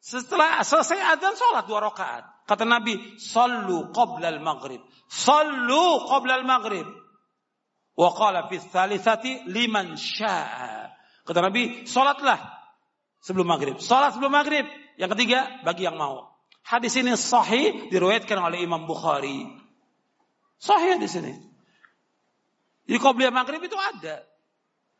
setelah selesai azan sholat dua rakaat. Kata Nabi, sallu qabla al-maghrib. Sallu qabla al-maghrib. Wa qala fi thalithati liman sya'a. Kata Nabi, sholatlah sebelum maghrib. Sholat sebelum maghrib. Yang ketiga, bagi yang mau. Hadis ini sahih diriwayatkan oleh Imam Bukhari. Sahih di sini. Jadi qobliyah maghrib itu ada.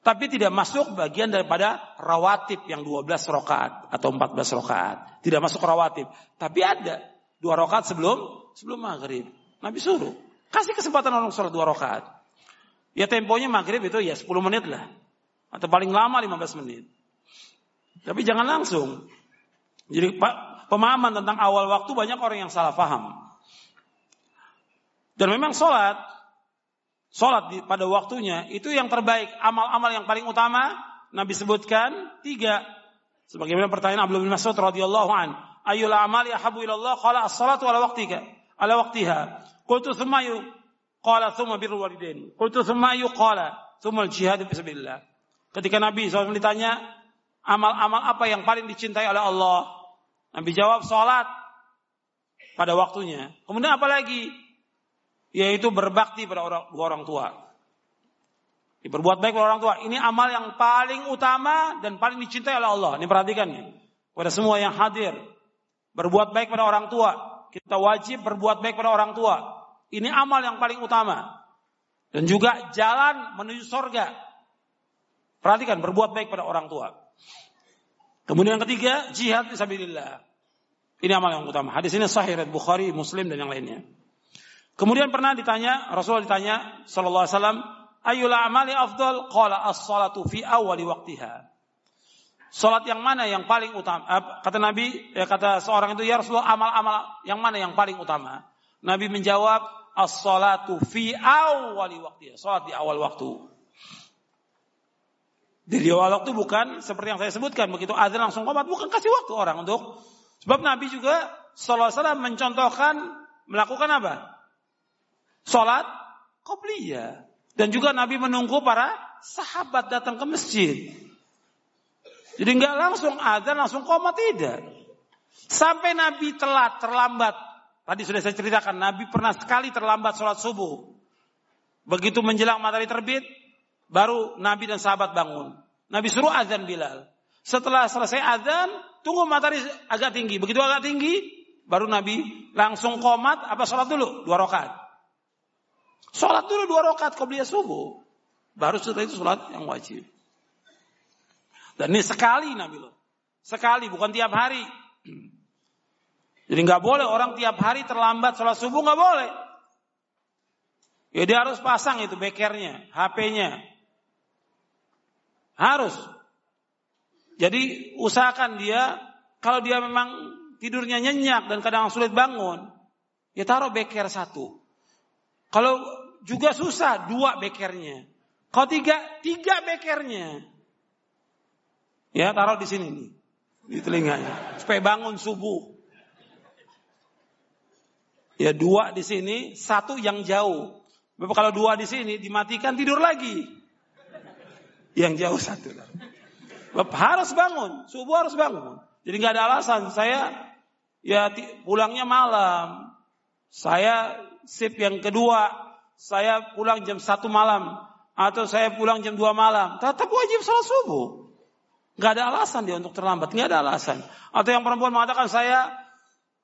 Tapi tidak masuk bagian daripada rawatib yang 12 rokaat atau 14 rokaat. Tidak masuk rawatib. Tapi ada. Dua rokaat sebelum sebelum maghrib. Nabi suruh. Kasih kesempatan orang sholat dua rokaat. Ya temponya maghrib itu ya 10 menit lah. Atau paling lama 15 menit. Tapi jangan langsung. Jadi pemahaman tentang awal waktu banyak orang yang salah paham. Dan memang sholat, sholat pada waktunya itu yang terbaik. Amal-amal yang paling utama Nabi sebutkan tiga. Sebagaimana pertanyaan Abdullah bin Mas'ud radhiyallahu an, ayul amali ahabu ilallah qala as-salatu ala waqtika ala waqtiha. Qultu thumma yu qala thumma birrul walidain. Qultu thumma yu qala thumma al-jihad fi sabilillah. Ketika Nabi SAW ditanya amal-amal apa yang paling dicintai oleh Allah, Nabi jawab sholat pada waktunya. Kemudian apa lagi? yaitu berbakti pada orang, dua orang tua. Berbuat baik pada orang tua. Ini amal yang paling utama dan paling dicintai oleh Allah. Ini perhatikan ya. Pada semua yang hadir. Berbuat baik pada orang tua. Kita wajib berbuat baik pada orang tua. Ini amal yang paling utama. Dan juga jalan menuju sorga. Perhatikan, berbuat baik pada orang tua. Kemudian yang ketiga, jihad fisabilillah. Ini amal yang utama. Hadis ini sahih Bukhari, Muslim dan yang lainnya. Kemudian pernah ditanya, Rasulullah ditanya sallallahu alaihi wasallam, "Ayyul amali afdal?" Qala as-salatu fi awali waqtiha. Salat yang mana yang paling utama? Kata Nabi, ya kata seorang itu, "Ya Rasulullah, amal-amal yang mana yang paling utama?" Nabi menjawab, "As-salatu fi awali waqtiha." Salat di awal waktu. Di awal waktu bukan seperti yang saya sebutkan begitu azan langsung komat bukan kasih waktu orang untuk sebab Nabi juga alaihi wasallam mencontohkan melakukan apa? Sholat qobliyah. Dan juga Nabi menunggu para sahabat datang ke masjid. Jadi nggak langsung azan, langsung koma tidak. Sampai Nabi telat, terlambat. Tadi sudah saya ceritakan, Nabi pernah sekali terlambat sholat subuh. Begitu menjelang matahari terbit, baru Nabi dan sahabat bangun. Nabi suruh azan Bilal. Setelah selesai azan, tunggu matahari agak tinggi. Begitu agak tinggi, baru Nabi langsung komat, apa sholat dulu? Dua rakaat. Sholat dulu dua rakaat qobliyah subuh. Baru setelah itu sholat yang wajib. Dan ini sekali Nabi loh. Sekali, bukan tiap hari. Jadi nggak boleh orang tiap hari terlambat sholat subuh nggak boleh. Ya dia harus pasang itu bekernya, HP-nya. Harus. Jadi usahakan dia kalau dia memang tidurnya nyenyak dan kadang sulit bangun, ya taruh beker satu. Kalau juga susah dua bekernya. Kalau tiga, tiga bekernya. Ya taruh di sini nih, di telinganya, supaya bangun subuh. Ya dua di sini, satu yang jauh. Bapak kalau dua di sini dimatikan tidur lagi. Yang jauh satu. Bapak harus bangun, subuh harus bangun. Jadi nggak ada alasan saya ya pulangnya malam. Saya sip yang kedua saya pulang jam satu malam atau saya pulang jam dua malam, tetap wajib sholat subuh. Gak ada alasan dia untuk terlambat, gak ada alasan. Atau yang perempuan mengatakan saya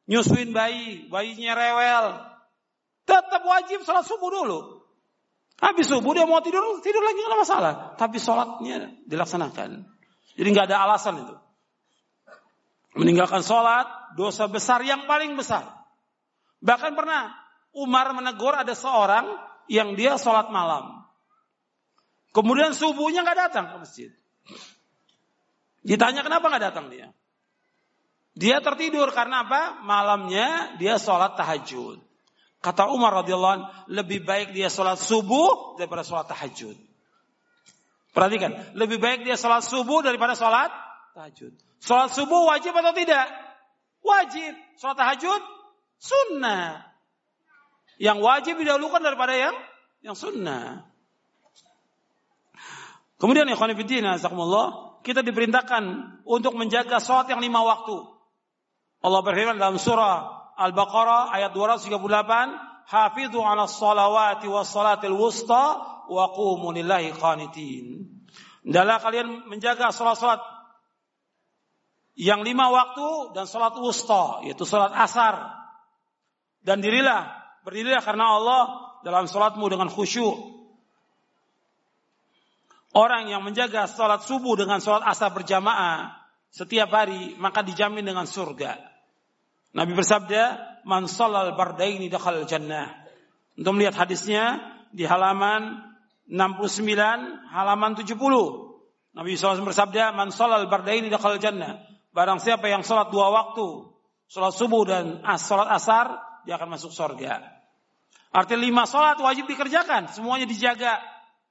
nyusuin bayi, bayinya rewel, tetap wajib sholat subuh dulu. Habis subuh dia mau tidur, tidur lagi nggak masalah. Tapi sholatnya dilaksanakan. Jadi nggak ada alasan itu. Meninggalkan sholat, dosa besar yang paling besar. Bahkan pernah Umar menegur ada seorang yang dia sholat malam. Kemudian subuhnya nggak datang ke masjid. Ditanya kenapa nggak datang dia? Dia tertidur karena apa? Malamnya dia sholat tahajud. Kata Umar radhiyallahu lebih baik dia sholat subuh daripada sholat tahajud. Perhatikan, lebih baik dia sholat subuh daripada sholat tahajud. Sholat subuh wajib atau tidak? Wajib. Sholat tahajud sunnah. Yang wajib didahulukan daripada yang yang sunnah. Kemudian ya khonifidina kita diperintahkan untuk menjaga sholat yang lima waktu. Allah berfirman dalam surah Al-Baqarah ayat 238, "Hafidhu 'ala sholawati was salatil wusta wa qumu lillahi qanitin." Adalah kalian menjaga sholat-sholat yang lima waktu dan sholat wusta, yaitu sholat asar. Dan dirilah Berdirilah karena Allah dalam sholatmu dengan khusyuk. Orang yang menjaga sholat subuh dengan sholat asar berjamaah setiap hari maka dijamin dengan surga. Nabi bersabda, "Man sholal bardaini dakhal jannah." Untuk melihat hadisnya di halaman 69, halaman 70. Nabi SAW bersabda, "Man sholal bardaini dakhal jannah." Barang siapa yang sholat dua waktu, sholat subuh dan sholat asar, dia akan masuk surga. Artinya lima sholat wajib dikerjakan, semuanya dijaga.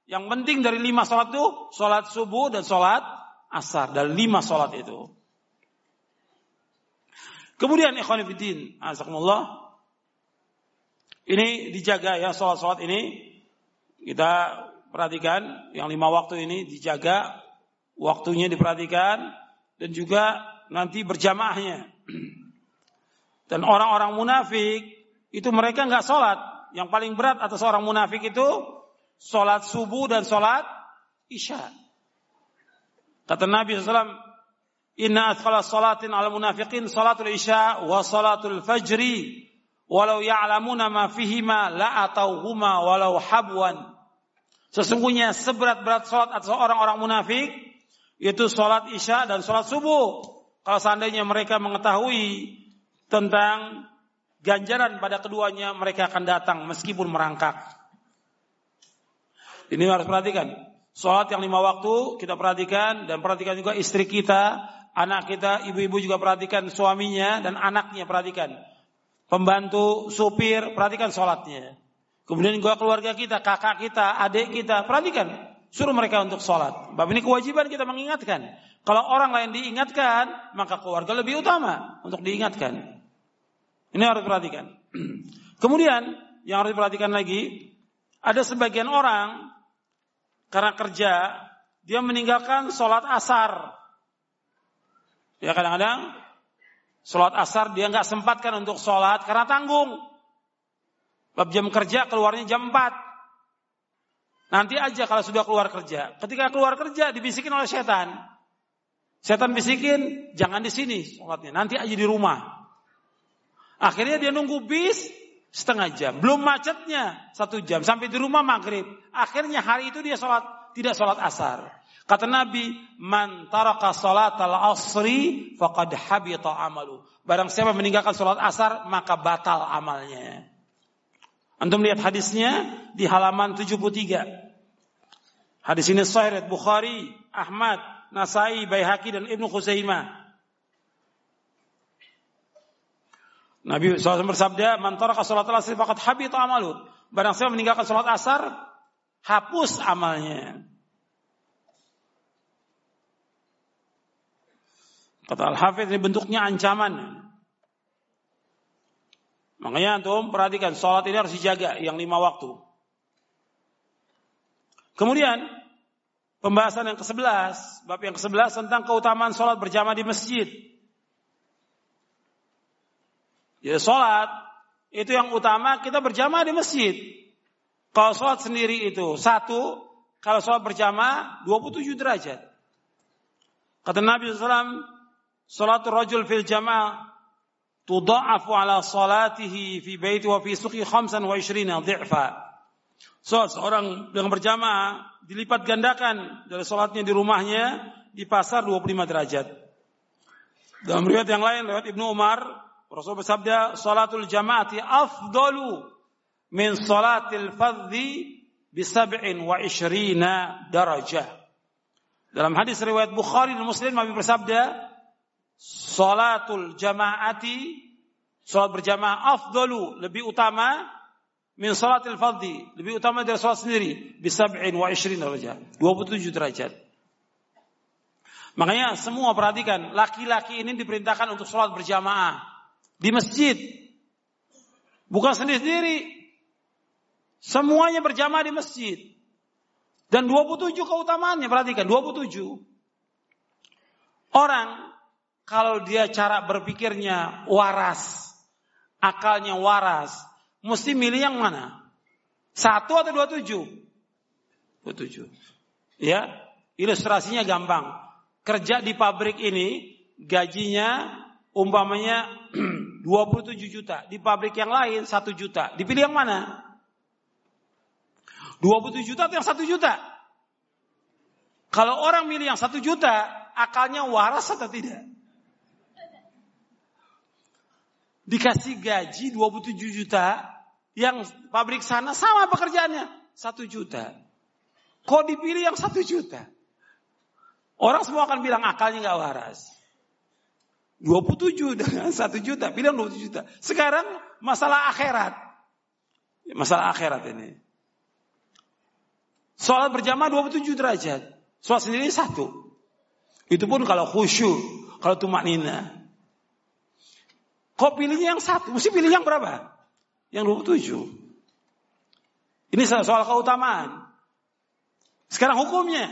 Yang penting dari lima sholat itu, sholat subuh dan sholat asar. Dan lima sholat itu. Kemudian ikhwanifidin, azakumullah. Ini dijaga ya sholat-sholat ini. Kita perhatikan, yang lima waktu ini dijaga. Waktunya diperhatikan. Dan juga nanti berjamaahnya. Dan orang-orang munafik, itu mereka nggak sholat yang paling berat atas orang munafik itu sholat subuh dan sholat isya. Kata Nabi SAW, Inna athqala salatin al munafiqin salatul isya wa salatul fajri walau ya'lamuna ma fihima la atauhuma walau habwan. Sesungguhnya seberat-berat salat atau orang-orang munafik itu salat Isya dan salat subuh. Kalau seandainya mereka mengetahui tentang ganjaran pada keduanya, mereka akan datang meskipun merangkak. Ini harus perhatikan. Salat yang lima waktu kita perhatikan dan perhatikan juga istri kita, anak kita, ibu-ibu juga perhatikan suaminya dan anaknya perhatikan pembantu, supir, perhatikan sholatnya. Kemudian juga keluarga kita, kakak kita, adik kita, perhatikan. Suruh mereka untuk sholat. Bab ini kewajiban kita mengingatkan. Kalau orang lain diingatkan, maka keluarga lebih utama untuk diingatkan. Ini harus perhatikan. Kemudian, yang harus diperhatikan lagi, ada sebagian orang, karena kerja, dia meninggalkan sholat asar. Ya kadang-kadang Sholat asar dia nggak sempatkan untuk sholat karena tanggung. Bab jam kerja keluarnya jam 4. Nanti aja kalau sudah keluar kerja. Ketika keluar kerja dibisikin oleh setan. Setan bisikin, jangan di sini sholatnya. Nanti aja di rumah. Akhirnya dia nunggu bis setengah jam. Belum macetnya satu jam. Sampai di rumah maghrib. Akhirnya hari itu dia sholat, tidak sholat asar. Kata Nabi, "Man taraka al asri faqad habita amalu." Barang siapa meninggalkan salat asar, maka batal amalnya. Antum lihat hadisnya di halaman 73. Hadis ini sahih Bukhari, Ahmad, Nasai, Baihaqi dan Ibnu Khuzaimah. Nabi SAW bersabda, "Man taraka al asri faqad habita amalu." Barang siapa meninggalkan salat asar, hapus amalnya. Kata Al-Hafidh ini bentuknya ancaman. Makanya antum perhatikan sholat ini harus dijaga yang lima waktu. Kemudian pembahasan yang ke-11, bab yang ke-11 tentang keutamaan sholat berjamaah di masjid. Jadi sholat itu yang utama kita berjamaah di masjid. Kalau sholat sendiri itu satu, kalau sholat berjamaah 27 derajat. Kata Nabi SAW, Salatul rajul fil jamaah tudha'afu ala salatihi fi baiti wa fi suqi khamsan wa ishrina dhi'fa. So, seorang dengan berjamaah dilipat gandakan dari salatnya di rumahnya di pasar 25 derajat. Dalam riwayat yang lain, riwayat Ibnu Umar, Rasul bersabda, "Salatul jamaati afdalu min salatil fadhi bi sab'in wa ishrina darajah." Dalam hadis riwayat Bukhari dan Muslim Nabi bersabda, Salatul jamaati Salat berjamaah afdalu lebih utama min salatil fardhi, lebih utama dari salat sendiri bi sab'in wa 20 derajat. 27 derajat. Makanya semua perhatikan, laki-laki ini diperintahkan untuk salat berjamaah di masjid. Bukan sendiri-sendiri. Semuanya berjamaah di masjid. Dan 27 keutamaannya, perhatikan 27. Orang kalau dia cara berpikirnya waras, akalnya waras, mesti milih yang mana? Satu atau dua tujuh? Dua tujuh. Ya, ilustrasinya gampang. Kerja di pabrik ini gajinya umpamanya 27 juta. Di pabrik yang lain 1 juta. Dipilih yang mana? 27 juta atau yang 1 juta? Kalau orang milih yang 1 juta, akalnya waras atau tidak? dikasih gaji 27 juta, yang pabrik sana sama pekerjaannya, 1 juta. Kok dipilih yang 1 juta? Orang semua akan bilang akalnya nggak waras. 27 dengan 1 juta, pilih 27 juta. Sekarang masalah akhirat. Masalah akhirat ini. Soal berjamaah 27 derajat. Soal sendiri satu. Itu pun kalau khusyuk, kalau tumak nina. Kok pilihnya yang satu? Mesti pilih yang berapa? Yang 27. Ini soal keutamaan. Sekarang hukumnya.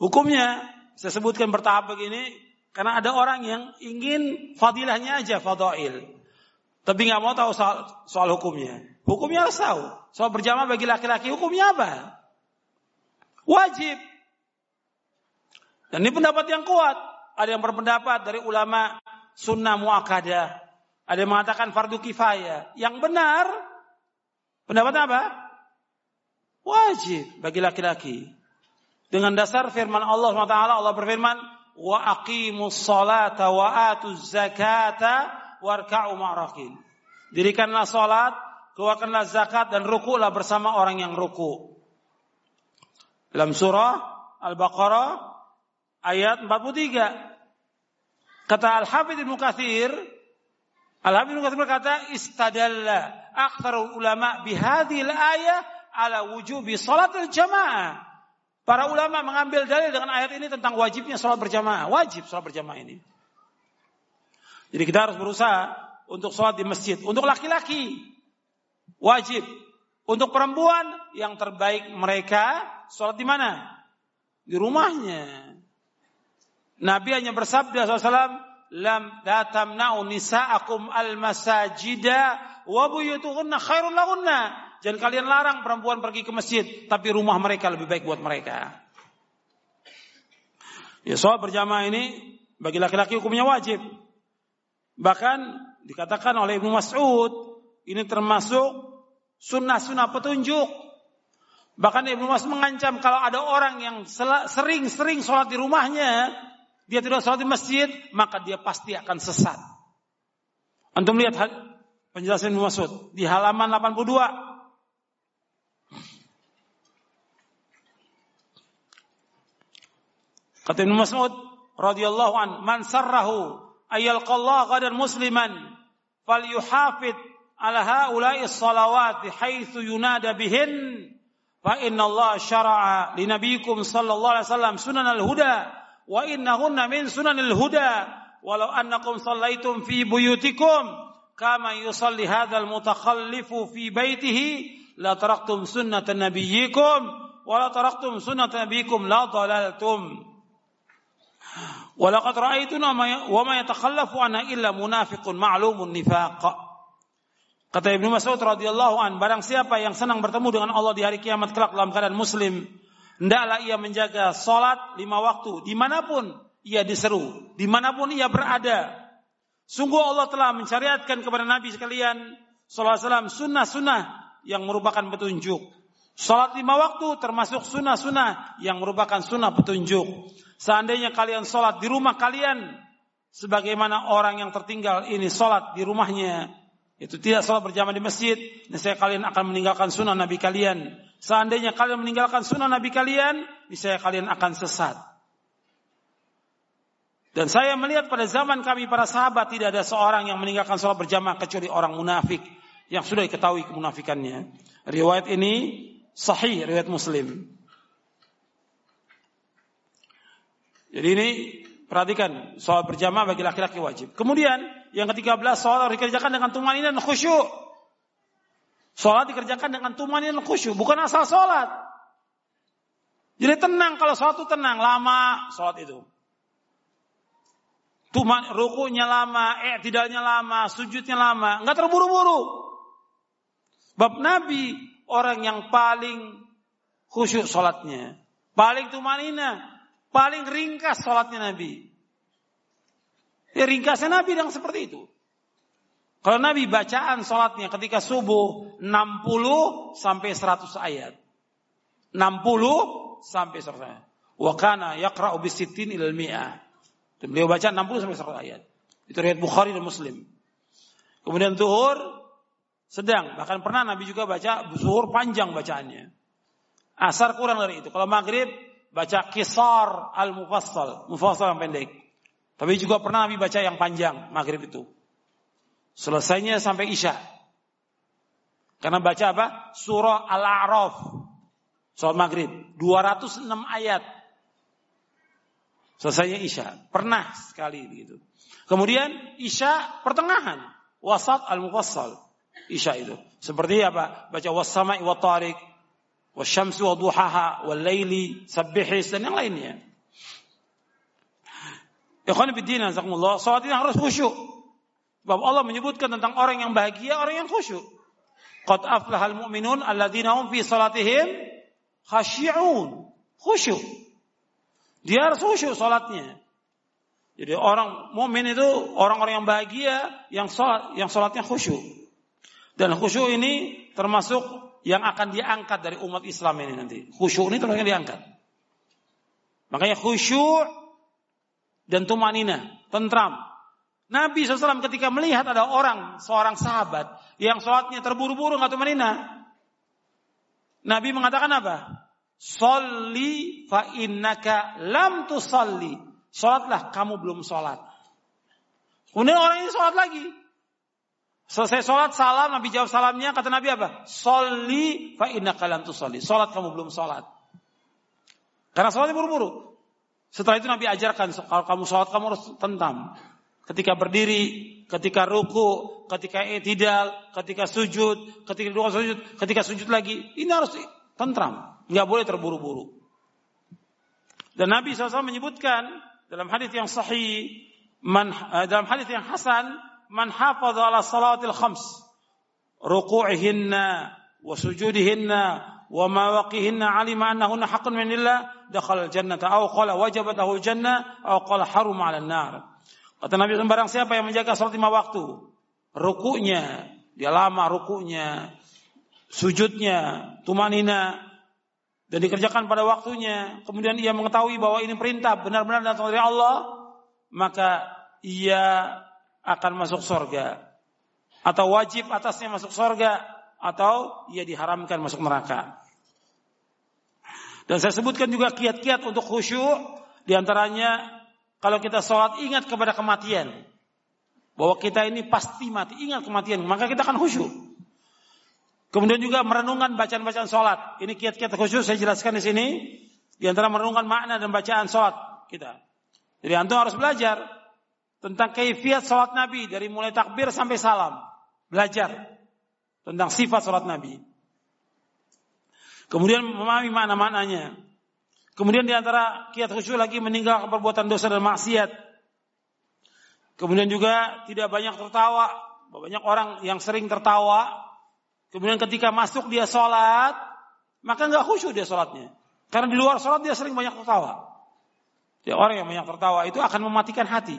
Hukumnya, saya sebutkan bertahap begini, karena ada orang yang ingin fadilahnya aja, fadail. Tapi nggak mau tahu soal, soal hukumnya. Hukumnya harus tahu. Soal berjamaah bagi laki-laki hukumnya apa? Wajib. Dan ini pendapat yang kuat. Ada yang berpendapat dari ulama sunnah muakkadah. Ada yang mengatakan fardu kifayah. Yang benar, pendapat apa? Wajib bagi laki-laki. Dengan dasar firman Allah SWT, Allah berfirman, wa aqimus salata wa atuz zakata warka'u ma'rakin. Dirikanlah salat, keluarkanlah zakat dan rukulah bersama orang yang ruku. Dalam surah Al-Baqarah ayat 43. Kata Al-Hafidh Ibnu Katsir, Al-Hafidh Ibnu Katsir berkata, "Istadalla aktsarul ulama bihadhil ayah ala wujubi salatul jamaah." Para ulama mengambil dalil dengan ayat ini tentang wajibnya sholat berjamaah. Wajib sholat berjamaah ini. Jadi kita harus berusaha untuk sholat di masjid. Untuk laki-laki wajib. Untuk perempuan yang terbaik mereka sholat di mana? Di rumahnya. Nabi hanya bersabda SAW, lam datamna'u nisa'akum al-masajida wa buyutuhunna khairun lahunna. Jangan kalian larang perempuan pergi ke masjid, tapi rumah mereka lebih baik buat mereka. Ya, soal berjamaah ini bagi laki-laki hukumnya wajib. Bahkan dikatakan oleh Ibnu Mas'ud, ini termasuk sunnah-sunnah petunjuk. Bahkan Ibnu Mas'ud mengancam kalau ada orang yang sering-sering sholat di rumahnya, dia tidak sholat di masjid, maka dia pasti akan sesat. Antum lihat penjelasan Ibnu Mas'ud di halaman 82. Kata Ibnu Mas'ud radhiyallahu an, "Man sarrahu ayyalqallahu qadan musliman falyuhafid ala haula'i salawati haitsu yunada bihin fa inna Allah syara'a li nabiyikum sallallahu alaihi wasallam sunanal huda wa innahunna min sunanil huda walau annakum sallaitum fi buyutikum kama yusalli hadzal mutakhallifu fi baitihi la taraktum sunnata nabiyyikum wa la taraktum sunnata nabiyyikum la dalaltum Walaqad ra'aituna wa ma yatakhallafu anna illa munafiqun ma'lumun nifaq. Kata Ibnu Mas'ud radhiyallahu an, barang siapa yang senang bertemu dengan Allah di hari kiamat kelak dalam keadaan muslim, hendaklah ia menjaga salat lima waktu di mana pun ia diseru, di mana pun ia berada. Sungguh Allah telah mencariatkan kepada Nabi sekalian sallallahu alaihi wasallam sunnah-sunnah yang merupakan petunjuk. Salat lima waktu termasuk sunnah-sunnah yang merupakan sunnah petunjuk. Seandainya kalian sholat di rumah kalian, sebagaimana orang yang tertinggal ini sholat di rumahnya, itu tidak sholat berjamaah di masjid, niscaya kalian akan meninggalkan sunnah Nabi kalian. Seandainya kalian meninggalkan sunnah Nabi kalian, niscaya kalian akan sesat. Dan saya melihat pada zaman kami para sahabat tidak ada seorang yang meninggalkan sholat berjamaah kecuali orang munafik yang sudah diketahui kemunafikannya. Riwayat ini sahih, riwayat Muslim. Jadi ini perhatikan soal berjamaah bagi laki-laki wajib. Kemudian yang ke-13 soal dikerjakan dengan tumanin dan khusyuk. Sholat dikerjakan dengan tumanin dan khusyuk, bukan asal sholat. Jadi tenang kalau sholat itu tenang, lama sholat itu. Tuman, rukunya lama, eh tidaknya lama, sujudnya lama, nggak terburu-buru. Bab Nabi orang yang paling khusyuk sholatnya, paling tumanina, Paling ringkas sholatnya Nabi. Ya ringkasnya Nabi yang seperti itu. Kalau Nabi bacaan sholatnya ketika subuh 60 sampai 100 ayat. 60 sampai 100 ayat. Wa kana yaqra'u bisittin ilal mi'ah. Beliau baca 60 sampai 100 ayat. Itu riwayat Bukhari dan Muslim. Kemudian zuhur sedang, bahkan pernah Nabi juga baca zuhur panjang bacaannya. Asar kurang dari itu. Kalau maghrib baca kisar al-mufassal, mufassal yang pendek. Tapi juga pernah Nabi baca yang panjang, maghrib itu. Selesainya sampai Isya. Karena baca apa? Surah Al-A'raf. Soal maghrib. 206 ayat. Selesainya Isya. Pernah sekali gitu. Kemudian Isya pertengahan. Wasat al-mufassal. Isya itu. Seperti apa? Baca wasama'i wa tariq wasyamsi wa duhaha wal laili sabbihis dan yang lainnya. Ikhwan fillah azakumullah, salat ini harus khusyuk. Sebab Allah menyebutkan tentang orang yang bahagia, orang yang khusyuk. Qad aflahal mu'minun alladzina hum fi salatihim khasyi'un. Khusyuk. Dia harus khusyuk salatnya. Jadi orang mukmin itu orang-orang yang bahagia, yang sholat, yang sholatnya khusyuk. Dan khusyuk ini termasuk yang akan diangkat dari umat Islam ini nanti. Khusyuk ini termasuk yang diangkat. Makanya khusyuk dan tumanina, tentram. Nabi SAW ketika melihat ada orang, seorang sahabat yang sholatnya terburu-buru nggak tumanina. Nabi mengatakan apa? Salli fa innaka lam tusalli. Sholatlah, kamu belum sholat. Kemudian orang ini sholat lagi. Selesai sholat, salam, Nabi jawab salamnya, kata Nabi apa? Soli fa inna kalam tu soli. Sholat kamu belum sholat. Karena sholatnya buru-buru. Setelah itu Nabi ajarkan, kalau kamu sholat kamu harus tentam. Ketika berdiri, ketika ruku, ketika etidal, ketika sujud, ketika dua sujud, ketika sujud lagi. Ini harus tentram. Nggak boleh terburu-buru. Dan Nabi SAW menyebutkan dalam hadis yang sahih, man, eh, dalam hadis yang hasan, man hafadha ala salatil khams ruku'ihinna wa sujudihinna wa mawaqihinna alima annahunna haqqun min Allah dakhala al-jannata aw qala wajabat lahu al-jannah aw qala haruma 'ala an-nar. Kata Nabi sembarang siapa yang menjaga salat lima waktu, rukunya, dia lama rukunya, sujudnya, tumanina, dan dikerjakan pada waktunya, kemudian ia mengetahui bahwa ini perintah benar-benar datang dari Allah, maka ia akan masuk surga. Atau wajib atasnya masuk surga, atau ia diharamkan masuk neraka. Dan saya sebutkan juga kiat-kiat untuk khusyuk, di antaranya kalau kita sholat ingat kepada kematian. Bahwa kita ini pasti mati, ingat kematian, maka kita akan khusyuk. Kemudian juga merenungkan bacaan-bacaan sholat. Ini kiat-kiat khusus saya jelaskan di sini. Di antara merenungkan makna dan bacaan sholat kita. Jadi antum harus belajar tentang kaifiat sholat Nabi dari mulai takbir sampai salam. Belajar tentang sifat sholat Nabi. Kemudian memahami makna-maknanya. Kemudian di antara kiat khusyuk lagi meninggalkan perbuatan dosa dan maksiat. Kemudian juga tidak banyak tertawa. Banyak orang yang sering tertawa Kemudian ketika masuk dia sholat, maka nggak khusyuk dia sholatnya. Karena di luar sholat dia sering banyak tertawa. Ya, orang yang banyak tertawa itu akan mematikan hati.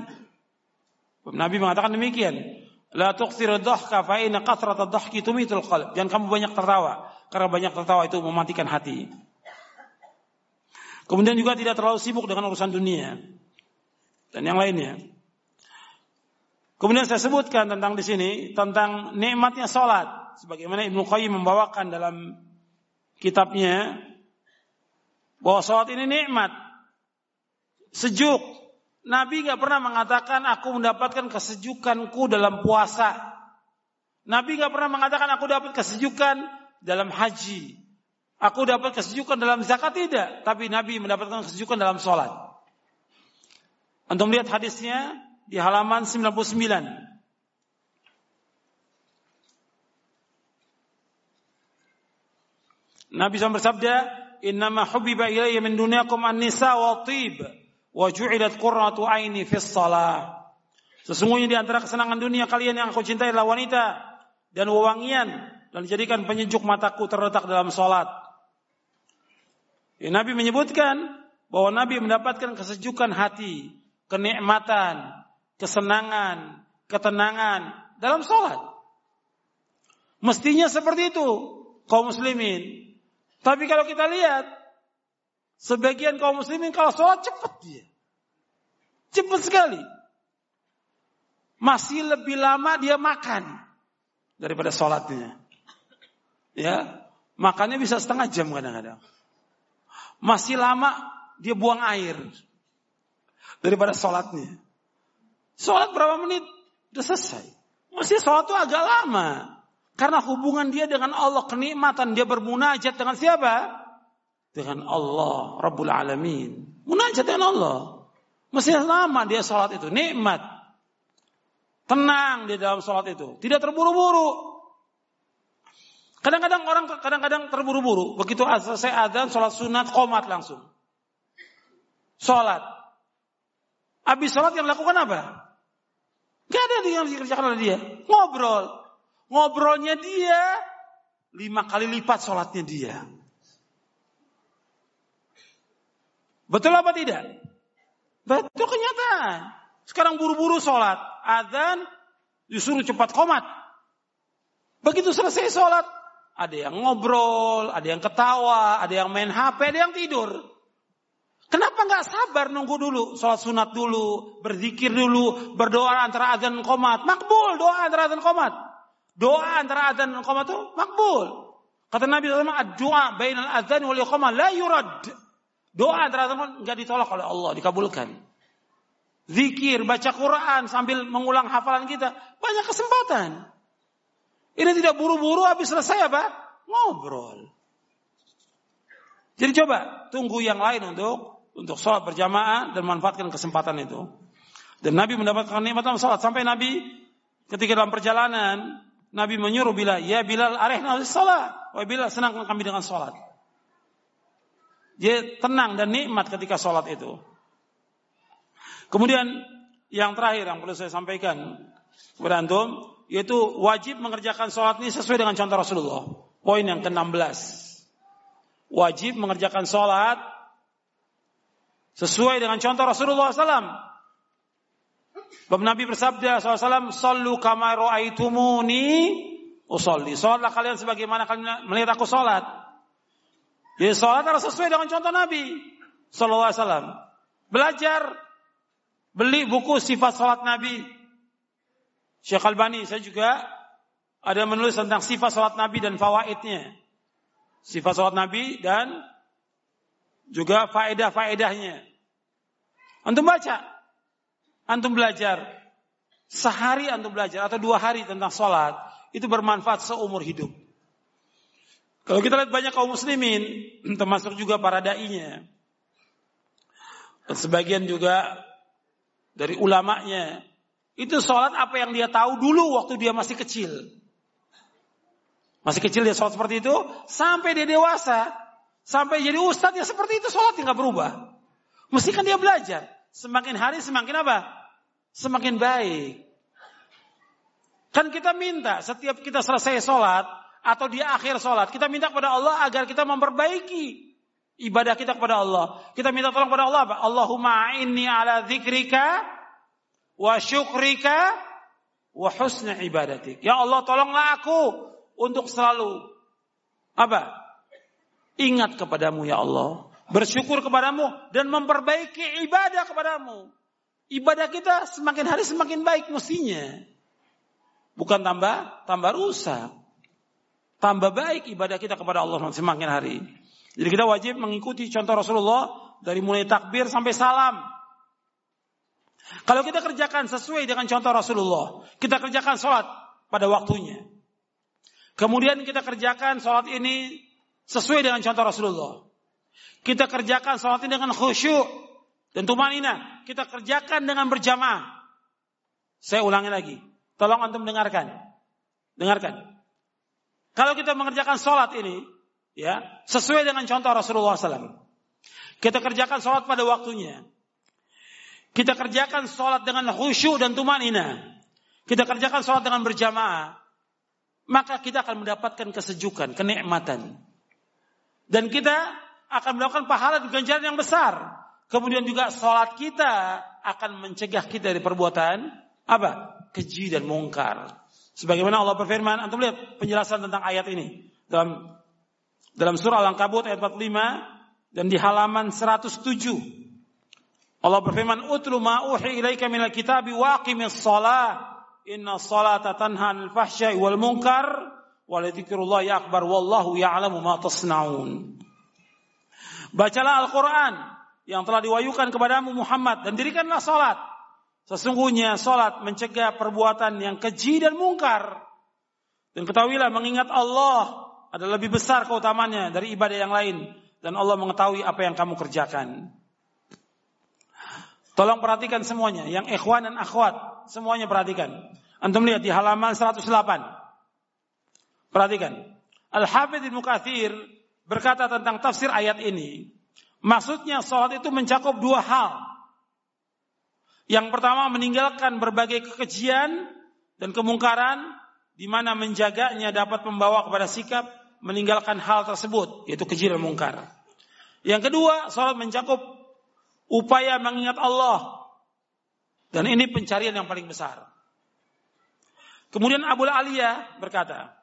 Nabi mengatakan demikian. La tuqsir dhahka fa inna kathrata dhahki tumitul qalb. Jangan kamu banyak tertawa karena banyak tertawa itu mematikan hati. Kemudian juga tidak terlalu sibuk dengan urusan dunia dan yang lainnya. Kemudian saya sebutkan tentang di sini tentang nikmatnya sholat sebagaimana Ibnu Qayyim membawakan dalam kitabnya bahwa sholat ini nikmat, sejuk. Nabi nggak pernah mengatakan aku mendapatkan kesejukanku dalam puasa. Nabi nggak pernah mengatakan aku dapat kesejukan dalam haji. Aku dapat kesejukan dalam zakat tidak, tapi Nabi mendapatkan kesejukan dalam sholat. Untuk melihat hadisnya di halaman 99. Nabi SAW bersabda, "Innama hubbiba ilayya min dunyakum an-nisa wa tib wa ju'ilat qurratu aini fi shalah." Sesungguhnya di antara kesenangan dunia kalian yang aku cintai adalah wanita dan wewangian dan dijadikan penyejuk mataku terletak dalam salat. Ya, Nabi menyebutkan bahwa Nabi mendapatkan kesejukan hati, kenikmatan, kesenangan, ketenangan dalam salat. Mestinya seperti itu kaum muslimin. Tapi kalau kita lihat, sebagian kaum muslimin kalau sholat cepat dia. Cepat sekali. Masih lebih lama dia makan daripada sholatnya. Ya, makannya bisa setengah jam kadang-kadang. Masih lama dia buang air daripada sholatnya. Sholat berapa menit? Udah selesai. Masih sholat itu agak lama. Karena hubungan dia dengan Allah, kenikmatan dia bermunajat dengan siapa? Dengan Allah, Rabbul Alamin. Munajat dengan Allah. Mesti lama dia sholat itu, nikmat. Tenang di dalam sholat itu. Tidak terburu-buru. Kadang-kadang orang kadang-kadang terburu-buru. Begitu selesai adzan, sholat sunat, komat langsung. Sholat. Habis sholat yang lakukan apa? Gak ada yang dikerjakan oleh dia. Ngobrol. Ngobrolnya dia lima kali lipat sholatnya dia. Betul apa tidak? Betul kenyataan. Sekarang buru-buru sholat. Adzan disuruh cepat komat. Begitu selesai sholat, ada yang ngobrol, ada yang ketawa, ada yang main HP, ada yang tidur. Kenapa nggak sabar nunggu dulu, sholat sunat dulu, berzikir dulu, berdoa antara adzan dan komat. Makbul doa antara adzan dan komat. Doa antara adzan dan komat itu makbul. Kata Nabi SAW, doa bainal adzan wal iqamah la yurad. Doa adzan nggak ditolak oleh Allah, dikabulkan. Zikir, baca Quran sambil mengulang hafalan kita, banyak kesempatan. Ini tidak buru-buru habis selesai apa? Ngobrol. Jadi coba tunggu yang lain untuk untuk sholat berjamaah dan manfaatkan kesempatan itu. Dan Nabi mendapatkan nikmat dalam sholat sampai Nabi ketika dalam perjalanan Nabi menyuruh Bilal, ya Bilal arehna sholat. Wah Bilal senang kami dengan sholat. Dia tenang dan nikmat ketika sholat itu. Kemudian yang terakhir yang perlu saya sampaikan kepada antum yaitu wajib mengerjakan sholat ini sesuai dengan contoh Rasulullah. Poin yang ke-16. Wajib mengerjakan sholat sesuai dengan contoh Rasulullah SAW. Bab Nabi bersabda SAW, Sallu kama ro'aitumuni usolli. Sholatlah kalian sebagaimana kalian melihat aku sholat. Jadi sholat harus sesuai dengan contoh Nabi SAW. Belajar, beli buku sifat sholat Nabi, Syekh Albani saya juga ada menulis tentang sifat salat Nabi dan fawaidnya. Sifat salat Nabi dan juga faedah-faedahnya. Antum baca, antum belajar. Sehari antum belajar atau dua hari tentang sholat itu bermanfaat seumur hidup. Kalau kita lihat banyak kaum muslimin, termasuk juga para dai-nya, dan sebagian juga dari ulamanya, itu sholat apa yang dia tahu dulu waktu dia masih kecil. Masih kecil dia sholat seperti itu. Sampai dia dewasa. Sampai jadi ustadz ya seperti itu sholat nggak berubah. Mesti kan dia belajar. Semakin hari semakin apa? Semakin baik. Kan kita minta setiap kita selesai sholat atau di akhir sholat. Kita minta kepada Allah agar kita memperbaiki ibadah kita kepada Allah. Kita minta tolong kepada Allah. Allahumma inni ala zikrika wa syukrika wa husna ibadatik. Ya Allah tolonglah aku untuk selalu apa? Ingat kepadamu ya Allah. Bersyukur kepadamu dan memperbaiki ibadah kepadamu. Ibadah kita semakin hari semakin baik mestinya. Bukan tambah, tambah rusak. Tambah baik ibadah kita kepada Allah semakin hari. Jadi kita wajib mengikuti contoh Rasulullah dari mulai takbir sampai salam. Kalau kita kerjakan sesuai dengan contoh Rasulullah, kita kerjakan sholat pada waktunya. Kemudian kita kerjakan sholat ini sesuai dengan contoh Rasulullah. Kita kerjakan sholat ini dengan khusyuk dan tumanina. Kita kerjakan dengan berjamaah. Saya ulangi lagi. Tolong antum dengarkan. Dengarkan. Kalau kita mengerjakan sholat ini, ya sesuai dengan contoh Rasulullah SAW. Kita kerjakan sholat pada waktunya. Kita kerjakan sholat dengan khusyuk dan tumanina. Kita kerjakan sholat dengan berjamaah. Maka kita akan mendapatkan kesejukan, kenikmatan. Dan kita akan melakukan pahala di ganjaran yang besar. Kemudian juga sholat kita akan mencegah kita dari perbuatan apa? Keji dan mungkar. Sebagaimana Allah berfirman, antum lihat penjelasan tentang ayat ini dalam dalam surah Al-Ankabut ayat 45 dan di halaman 107. Allah berfirman, "Utlu ma uhi ilaika minal kitabi wa aqimis shalah. Inna salata tanha 'anil fahsya'i wal munkar wa dzikrullahi akbar wallahu ya'lamu ma tasnaun." Bacalah Al-Qur'an yang telah diwahyukan kepadamu Muhammad dan dirikanlah salat. Sesungguhnya salat mencegah perbuatan yang keji dan mungkar. Dan ketahuilah mengingat Allah adalah lebih besar keutamanya dari ibadah yang lain dan Allah mengetahui apa yang kamu kerjakan. Tolong perhatikan semuanya, yang ikhwan dan akhwat, semuanya perhatikan. Antum lihat di halaman 108. Perhatikan. Al-Hafidh Ibnu Katsir berkata tentang tafsir ayat ini. Maksudnya sholat itu mencakup dua hal. Yang pertama meninggalkan berbagai kekejian dan kemungkaran di mana menjaganya dapat membawa kepada sikap meninggalkan hal tersebut yaitu keji dan mungkar. Yang kedua, sholat mencakup upaya mengingat Allah Dan ini pencarian yang paling besar. Kemudian Abu Aliyah berkata,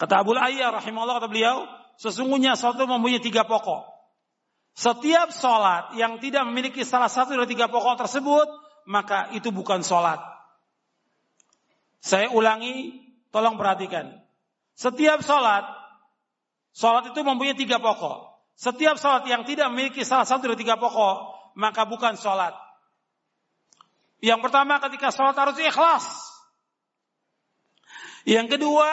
kata Abu Aliyah rahimahullah kata beliau, sesungguhnya itu mempunyai tiga pokok. Setiap sholat yang tidak memiliki salah satu dari tiga pokok tersebut, maka itu bukan sholat. Saya ulangi, tolong perhatikan. Setiap sholat, sholat itu mempunyai tiga pokok. Setiap sholat yang tidak memiliki salah satu dari tiga pokok, maka bukan sholat. Yang pertama ketika sholat harus ikhlas. Yang kedua,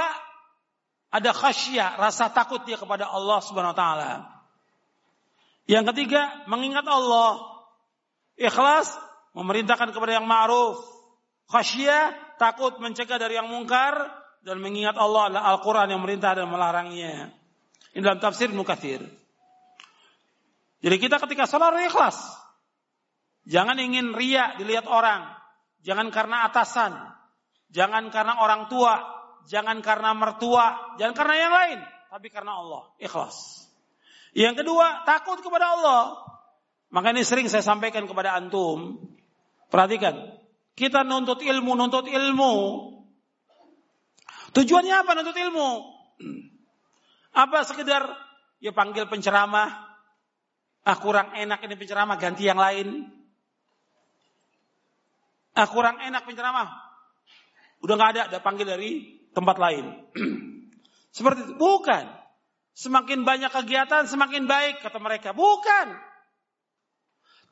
ada khasyah, rasa takut dia kepada Allah Subhanahu wa taala. Yang ketiga, mengingat Allah. Ikhlas, memerintahkan kepada yang ma'ruf. Khasyah, takut mencegah dari yang mungkar dan mengingat Allah adalah Al-Qur'an yang merintah dan melarangnya. Ini dalam tafsir Mukathir. Jadi kita ketika sholat ikhlas. Jangan ingin ria dilihat orang. Jangan karena atasan. Jangan karena orang tua. Jangan karena mertua. Jangan karena yang lain. Tapi karena Allah. Ikhlas. Yang kedua, takut kepada Allah. Maka ini sering saya sampaikan kepada antum. Perhatikan. Kita nuntut ilmu, nuntut ilmu. Tujuannya apa nuntut ilmu? Apa sekedar ya panggil penceramah. Ah kurang enak ini penceramah ganti yang lain. Ah kurang enak penceramah. Udah nggak ada, ada panggil dari tempat lain. Seperti itu. Bukan. Semakin banyak kegiatan, semakin baik, kata mereka. Bukan.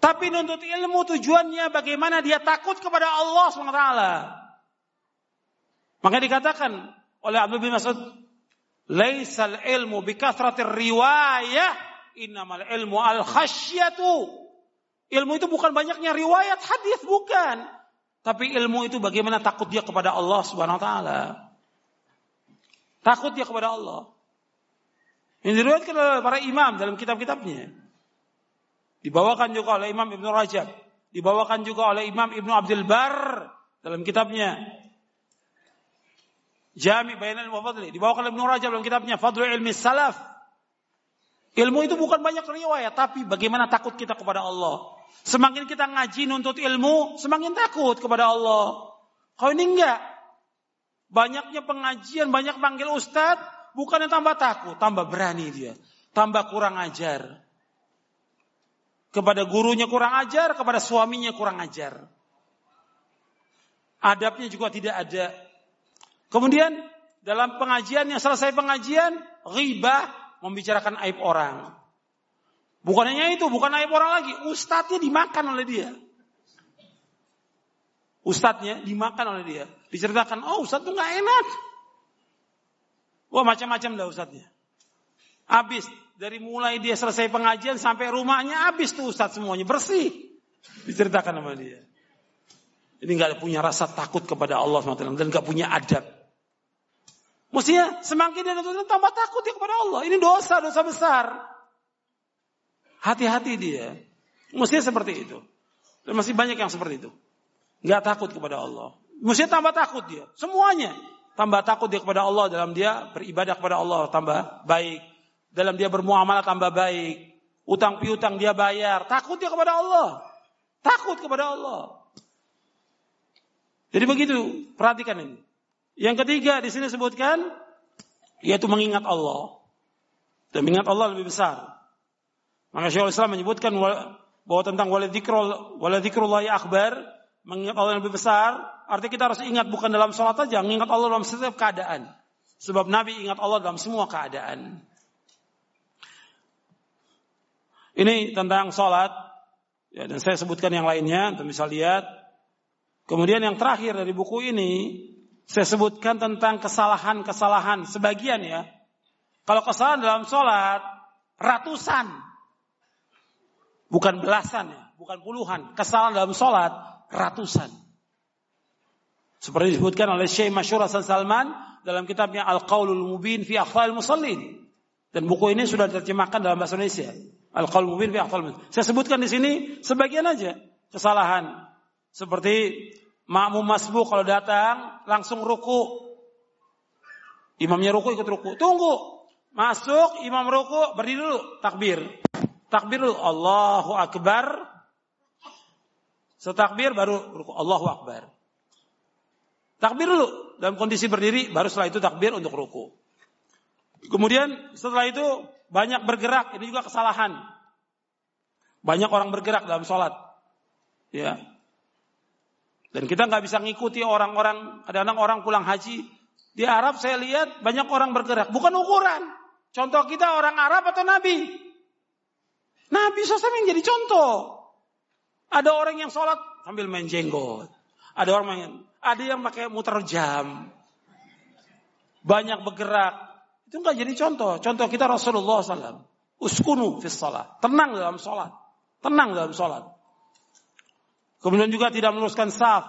Tapi nuntut ilmu tujuannya bagaimana dia takut kepada Allah SWT. Maka dikatakan oleh Abdul bin Mas'ud, Laisal ilmu bikathratir riwayah, innamal ilmu al khasyatu. Ilmu itu bukan banyaknya riwayat hadis, bukan. Tapi ilmu itu bagaimana takut dia kepada Allah Subhanahu wa taala. Takut dia kepada Allah. Ini diriwayatkan oleh para imam dalam kitab-kitabnya. Dibawakan juga oleh Imam Ibn Rajab. Dibawakan juga oleh Imam Ibn Abdul Bar dalam kitabnya. Jami Bayan Ilmu Fadli. Dibawakan oleh Ibn Rajab dalam kitabnya Fadlu Ilmi Salaf. Ilmu itu bukan banyak riwayat, tapi bagaimana takut kita kepada Allah. Semakin kita ngaji nuntut ilmu, semakin takut kepada Allah. Kalau ini enggak. Banyaknya pengajian, banyak panggil ustadz, bukannya tambah takut, tambah berani dia. Tambah kurang ajar. Kepada gurunya kurang ajar, kepada suaminya kurang ajar. Adabnya juga tidak ada. Kemudian dalam pengajian yang selesai pengajian, ghibah membicarakan aib orang. Bukan hanya itu, bukan aib orang lagi. Ustadznya dimakan oleh dia. Ustadznya dimakan oleh dia. Diceritakan, oh ustadz tuh gak enak. Wah macam-macam dah ustadznya. Habis dari mulai dia selesai pengajian sampai rumahnya habis tuh ustadz semuanya bersih. Diceritakan sama dia. Ini nggak punya rasa takut kepada Allah SWT dan nggak punya adab. Mestinya semakin dia tambah takut dia kepada Allah. Ini dosa, dosa besar. Hati-hati dia. Mestinya seperti itu. Dan masih banyak yang seperti itu. Nggak takut kepada Allah. Mestinya tambah takut dia. Semuanya. Tambah takut dia kepada Allah dalam dia beribadah kepada Allah. Tambah baik. Dalam dia bermuamalah tambah baik. Utang piutang dia bayar. Takut dia kepada Allah. Takut kepada Allah. Jadi begitu. Perhatikan ini. Yang ketiga di sini sebutkan. Yaitu mengingat Allah. Dan mengingat Allah lebih besar. Maka Syekhul Islam menyebutkan bahwa tentang waladzikrullah akbar, mengingat Allah yang lebih besar, artinya kita harus ingat bukan dalam sholat aja, mengingat Allah dalam setiap keadaan. Sebab Nabi ingat Allah dalam semua keadaan. Ini tentang sholat, ya, dan saya sebutkan yang lainnya, untuk bisa lihat. Kemudian yang terakhir dari buku ini, saya sebutkan tentang kesalahan-kesalahan, sebagian ya. Kalau kesalahan dalam sholat, ratusan. Bukan belasan ya, bukan puluhan. Kesalahan dalam sholat ratusan. Seperti disebutkan oleh Syekh Masyur Hasan Salman dalam kitabnya Al-Qaulul Mubin fi Akhfal Musallin. Dan buku ini sudah diterjemahkan dalam bahasa Indonesia. Al-Qaulul Mubin fi Akhfal Musallin. Saya sebutkan di sini sebagian aja kesalahan. Seperti makmum masbuk kalau datang langsung ruku. Imamnya ruku ikut ruku. Tunggu. Masuk, imam ruku, berdiri dulu, takbir. Takbir Allahu Akbar. Setakbir baru ruku. Allahu Akbar. Takbir dulu dalam kondisi berdiri, baru setelah itu takbir untuk ruku. Kemudian setelah itu banyak bergerak, ini juga kesalahan. Banyak orang bergerak dalam sholat. Ya. Dan kita nggak bisa ngikuti orang-orang, kadang-kadang orang pulang haji. Di Arab saya lihat banyak orang bergerak. Bukan ukuran. Contoh kita orang Arab atau Nabi. Nabi sosok yang jadi contoh. Ada orang yang sholat sambil main jenggot. Ada orang main, ada yang pakai muter jam. Banyak bergerak. Itu nggak jadi contoh. Contoh kita Rasulullah SAW. Uskunu fis salat. Tenang dalam sholat. Tenang dalam sholat. Kemudian juga tidak meluruskan saf.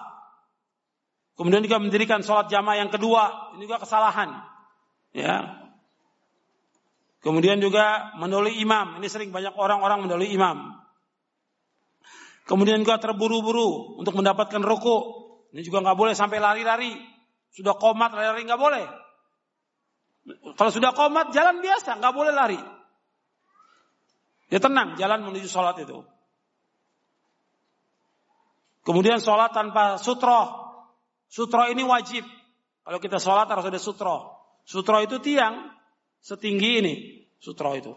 Kemudian juga mendirikan sholat jamaah yang kedua. Ini juga kesalahan. Ya. Kemudian juga mendolui imam. Ini sering banyak orang-orang mendolui imam. Kemudian juga terburu-buru untuk mendapatkan ruku. Ini juga nggak boleh sampai lari-lari. Sudah komat lari-lari nggak boleh. Kalau sudah komat jalan biasa nggak boleh lari. Ya tenang jalan menuju sholat itu. Kemudian sholat tanpa sutro. Sutro ini wajib. Kalau kita sholat harus ada sutro. Sutro itu tiang setinggi ini. Sutro itu.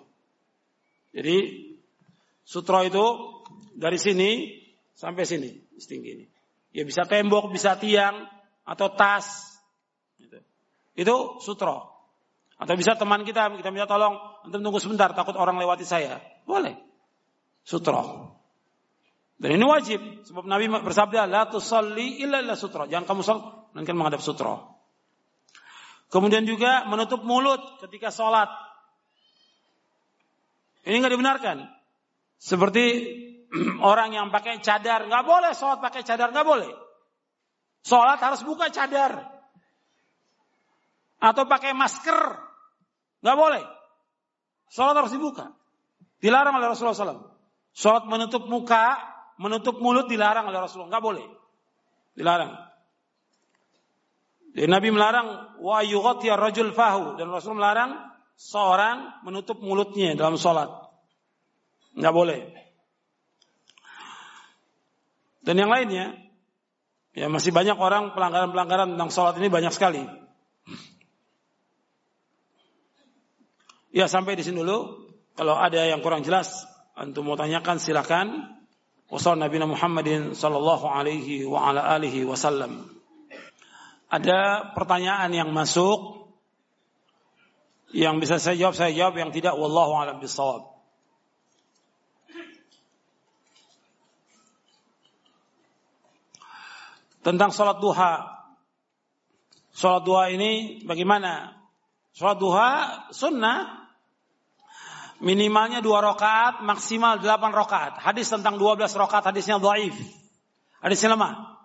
Jadi sutro itu dari sini sampai sini setinggi ini. Ya bisa tembok, bisa tiang atau tas. Gitu. Itu sutro. Atau bisa teman kita, kita minta tolong, untuk tunggu sebentar, takut orang lewati saya. Boleh. Sutro. Dan ini wajib. Sebab Nabi bersabda, La tusalli illa illa sutra. Jangan kamu melainkan menghadap sutra. Kemudian juga menutup mulut ketika sholat. Ini nggak dibenarkan. Seperti orang yang pakai cadar. nggak boleh sholat pakai cadar, nggak boleh. Sholat harus buka cadar. Atau pakai masker. nggak boleh. Sholat harus dibuka. Dilarang oleh Rasulullah SAW. Sholat menutup muka, menutup mulut dilarang oleh Rasulullah. Enggak boleh. Dilarang. Dan Nabi melarang wa yughati rajul fahu dan Rasul melarang seorang menutup mulutnya dalam sholat. Enggak boleh. Dan yang lainnya, ya masih banyak orang pelanggaran-pelanggaran tentang sholat ini banyak sekali. Ya sampai di sini dulu. Kalau ada yang kurang jelas, antum mau tanyakan silakan. Wasal Nabi Muhammadin sallallahu alaihi wa ala alihi wasallam. Ada pertanyaan yang masuk yang bisa saya jawab saya jawab yang tidak wallahu alam bisawab. Tentang sholat duha. Sholat duha ini bagaimana? Sholat duha sunnah minimalnya dua rakaat, maksimal delapan rakaat. Hadis tentang dua belas rakaat hadisnya dhaif. Hadisnya lemah.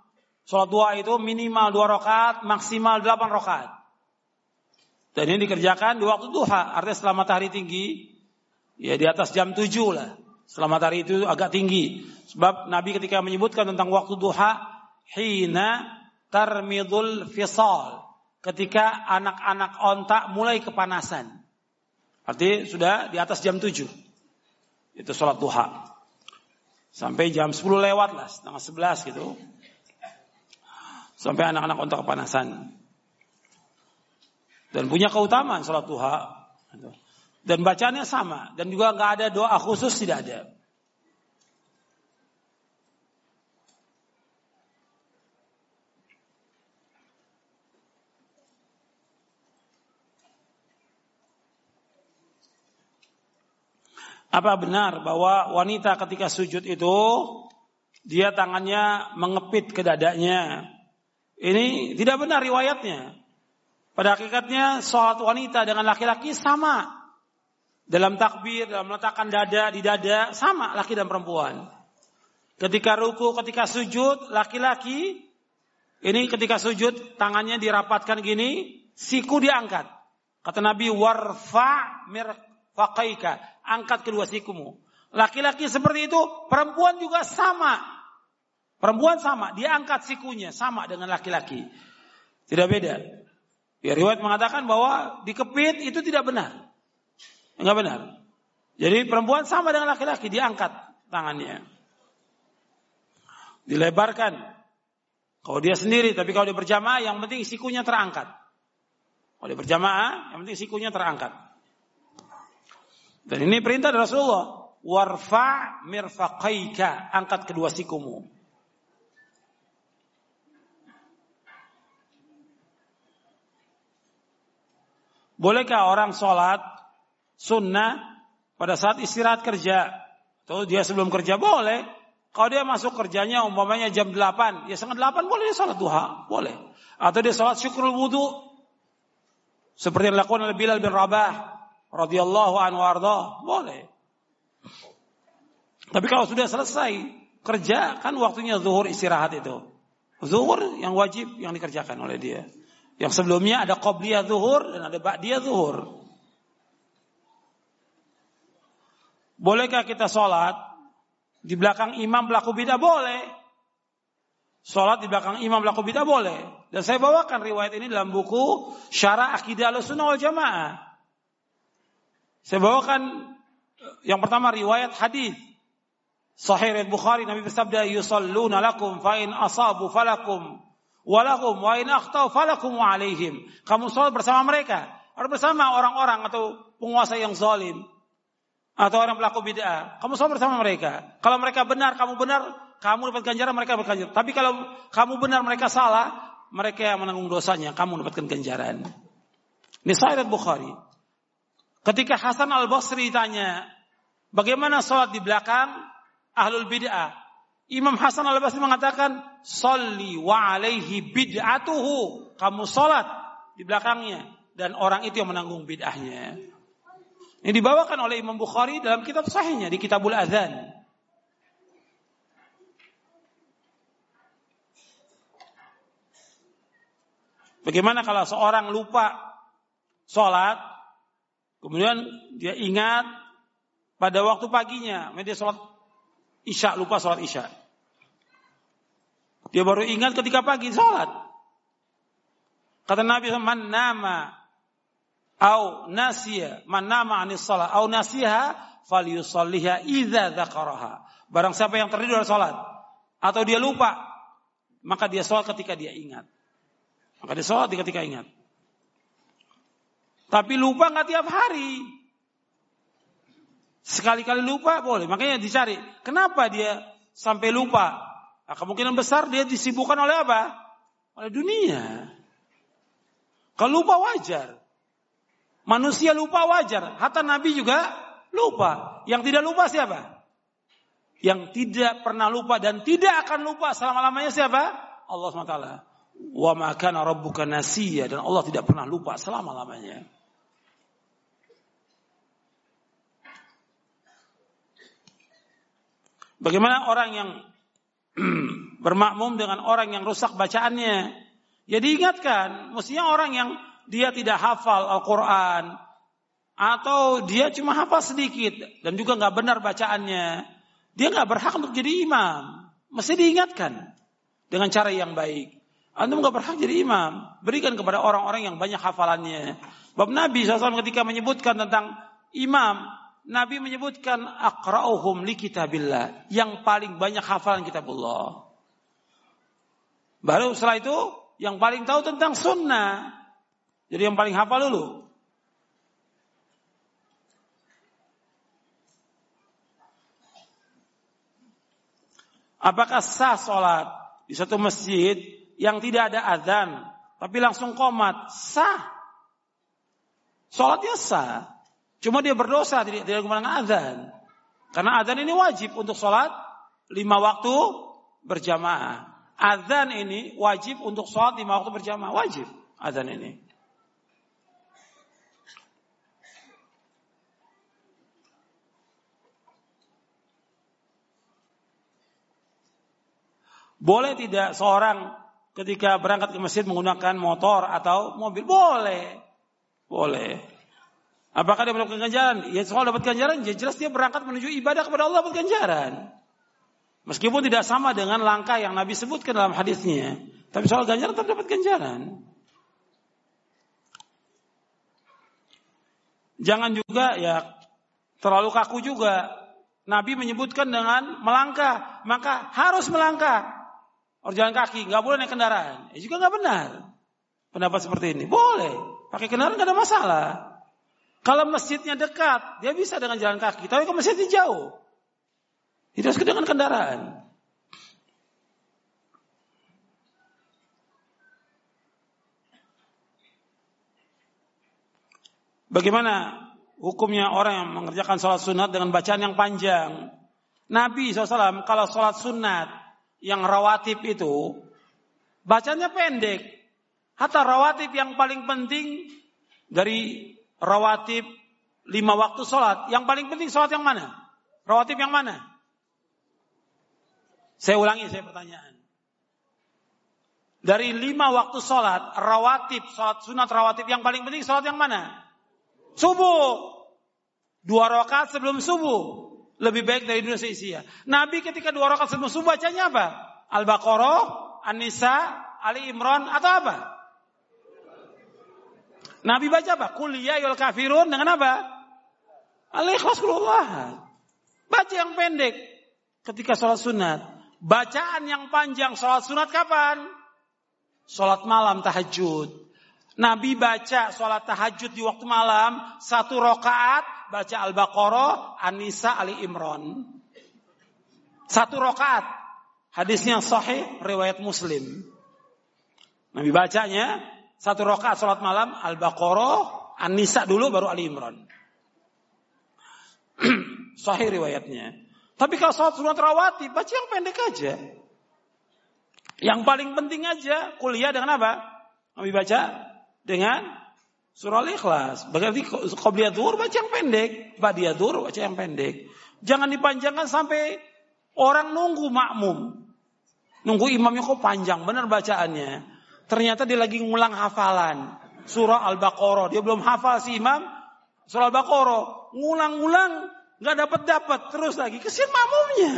Sholat dua itu minimal dua rakaat, maksimal delapan rakaat. Dan ini dikerjakan di waktu duha, artinya setelah matahari tinggi, ya di atas jam tujuh lah. Setelah matahari itu agak tinggi. Sebab Nabi ketika menyebutkan tentang waktu duha, hina tarmidul fisal. Ketika anak-anak ontak mulai kepanasan. Artinya sudah di atas jam 7. Itu sholat duha. Sampai jam 10 lewat lah, setengah 11 gitu. Sampai anak-anak untuk kepanasan. Dan punya keutamaan sholat duha. Dan bacanya sama. Dan juga nggak ada doa khusus tidak ada. Apa benar bahwa wanita ketika sujud itu dia tangannya mengepit ke dadanya? Ini tidak benar riwayatnya. Pada hakikatnya sholat wanita dengan laki-laki sama. Dalam takbir, dalam meletakkan dada di dada, sama laki dan perempuan. Ketika ruku, ketika sujud, laki-laki, ini ketika sujud, tangannya dirapatkan gini, siku diangkat. Kata Nabi, warfa mirfaqaika angkat kedua sikumu. Laki-laki seperti itu, perempuan juga sama. Perempuan sama, dia angkat sikunya sama dengan laki-laki. Tidak beda. Ya riwayat mengatakan bahwa dikepit itu tidak benar. Enggak benar. Jadi perempuan sama dengan laki-laki, dia angkat tangannya. Dilebarkan. Kalau dia sendiri, tapi kalau dia berjamaah, yang penting sikunya terangkat. Kalau dia berjamaah, yang penting sikunya terangkat. Dan ini perintah dari Rasulullah. Warfa mirfaqaika. Angkat kedua sikumu. Bolehkah orang sholat sunnah pada saat istirahat kerja? Atau dia sebelum kerja boleh. Kalau dia masuk kerjanya umpamanya jam 8, ya setengah 8 boleh dia sholat duha. Boleh. Atau dia sholat syukur wudhu. Seperti yang dilakukan oleh Bilal bin Rabah. Radhiyallahu anhu arda. Boleh. Tapi kalau sudah selesai kerja, kan waktunya zuhur istirahat itu. Zuhur yang wajib yang dikerjakan oleh dia. Yang sebelumnya ada qobliyah zuhur dan ada ba'diyah zuhur. Bolehkah kita sholat di belakang imam pelaku bidah? Boleh. Sholat di belakang imam pelaku bidah boleh. Dan saya bawakan riwayat ini dalam buku Syarah Akidah Al-Sunnah Jamaah. Saya bawakan yang pertama riwayat hadis Sahih Bukhari Nabi bersabda yusalluna lakum fa in asabu falakum Walahum wa in akhtau falakum wa alaihim. Kamu sholat bersama mereka. Atau bersama orang-orang atau penguasa yang zalim. Atau orang pelaku bid'ah. Kamu sholat bersama mereka. Kalau mereka benar, kamu benar, kamu dapat ganjaran, mereka dapat ganjaran. Tapi kalau kamu benar, mereka salah, mereka yang menanggung dosanya, kamu dapatkan ganjaran. Ini Sahih Bukhari. Ketika Hasan al-Basri tanya, bagaimana sholat di belakang ahlul bid'ah? Imam Hasan al-Basri mengatakan, "Salli wa alaihi bid'atuhu." Kamu salat di belakangnya dan orang itu yang menanggung bid'ahnya. Ini dibawakan oleh Imam Bukhari dalam kitab sahihnya di Kitabul Adzan. Bagaimana kalau seorang lupa sholat, kemudian dia ingat pada waktu paginya, dia sholat isya, lupa sholat isya. Dia baru ingat ketika pagi sholat. Kata Nabi man nama au nasiya man nama anis sholat au nasiha falyusalliha idza dzakaraha. Barang siapa yang tertidur dari sholat atau dia lupa maka dia sholat ketika dia ingat. Maka dia sholat ketika ingat. Tapi lupa nggak tiap hari. Sekali-kali lupa boleh. Makanya dicari. Kenapa dia sampai lupa? Nah, kemungkinan besar dia disibukkan oleh apa? Oleh dunia. Kalau lupa wajar. Manusia lupa wajar. Hatta Nabi juga lupa. Yang tidak lupa siapa? Yang tidak pernah lupa dan tidak akan lupa selama-lamanya siapa? Allah SWT. Wa makana rabbuka nasiya. Dan Allah tidak pernah lupa selama-lamanya. Bagaimana orang yang bermakmum dengan orang yang rusak bacaannya. Ya diingatkan, mestinya orang yang dia tidak hafal Al-Quran, atau dia cuma hafal sedikit, dan juga nggak benar bacaannya, dia nggak berhak untuk jadi imam. Mesti diingatkan dengan cara yang baik. Antum nggak berhak jadi imam. Berikan kepada orang-orang yang banyak hafalannya. Bab Nabi SAW ketika menyebutkan tentang imam, Nabi menyebutkan akra'uhum li kitabillah. Yang paling banyak hafalan kitabullah. Baru setelah itu yang paling tahu tentang sunnah. Jadi yang paling hafal dulu. Apakah sah sholat di satu masjid yang tidak ada azan, tapi langsung komat? Sah. Sholatnya sah. Cuma dia berdosa tidak tidak menggunakan azan. Karena azan ini wajib untuk sholat lima waktu berjamaah. Azan ini wajib untuk sholat lima waktu berjamaah. Wajib azan ini. Boleh tidak seorang ketika berangkat ke masjid menggunakan motor atau mobil? Boleh. Boleh. Apakah dia mendapatkan ganjaran? Ya soal dapat ganjaran, ya jelas dia berangkat menuju ibadah kepada Allah dapat ganjaran. Meskipun tidak sama dengan langkah yang Nabi sebutkan dalam hadisnya, tapi soal ganjaran tetap dapat ganjaran. Jangan juga ya terlalu kaku juga. Nabi menyebutkan dengan melangkah, maka harus melangkah. Orang jalan kaki nggak boleh naik kendaraan. Ya juga nggak benar. Pendapat seperti ini boleh. Pakai kendaraan nggak ada masalah. Kalau masjidnya dekat, dia bisa dengan jalan kaki. Tapi kalau masjidnya jauh, itu harus dengan kendaraan. Bagaimana hukumnya orang yang mengerjakan sholat sunat dengan bacaan yang panjang? Nabi SAW kalau sholat sunat yang rawatib itu bacanya pendek. Hatta rawatib yang paling penting dari rawatib lima waktu sholat. Yang paling penting sholat yang mana? Rawatib yang mana? Saya ulangi saya pertanyaan. Dari lima waktu sholat, rawatib, sholat sunat rawatib yang paling penting sholat yang mana? Subuh. Dua rakaat sebelum subuh. Lebih baik dari dunia seisia. Nabi ketika dua rakaat sebelum subuh bacanya apa? Al-Baqarah, An-Nisa, Ali Imran atau apa? Nabi baca apa? Kuliah yul kafirun dengan apa? Al-Ikhlas Baca yang pendek ketika sholat sunat. Bacaan yang panjang sholat sunat kapan? Sholat malam tahajud. Nabi baca sholat tahajud di waktu malam satu rokaat baca Al-Baqarah, An-Nisa, Ali Imran. Satu rokaat. Hadisnya sahih riwayat Muslim. Nabi bacanya satu rokaat sholat malam Al-Baqarah, An-Nisa dulu baru Ali Imran. sahih riwayatnya. Tapi kalau sholat sunat rawati baca yang pendek aja. Yang paling penting aja kuliah dengan apa? Nabi baca dengan surah Al-Ikhlas. Berarti dhuhr baca yang pendek, ba'diyah baca yang pendek. Jangan dipanjangkan sampai orang nunggu makmum. Nunggu imamnya kok panjang, benar bacaannya. Ternyata dia lagi ngulang hafalan. Surah Al-Baqarah. Dia belum hafal si imam. Surah Al-Baqarah. Ngulang-ngulang. Gak dapat-dapat. Terus lagi. Kesian makmumnya.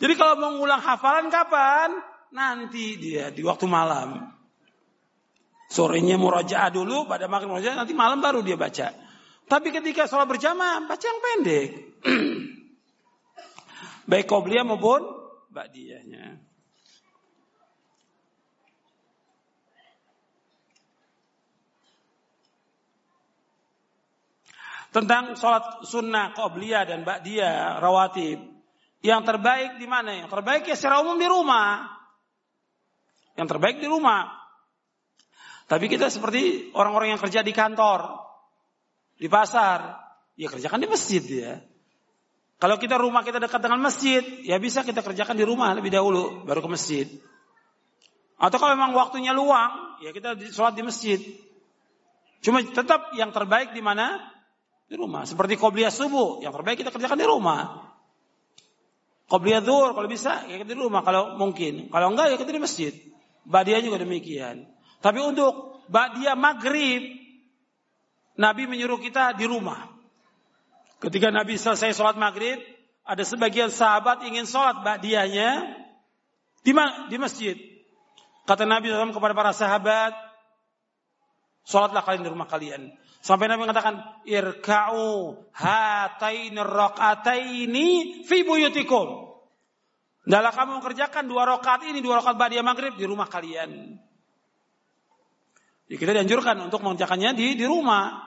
Jadi kalau mau ngulang hafalan kapan? nanti dia di waktu malam. Sorenya murajaah dulu, pada maghrib murajaah, nanti malam baru dia baca. Tapi ketika sholat berjamaah, baca yang pendek. Baik qobliyah maupun ba'diyahnya. Tentang sholat sunnah, qobliyah dan ba'diyah, rawatib. Yang terbaik di mana? Yang terbaik ya secara umum di rumah. Yang terbaik di rumah. Tapi kita seperti orang-orang yang kerja di kantor, di pasar, ya kerjakan di masjid ya. Kalau kita rumah kita dekat dengan masjid, ya bisa kita kerjakan di rumah lebih dahulu, baru ke masjid. Atau kalau memang waktunya luang, ya kita sholat di masjid. Cuma tetap yang terbaik di mana? Di rumah. Seperti qobliyah subuh, yang terbaik kita kerjakan di rumah. Qobliyah dhuhr kalau bisa ya kita di rumah kalau mungkin. Kalau enggak ya kita di masjid. Badia juga demikian. Tapi untuk Badia maghrib, Nabi menyuruh kita di rumah. Ketika Nabi selesai sholat maghrib, ada sebagian sahabat ingin sholat Badianya di, di masjid. Kata Nabi SAW kepada para sahabat, sholatlah kalian di rumah kalian. Sampai Nabi mengatakan, irka'u hataini raqataini fi buyutikum. Dalam kamu mengerjakan dua rakaat ini, dua rakaat ba'diyah maghrib di rumah kalian. Ya, kita dianjurkan untuk mengerjakannya di di rumah.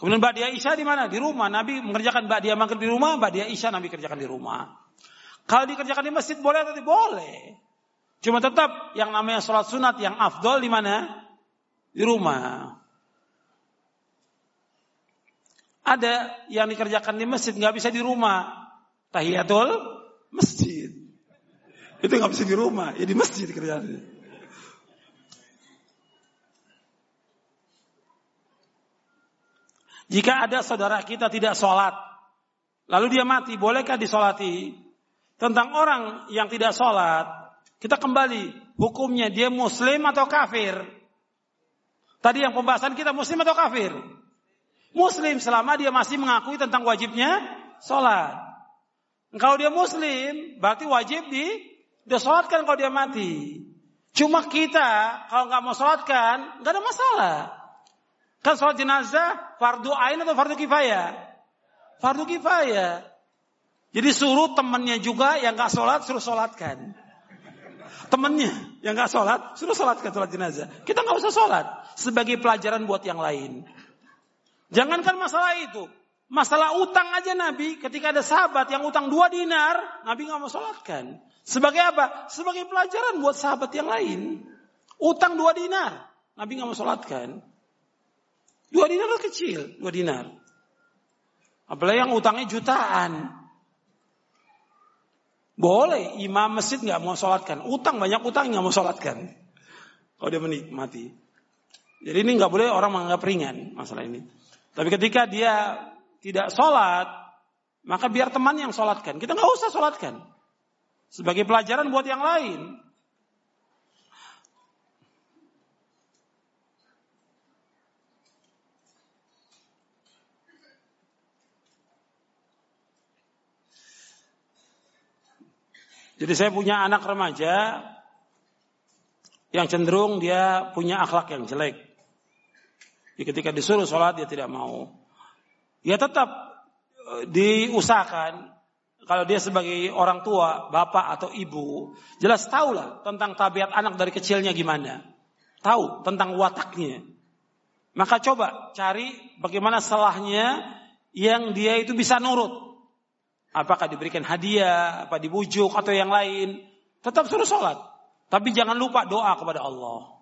Kemudian ba'diyah isya di mana? Di rumah. Nabi mengerjakan ba'diyah maghrib di rumah, ba'diyah isya Nabi kerjakan di rumah. Kalau dikerjakan di masjid boleh atau tidak? Boleh. Cuma tetap yang namanya sholat sunat yang afdol di mana? Di rumah. Ada yang dikerjakan di masjid nggak bisa di rumah. Tahiyatul masjid. Itu nggak bisa di rumah, ya di masjid kerjaannya. Jika ada saudara kita tidak sholat, lalu dia mati, bolehkah disolati? Tentang orang yang tidak sholat, kita kembali, hukumnya dia muslim atau kafir? Tadi yang pembahasan kita muslim atau kafir? Muslim selama dia masih mengakui tentang wajibnya sholat. Kalau dia muslim, berarti wajib di dia sholatkan kalau dia mati. Cuma kita kalau nggak mau sholatkan, nggak ada masalah. Kan sholat jenazah fardu ain atau fardu kifayah? Fardu kifayah. Jadi suruh temannya juga yang gak sholat, suruh sholatkan. Temennya yang gak sholat, suruh sholatkan sholat jenazah. Kita gak usah sholat. Sebagai pelajaran buat yang lain. Jangankan masalah itu. Masalah utang aja Nabi, ketika ada sahabat yang utang dua dinar, Nabi gak mau sholatkan. Sebagai apa? Sebagai pelajaran buat sahabat yang lain. Utang dua dinar, Nabi gak mau sholatkan. Dua dinar kecil, dua dinar. Apalagi yang utangnya jutaan. Boleh imam masjid nggak mau sholatkan. Utang banyak utang nggak mau sholatkan. Kalau dia menikmati. Jadi ini nggak boleh orang menganggap ringan masalah ini. Tapi ketika dia tidak sholat, maka biar teman yang sholatkan. Kita nggak usah sholatkan. Sebagai pelajaran buat yang lain. Jadi saya punya anak remaja yang cenderung dia punya akhlak yang jelek. Jadi ketika disuruh sholat dia tidak mau. Ya tetap eh, diusahakan kalau dia sebagai orang tua, bapak atau ibu, jelas tahulah tentang tabiat anak dari kecilnya gimana. Tahu tentang wataknya. Maka coba cari bagaimana salahnya yang dia itu bisa nurut. Apakah diberikan hadiah, apa dibujuk atau yang lain. Tetap suruh sholat. Tapi jangan lupa doa kepada Allah.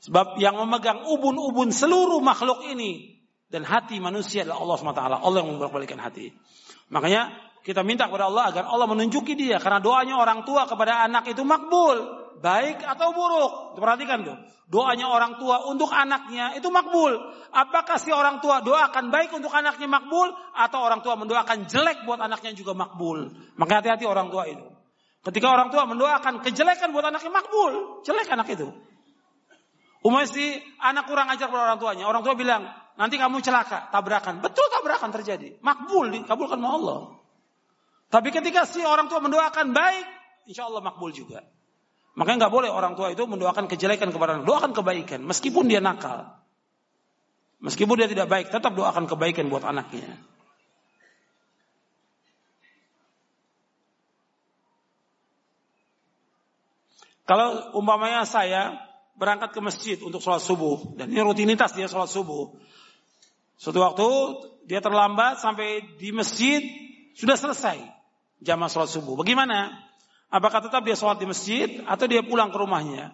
Sebab yang memegang ubun-ubun seluruh makhluk ini. Dan hati manusia adalah Allah SWT. Allah yang membolak hati. Makanya kita minta kepada Allah agar Allah menunjuki dia. Karena doanya orang tua kepada anak itu makbul baik atau buruk. Perhatikan tuh. Doanya orang tua untuk anaknya itu makbul. Apakah si orang tua doakan baik untuk anaknya makbul atau orang tua mendoakan jelek buat anaknya juga makbul? Maka hati-hati orang tua itu. Ketika orang tua mendoakan kejelekan buat anaknya makbul, jelek anak itu. Umumnya si anak kurang ajar pada orang tuanya. Orang tua bilang, nanti kamu celaka, tabrakan. Betul tabrakan terjadi. Makbul, dikabulkan sama Allah. Tapi ketika si orang tua mendoakan baik, insya Allah makbul juga. Makanya nggak boleh orang tua itu mendoakan kejelekan kepada anak. Doakan kebaikan, meskipun dia nakal. Meskipun dia tidak baik, tetap doakan kebaikan buat anaknya. Kalau umpamanya saya berangkat ke masjid untuk sholat subuh, dan ini rutinitas dia sholat subuh. Suatu waktu dia terlambat sampai di masjid sudah selesai jamaah sholat subuh. Bagaimana? Apakah tetap dia sholat di masjid atau dia pulang ke rumahnya?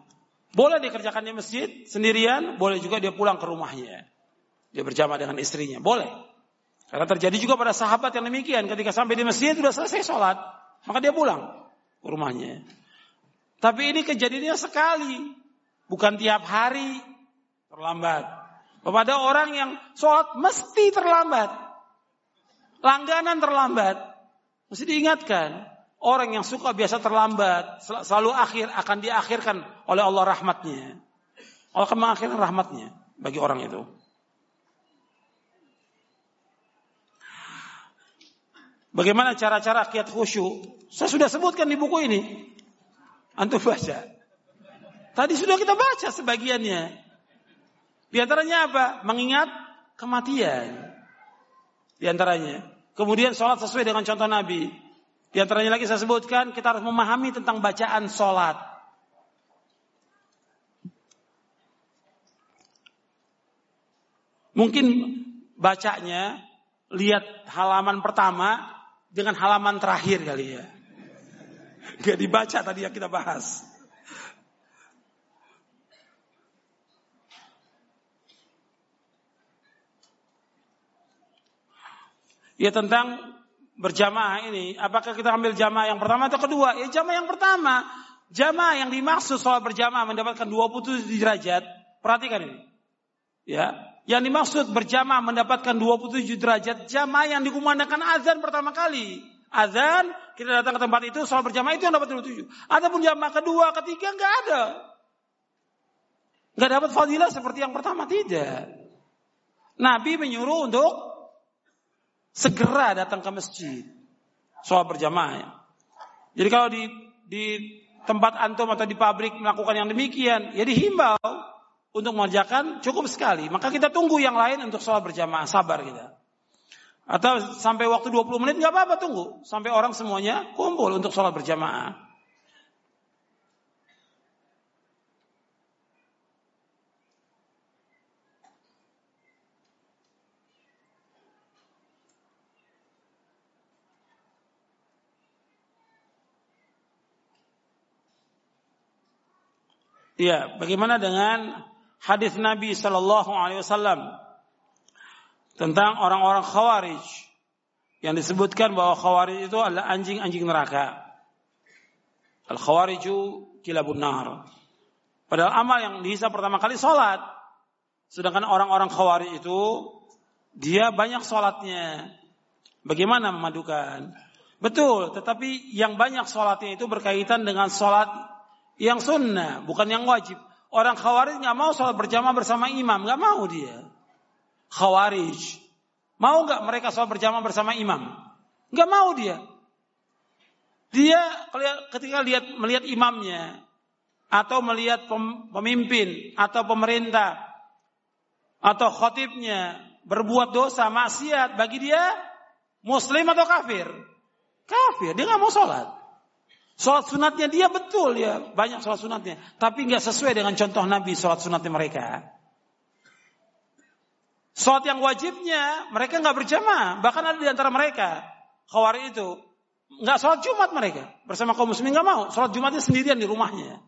Boleh dikerjakan di masjid sendirian, boleh juga dia pulang ke rumahnya. Dia berjamaah dengan istrinya, boleh. Karena terjadi juga pada sahabat yang demikian, ketika sampai di masjid sudah selesai sholat, maka dia pulang ke rumahnya. Tapi ini kejadiannya sekali, bukan tiap hari terlambat. Kepada orang yang sholat mesti terlambat. Langganan terlambat. Mesti diingatkan. Orang yang suka biasa terlambat, selalu akhir akan diakhirkan oleh Allah rahmatnya. Allah akan mengakhirkan rahmatnya bagi orang itu. Bagaimana cara-cara kiat khusyuk? Saya sudah sebutkan di buku ini. Antum baca. Tadi sudah kita baca sebagiannya. Di antaranya apa? Mengingat kematian. Di antaranya. Kemudian sholat sesuai dengan contoh Nabi. Di antaranya lagi saya sebutkan, kita harus memahami tentang bacaan sholat. Mungkin bacanya lihat halaman pertama dengan halaman terakhir kali ya. Gak dibaca tadi yang kita bahas. Ya tentang berjamaah ini, apakah kita ambil jamaah yang pertama atau kedua? Ya jamaah yang pertama. Jamaah yang dimaksud soal berjamaah mendapatkan 27 derajat. Perhatikan ini. Ya, yang dimaksud berjamaah mendapatkan 27 derajat jamaah yang dikumandangkan azan pertama kali. Azan, kita datang ke tempat itu soal berjamaah itu yang dapat 27. Adapun jamaah kedua, ketiga nggak ada. Nggak dapat fadilah seperti yang pertama tidak. Nabi menyuruh untuk segera datang ke masjid. Soal berjamaah. Jadi kalau di di tempat antum atau di pabrik melakukan yang demikian, ya dihimbau untuk mengerjakan cukup sekali. Maka kita tunggu yang lain untuk sholat berjamaah, sabar kita. Atau sampai waktu 20 menit nggak apa-apa tunggu sampai orang semuanya kumpul untuk sholat berjamaah. Ya, bagaimana dengan hadis Nabi Shallallahu Alaihi Wasallam tentang orang-orang Khawarij yang disebutkan bahwa Khawarij itu adalah anjing-anjing neraka. Al Khawariju kilabun nar. Padahal amal yang dihisap pertama kali sholat. Sedangkan orang-orang Khawarij itu dia banyak sholatnya. Bagaimana memadukan? Betul, tetapi yang banyak sholatnya itu berkaitan dengan sholat yang sunnah, bukan yang wajib. Orang khawarij nggak mau sholat berjamaah bersama imam, nggak mau dia. Khawarij, mau nggak mereka sholat berjamaah bersama imam? Nggak mau dia. Dia ketika lihat melihat imamnya atau melihat pemimpin atau pemerintah atau khotibnya berbuat dosa maksiat bagi dia muslim atau kafir kafir dia nggak mau sholat Sholat sunatnya dia betul ya, banyak sholat sunatnya. Tapi nggak sesuai dengan contoh Nabi sholat sunatnya mereka. Sholat yang wajibnya mereka nggak berjamaah, bahkan ada di antara mereka khawari itu nggak sholat Jumat mereka bersama kaum muslimin nggak mau sholat Jumatnya sendirian di rumahnya.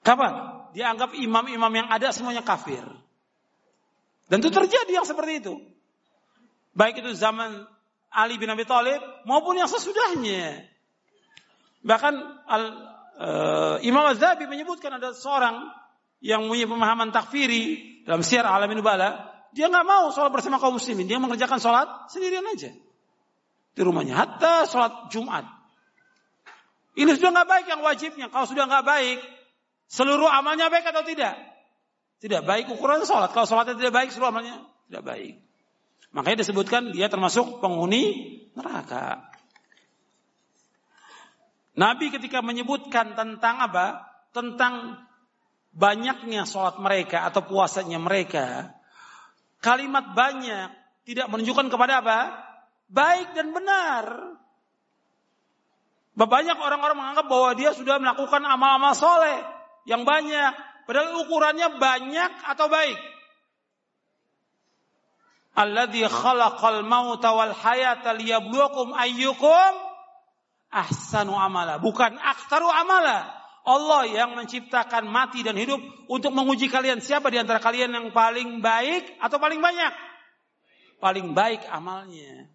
Kapan? Dianggap imam-imam yang ada semuanya kafir. Dan itu terjadi yang seperti itu. Baik itu zaman Ali bin Abi Thalib maupun yang sesudahnya. Bahkan al, uh, Imam Az-Zabi menyebutkan ada seorang yang punya pemahaman takfiri dalam siar alamin bala, dia nggak mau sholat bersama kaum muslimin, dia mengerjakan sholat sendirian aja di rumahnya, hatta sholat Jumat. Ini sudah nggak baik yang wajibnya. Kalau sudah nggak baik, seluruh amalnya baik atau tidak? Tidak baik ukuran sholat. Kalau sholatnya tidak baik, seluruh amalnya tidak baik. Makanya disebutkan dia termasuk penghuni neraka. Nabi ketika menyebutkan tentang apa? Tentang banyaknya sholat mereka atau puasanya mereka. Kalimat banyak tidak menunjukkan kepada apa? Baik dan benar. Banyak orang-orang menganggap bahwa dia sudah melakukan amal-amal soleh yang banyak. Padahal ukurannya banyak atau baik. Alladhi khalaqal mauta wal hayata liyabluwakum ayyukum ahsanu amala, bukan aktaru amala. Allah yang menciptakan mati dan hidup untuk menguji kalian siapa di antara kalian yang paling baik atau paling banyak? Paling baik amalnya.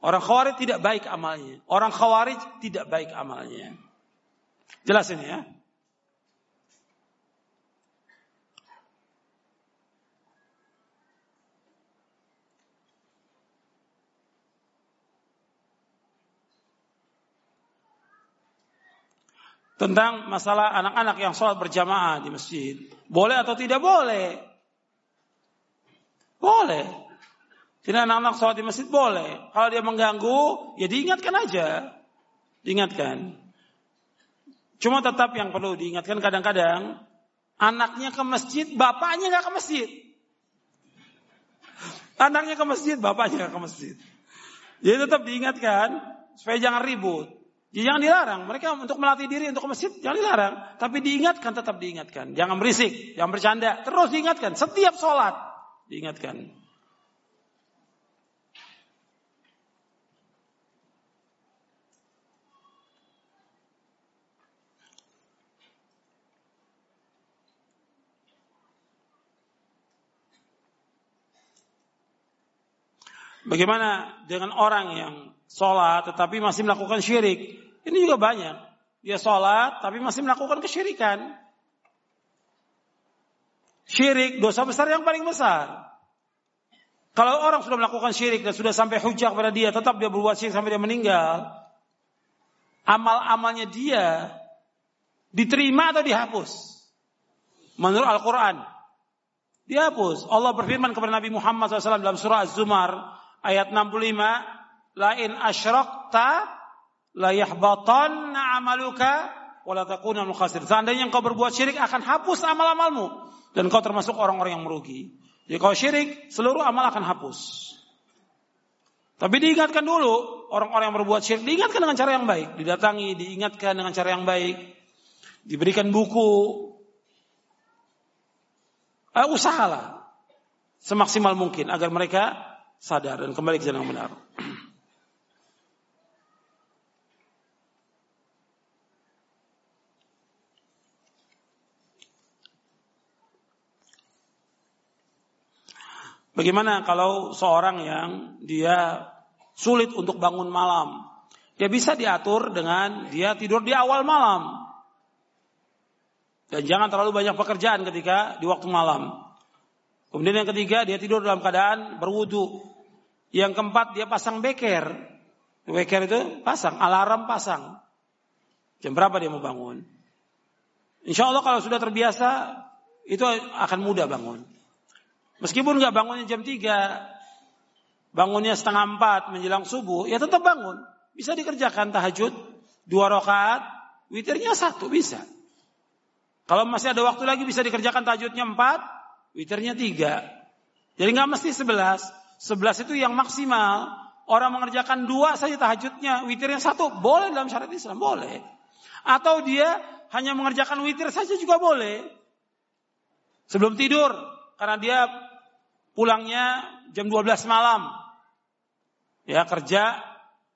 Orang khawarij tidak baik amalnya. Orang khawarij tidak baik amalnya. Jelas ini ya. Tentang masalah anak-anak yang sholat berjamaah di masjid. Boleh atau tidak boleh? Boleh. Tidak anak-anak sholat di masjid boleh. Kalau dia mengganggu, ya diingatkan aja. Diingatkan. Cuma tetap yang perlu diingatkan kadang-kadang, anaknya ke masjid, bapaknya nggak ke masjid. Anaknya ke masjid, bapaknya nggak ke masjid. Jadi tetap diingatkan supaya jangan ribut. Ya, jangan dilarang. Mereka untuk melatih diri untuk masjid jangan dilarang. Tapi diingatkan tetap diingatkan. Jangan berisik, jangan bercanda. Terus diingatkan. Setiap sholat diingatkan. Bagaimana dengan orang yang sholat tetapi masih melakukan syirik. Ini juga banyak. Dia sholat tapi masih melakukan kesyirikan. Syirik dosa besar yang paling besar. Kalau orang sudah melakukan syirik dan sudah sampai hujah kepada dia, tetap dia berbuat syirik sampai dia meninggal. Amal-amalnya dia diterima atau dihapus? Menurut Al-Quran. Dihapus. Allah berfirman kepada Nabi Muhammad SAW dalam surah Az-Zumar ayat 65 lain asyrakta la yahbatanna amaluka wala takuna khasir. Seandainya engkau berbuat syirik akan hapus amal-amalmu dan kau termasuk orang-orang yang merugi. Jadi kalau syirik seluruh amal akan hapus. Tapi diingatkan dulu orang-orang yang berbuat syirik diingatkan dengan cara yang baik, didatangi, diingatkan dengan cara yang baik, diberikan buku. Uh, usahalah semaksimal mungkin agar mereka sadar dan kembali ke jalan yang benar. Bagaimana kalau seorang yang dia sulit untuk bangun malam? Dia bisa diatur dengan dia tidur di awal malam. Dan jangan terlalu banyak pekerjaan ketika di waktu malam. Kemudian yang ketiga dia tidur dalam keadaan berwudu. Yang keempat dia pasang beker. Beker itu pasang, alarm pasang. Jam berapa dia mau bangun? Insya Allah kalau sudah terbiasa itu akan mudah bangun. Meskipun nggak bangunnya jam 3, bangunnya setengah 4 menjelang subuh, ya tetap bangun. Bisa dikerjakan tahajud, dua rakaat, witirnya satu bisa. Kalau masih ada waktu lagi bisa dikerjakan tahajudnya 4, witirnya 3. Jadi nggak mesti 11. 11 itu yang maksimal. Orang mengerjakan dua saja tahajudnya, witirnya satu, boleh dalam syariat Islam, boleh. Atau dia hanya mengerjakan witir saja juga boleh. Sebelum tidur, karena dia pulangnya jam 12 malam. Ya kerja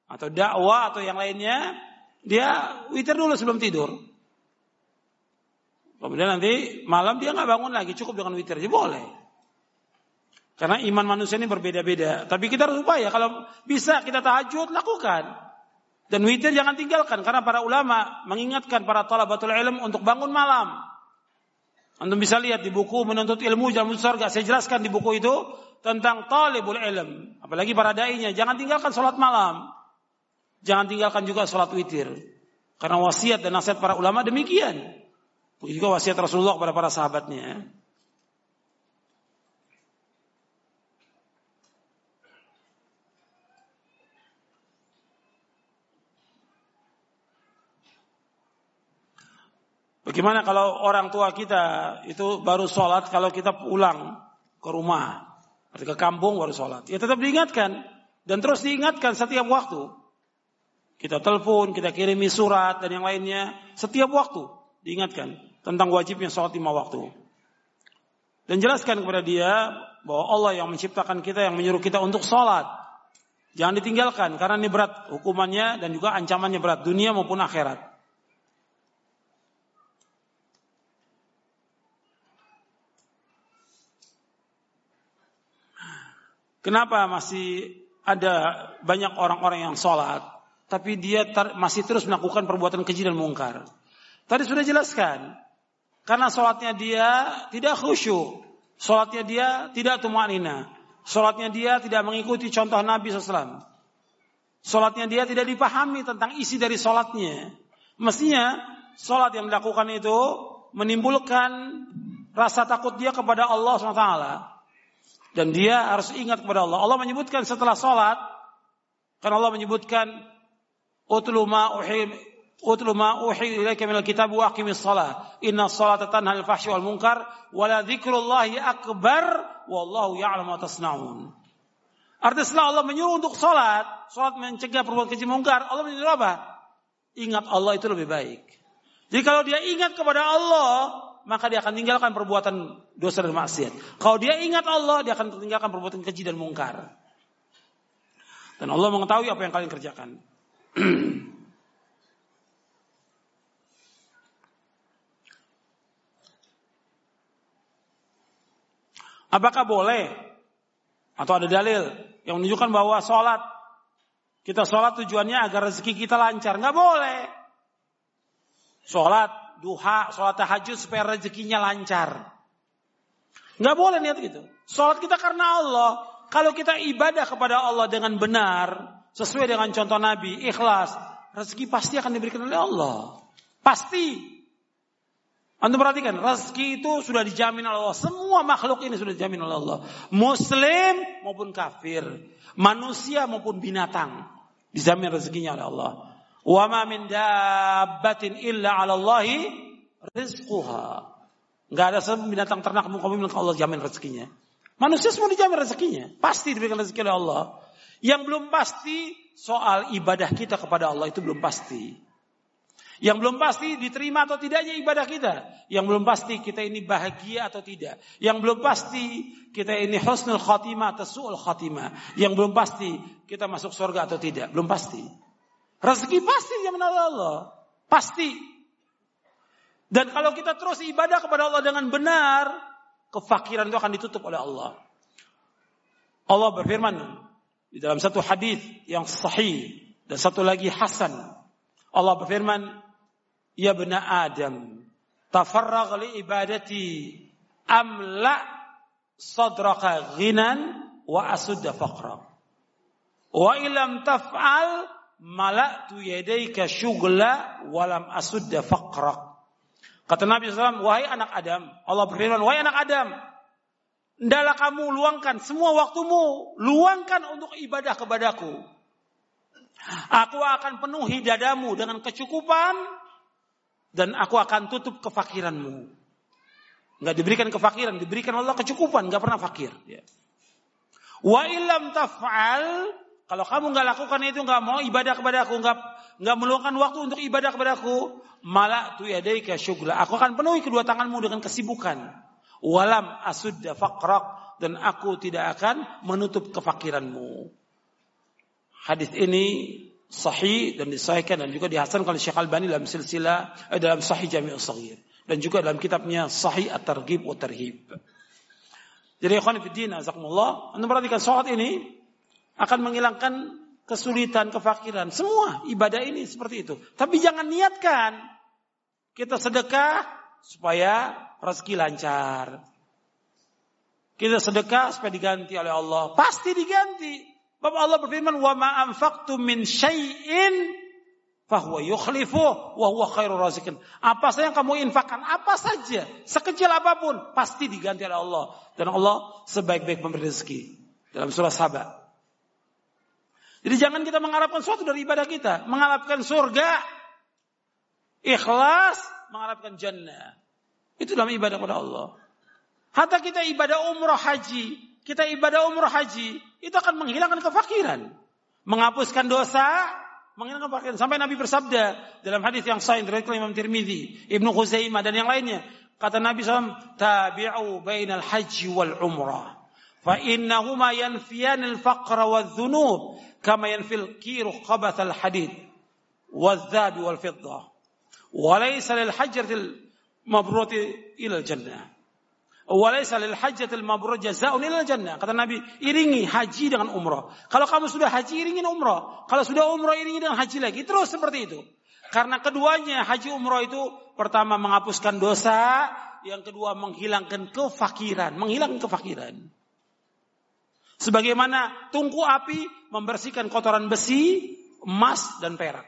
atau dakwah atau yang lainnya, dia witir dulu sebelum tidur. Kemudian nanti malam dia nggak bangun lagi, cukup dengan witir aja boleh. Karena iman manusia ini berbeda-beda. Tapi kita harus upaya kalau bisa kita tahajud lakukan. Dan witir jangan tinggalkan karena para ulama mengingatkan para talabatul ilm untuk bangun malam. Anda bisa lihat di buku menuntut ilmu jalan surga. Saya jelaskan di buku itu tentang talibul ilm. Apalagi para dainya. Jangan tinggalkan sholat malam. Jangan tinggalkan juga sholat witir. Karena wasiat dan nasihat para ulama demikian. Juga wasiat Rasulullah kepada para sahabatnya. Bagaimana kalau orang tua kita itu baru sholat kalau kita pulang ke rumah, ke kampung baru sholat. Ya tetap diingatkan dan terus diingatkan setiap waktu. Kita telepon, kita kirimi surat dan yang lainnya setiap waktu diingatkan tentang wajibnya sholat lima waktu. Dan jelaskan kepada dia bahwa Allah yang menciptakan kita yang menyuruh kita untuk sholat. Jangan ditinggalkan karena ini berat hukumannya dan juga ancamannya berat dunia maupun akhirat. Kenapa masih ada banyak orang-orang yang sholat, tapi dia ter, masih terus melakukan perbuatan keji dan mungkar? Tadi sudah jelaskan, karena sholatnya dia tidak khusyuk, sholatnya dia tidak tumanina, sholatnya dia tidak mengikuti contoh Nabi SAW. Sholatnya dia tidak dipahami tentang isi dari sholatnya. Mestinya sholat yang dilakukan itu menimbulkan rasa takut dia kepada Allah SWT. Dan dia harus ingat kepada Allah. Allah menyebutkan setelah sholat, karena Allah menyebutkan utlu ma uhi utlu uhi ilaika minal kitab wa aqimis shalah. Inna sholata tanha al fahsyi wal munkar wa la dzikrullahi akbar wallahu ya'lamu ma tasnaun. Artinya setelah Allah menyuruh untuk sholat, sholat mencegah perbuatan keji mungkar, Allah menyuruh apa? Ingat Allah itu lebih baik. Jadi kalau dia ingat kepada Allah, maka dia akan tinggalkan perbuatan dosa dan maksiat. Kalau dia ingat Allah, dia akan tinggalkan perbuatan keji dan mungkar. Dan Allah mengetahui apa yang kalian kerjakan. Apakah boleh atau ada dalil yang menunjukkan bahwa sholat kita sholat tujuannya agar rezeki kita lancar? Nggak boleh. Sholat duha, sholat tahajud supaya rezekinya lancar. Nggak boleh niat gitu. Sholat kita karena Allah. Kalau kita ibadah kepada Allah dengan benar, sesuai dengan contoh Nabi, ikhlas, rezeki pasti akan diberikan oleh Allah. Pasti. Anda perhatikan, rezeki itu sudah dijamin oleh Allah. Semua makhluk ini sudah dijamin oleh Allah. Muslim maupun kafir. Manusia maupun binatang. Dijamin rezekinya oleh Allah. Wa ma min dabbatin illa 'ala Allahi rizquha. Enggak ada binatang ternak muka bumi Allah jamin rezekinya. Manusia semua dijamin rezekinya. Pasti diberikan rezeki oleh Allah. Yang belum pasti soal ibadah kita kepada Allah itu belum pasti. Yang belum pasti diterima atau tidaknya ibadah kita. Yang belum pasti kita ini bahagia atau tidak. Yang belum pasti kita ini husnul khatimah atau su'ul khatimah. Yang belum pasti kita masuk surga atau tidak. Belum pasti. Rezeki pasti yang menolak Allah. Pasti. Dan kalau kita terus ibadah kepada Allah dengan benar, kefakiran itu akan ditutup oleh Allah. Allah berfirman di dalam satu hadis yang sahih dan satu lagi hasan. Allah berfirman, Ya bena Adam, tafarrag li ibadati amla sadraka ghinan wa asudda faqra. Wa ilam taf'al mala'tu yadayka syugla walam asudda faqra. Kata Nabi SAW, wahai anak Adam, Allah berfirman, wahai anak Adam, Ndalah kamu luangkan semua waktumu, luangkan untuk ibadah kepadaku. Aku akan penuhi dadamu dengan kecukupan dan aku akan tutup kefakiranmu. Enggak diberikan kefakiran, diberikan Allah kecukupan, enggak pernah fakir. Ya. Wa ilam taf'al, kalau kamu enggak lakukan itu, enggak mau ibadah kepada aku, enggak enggak meluangkan waktu untuk ibadah kepada aku, malah tu yadaika syugla. Aku akan penuhi kedua tanganmu dengan kesibukan. Walam asudda dan aku tidak akan menutup kefakiranmu. Hadis ini sahih dan disahihkan dan juga dihasankan oleh Syekh Albani dalam silsilah eh, dalam Sahih Jami'us Shaghir dan juga dalam kitabnya Sahih At-Targhib wa Tarhib. Jadi ikhwan fillah azakumullah, Anda perhatikan salat ini akan menghilangkan kesulitan, kefakiran. Semua ibadah ini seperti itu. Tapi jangan niatkan kita sedekah supaya rezeki lancar. Kita sedekah supaya diganti oleh Allah. Pasti diganti. Bapak Allah berfirman, "Wa ma anfaqtum min syai'in fahuwa yukhlifu wa huwa khairur razikin." Apa saja yang kamu infakkan, apa saja, sekecil apa pun, pasti diganti oleh Allah dan Allah sebaik-baik pemberi rezeki. Dalam surah Sabah. Jadi jangan kita mengharapkan sesuatu dari ibadah kita, mengharapkan surga, ikhlas, mengharapkan jannah. Itu dalam ibadah kepada Allah. Hatta kita ibadah umrah haji, kita ibadah umrah haji, itu akan menghilangkan kefakiran. Menghapuskan dosa, menghilangkan kefakiran. Sampai Nabi bersabda dalam hadis yang sahih dari Imam Tirmidzi, Ibnu Khuzaimah dan yang lainnya. Kata Nabi SAW, tabi'u bainal haji wal umrah. Fa innahuma yanfiyan al-faqra wa dhunub kama yanfil kiru khabath al-hadid wa dhab wal fiddah. Wa laysa lil hajjatil mabrurati ila al-jannah. Walaysa lil hajjatil mabrur jazaa'un illa jannah. Kata Nabi, iringi haji dengan umrah. Kalau kamu sudah haji, iringi umrah. Kalau sudah umrah, iringi dengan haji lagi. Terus seperti itu. Karena keduanya haji umrah itu pertama menghapuskan dosa, yang kedua menghilangkan kefakiran, menghilangkan kefakiran. Sebagaimana tungku api membersihkan kotoran besi, emas dan perak.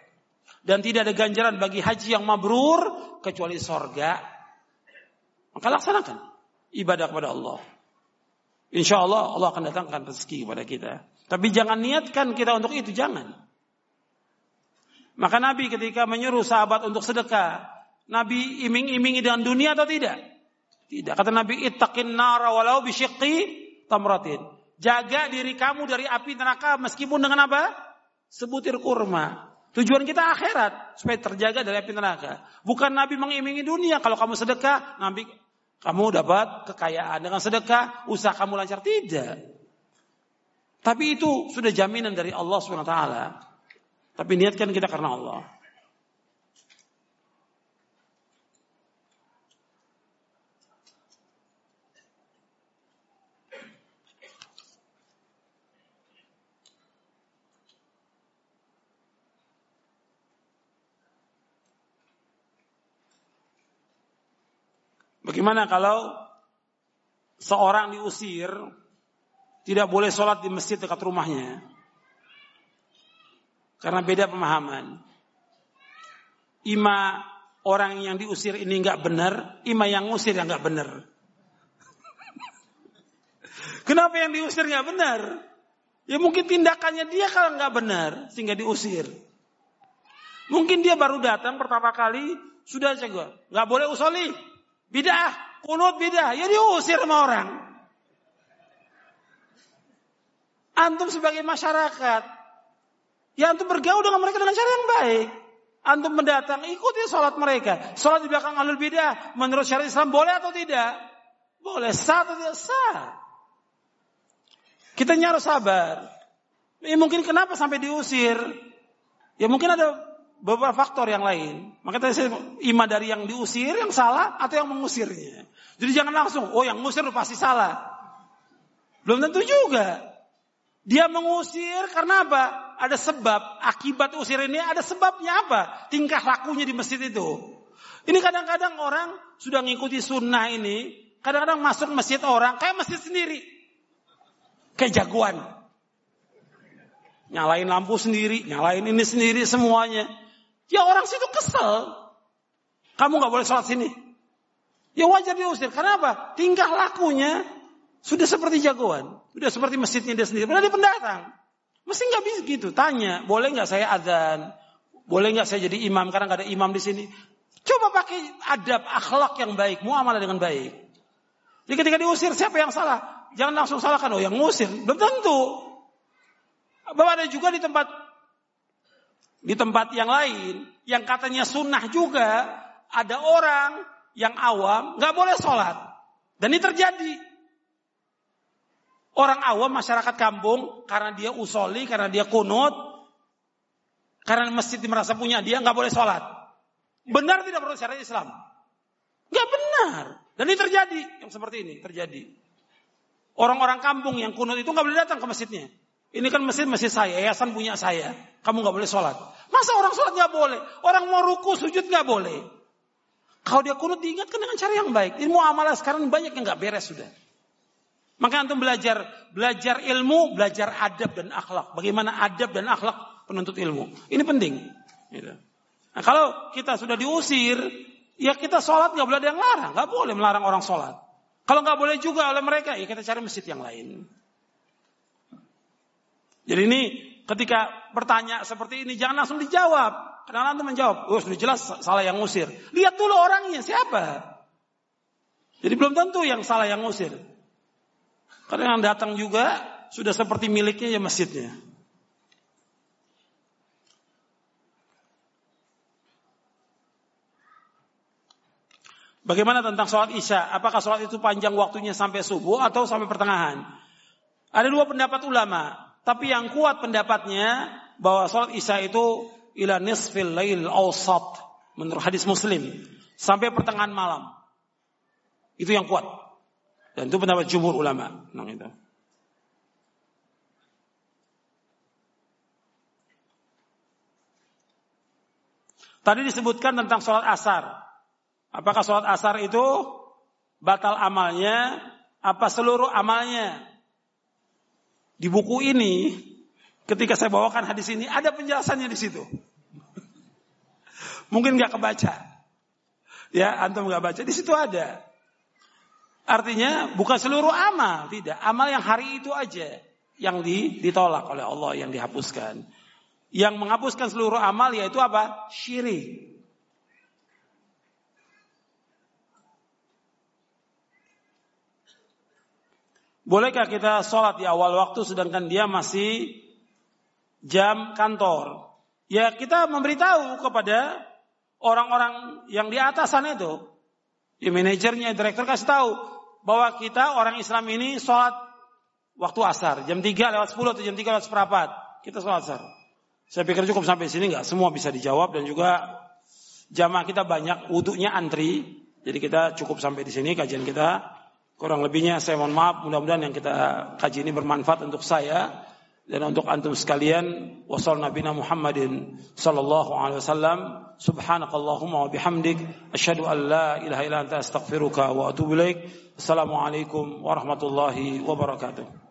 Dan tidak ada ganjaran bagi haji yang mabrur kecuali sorga. Maka laksanakan ibadah kepada Allah. Insya Allah Allah akan datangkan rezeki kepada kita. Tapi jangan niatkan kita untuk itu, jangan. Maka Nabi ketika menyuruh sahabat untuk sedekah, Nabi iming-imingi dengan dunia atau tidak? Tidak. Kata Nabi, ittaqin nara walau bisyiqqi tamratin. Jaga diri kamu dari api neraka meskipun dengan apa? Sebutir kurma. Tujuan kita akhirat supaya terjaga dari api neraka. Bukan Nabi mengimingi dunia. Kalau kamu sedekah, Nabi kamu dapat kekayaan dengan sedekah, usaha kamu lancar tidak. Tapi itu sudah jaminan dari Allah Subhanahu wa taala. Tapi niatkan kita karena Allah. Bagaimana kalau seorang diusir, tidak boleh sholat di masjid dekat rumahnya? Karena beda pemahaman. Ima orang yang diusir ini nggak benar, ima yang ngusir yang nggak benar. Kenapa yang diusir nggak benar? Ya mungkin tindakannya dia kalau nggak benar sehingga diusir. Mungkin dia baru datang pertama kali sudah jago, nggak boleh usoli, Bidah, kunut bidah, ya diusir sama orang. Antum sebagai masyarakat, ya antum bergaul dengan mereka dengan cara yang baik. Antum mendatang, ikuti sholat mereka. Sholat di belakang alul bidah, menurut syariat Islam boleh atau tidak? Boleh, sah atau tidak sah. Kita harus sabar. Ya mungkin kenapa sampai diusir? Ya mungkin ada beberapa faktor yang lain. Maka tadi saya iman dari yang diusir yang salah atau yang mengusirnya. Jadi jangan langsung, oh yang mengusir pasti salah. Belum tentu juga. Dia mengusir karena apa? Ada sebab. Akibat usir ini ada sebabnya apa? Tingkah lakunya di masjid itu. Ini kadang-kadang orang sudah ngikuti sunnah ini. Kadang-kadang masuk masjid orang kayak masjid sendiri. Kayak jagoan. Nyalain lampu sendiri, nyalain ini sendiri semuanya. Ya orang situ kesel. Kamu nggak boleh sholat sini. Ya wajar diusir. Apa? Tingkah lakunya sudah seperti jagoan. Sudah seperti masjidnya dia sendiri. Padahal dia pendatang. Mesti nggak bisa gitu. Tanya, boleh nggak saya adzan? Boleh nggak saya jadi imam? Karena nggak ada imam di sini. Coba pakai adab, akhlak yang baik. Muamalah dengan baik. Jadi ketika diusir, siapa yang salah? Jangan langsung salahkan, oh yang ngusir. Belum tentu. Bahwa ada juga di tempat di tempat yang lain, yang katanya sunnah juga, ada orang yang awam nggak boleh sholat. Dan ini terjadi. Orang awam masyarakat kampung karena dia usoli, karena dia kunut, karena masjid merasa punya dia nggak boleh sholat. Benar tidak menurut syariat Islam? Nggak benar. Dan ini terjadi yang seperti ini terjadi. Orang-orang kampung yang kunut itu nggak boleh datang ke masjidnya. Ini kan masjid masjid saya, yayasan punya saya. Kamu nggak boleh sholat. Masa orang sholat nggak boleh? Orang mau ruku sujud nggak boleh. Kalau dia kunut diingatkan dengan cara yang baik. Ilmu amalah sekarang banyak yang nggak beres sudah. Maka antum belajar belajar ilmu, belajar adab dan akhlak. Bagaimana adab dan akhlak penuntut ilmu. Ini penting. Gitu. Nah, kalau kita sudah diusir, ya kita sholat nggak boleh ada yang larang, nggak boleh melarang orang sholat. Kalau nggak boleh juga oleh mereka, ya kita cari masjid yang lain. Jadi ini ketika bertanya seperti ini jangan langsung dijawab. Karena nanti menjawab, oh sudah jelas salah yang ngusir. Lihat dulu orangnya siapa. Jadi belum tentu yang salah yang ngusir. Karena yang datang juga sudah seperti miliknya ya masjidnya. Bagaimana tentang sholat isya? Apakah sholat itu panjang waktunya sampai subuh atau sampai pertengahan? Ada dua pendapat ulama. Tapi yang kuat pendapatnya bahwa sholat isya itu ila nisfil lail awsat menurut hadis muslim sampai pertengahan malam. Itu yang kuat. Dan itu pendapat jumhur ulama. Nah, itu. Tadi disebutkan tentang sholat asar. Apakah sholat asar itu batal amalnya? Apa seluruh amalnya? Di buku ini, ketika saya bawakan hadis ini, ada penjelasannya di situ. Mungkin nggak kebaca. Ya, antum nggak baca. Di situ ada. Artinya bukan seluruh amal, tidak. Amal yang hari itu aja yang ditolak oleh Allah, yang dihapuskan. Yang menghapuskan seluruh amal yaitu apa? Syirik. Bolehkah kita sholat di awal waktu sedangkan dia masih jam kantor? Ya kita memberitahu kepada orang-orang yang di atas sana itu. Ya manajernya, direktur kasih tahu bahwa kita orang Islam ini sholat waktu asar. Jam 3 lewat 10 atau jam 3 lewat seperempat. Kita sholat asar. Saya pikir cukup sampai sini nggak semua bisa dijawab dan juga jamaah kita banyak wudhunya antri. Jadi kita cukup sampai di sini kajian kita. Kurang lebihnya saya mohon maaf, mudah-mudahan yang kita kaji ini bermanfaat untuk saya dan untuk antum sekalian. Nabiyana Muhammadin sallallahu alaihi wasallam. Subhanakallahumma wa bihamdik asyhadu an la ilaha illa anta astaghfiruka wa atubu ilaik. Assalamualaikum warahmatullahi wabarakatuh.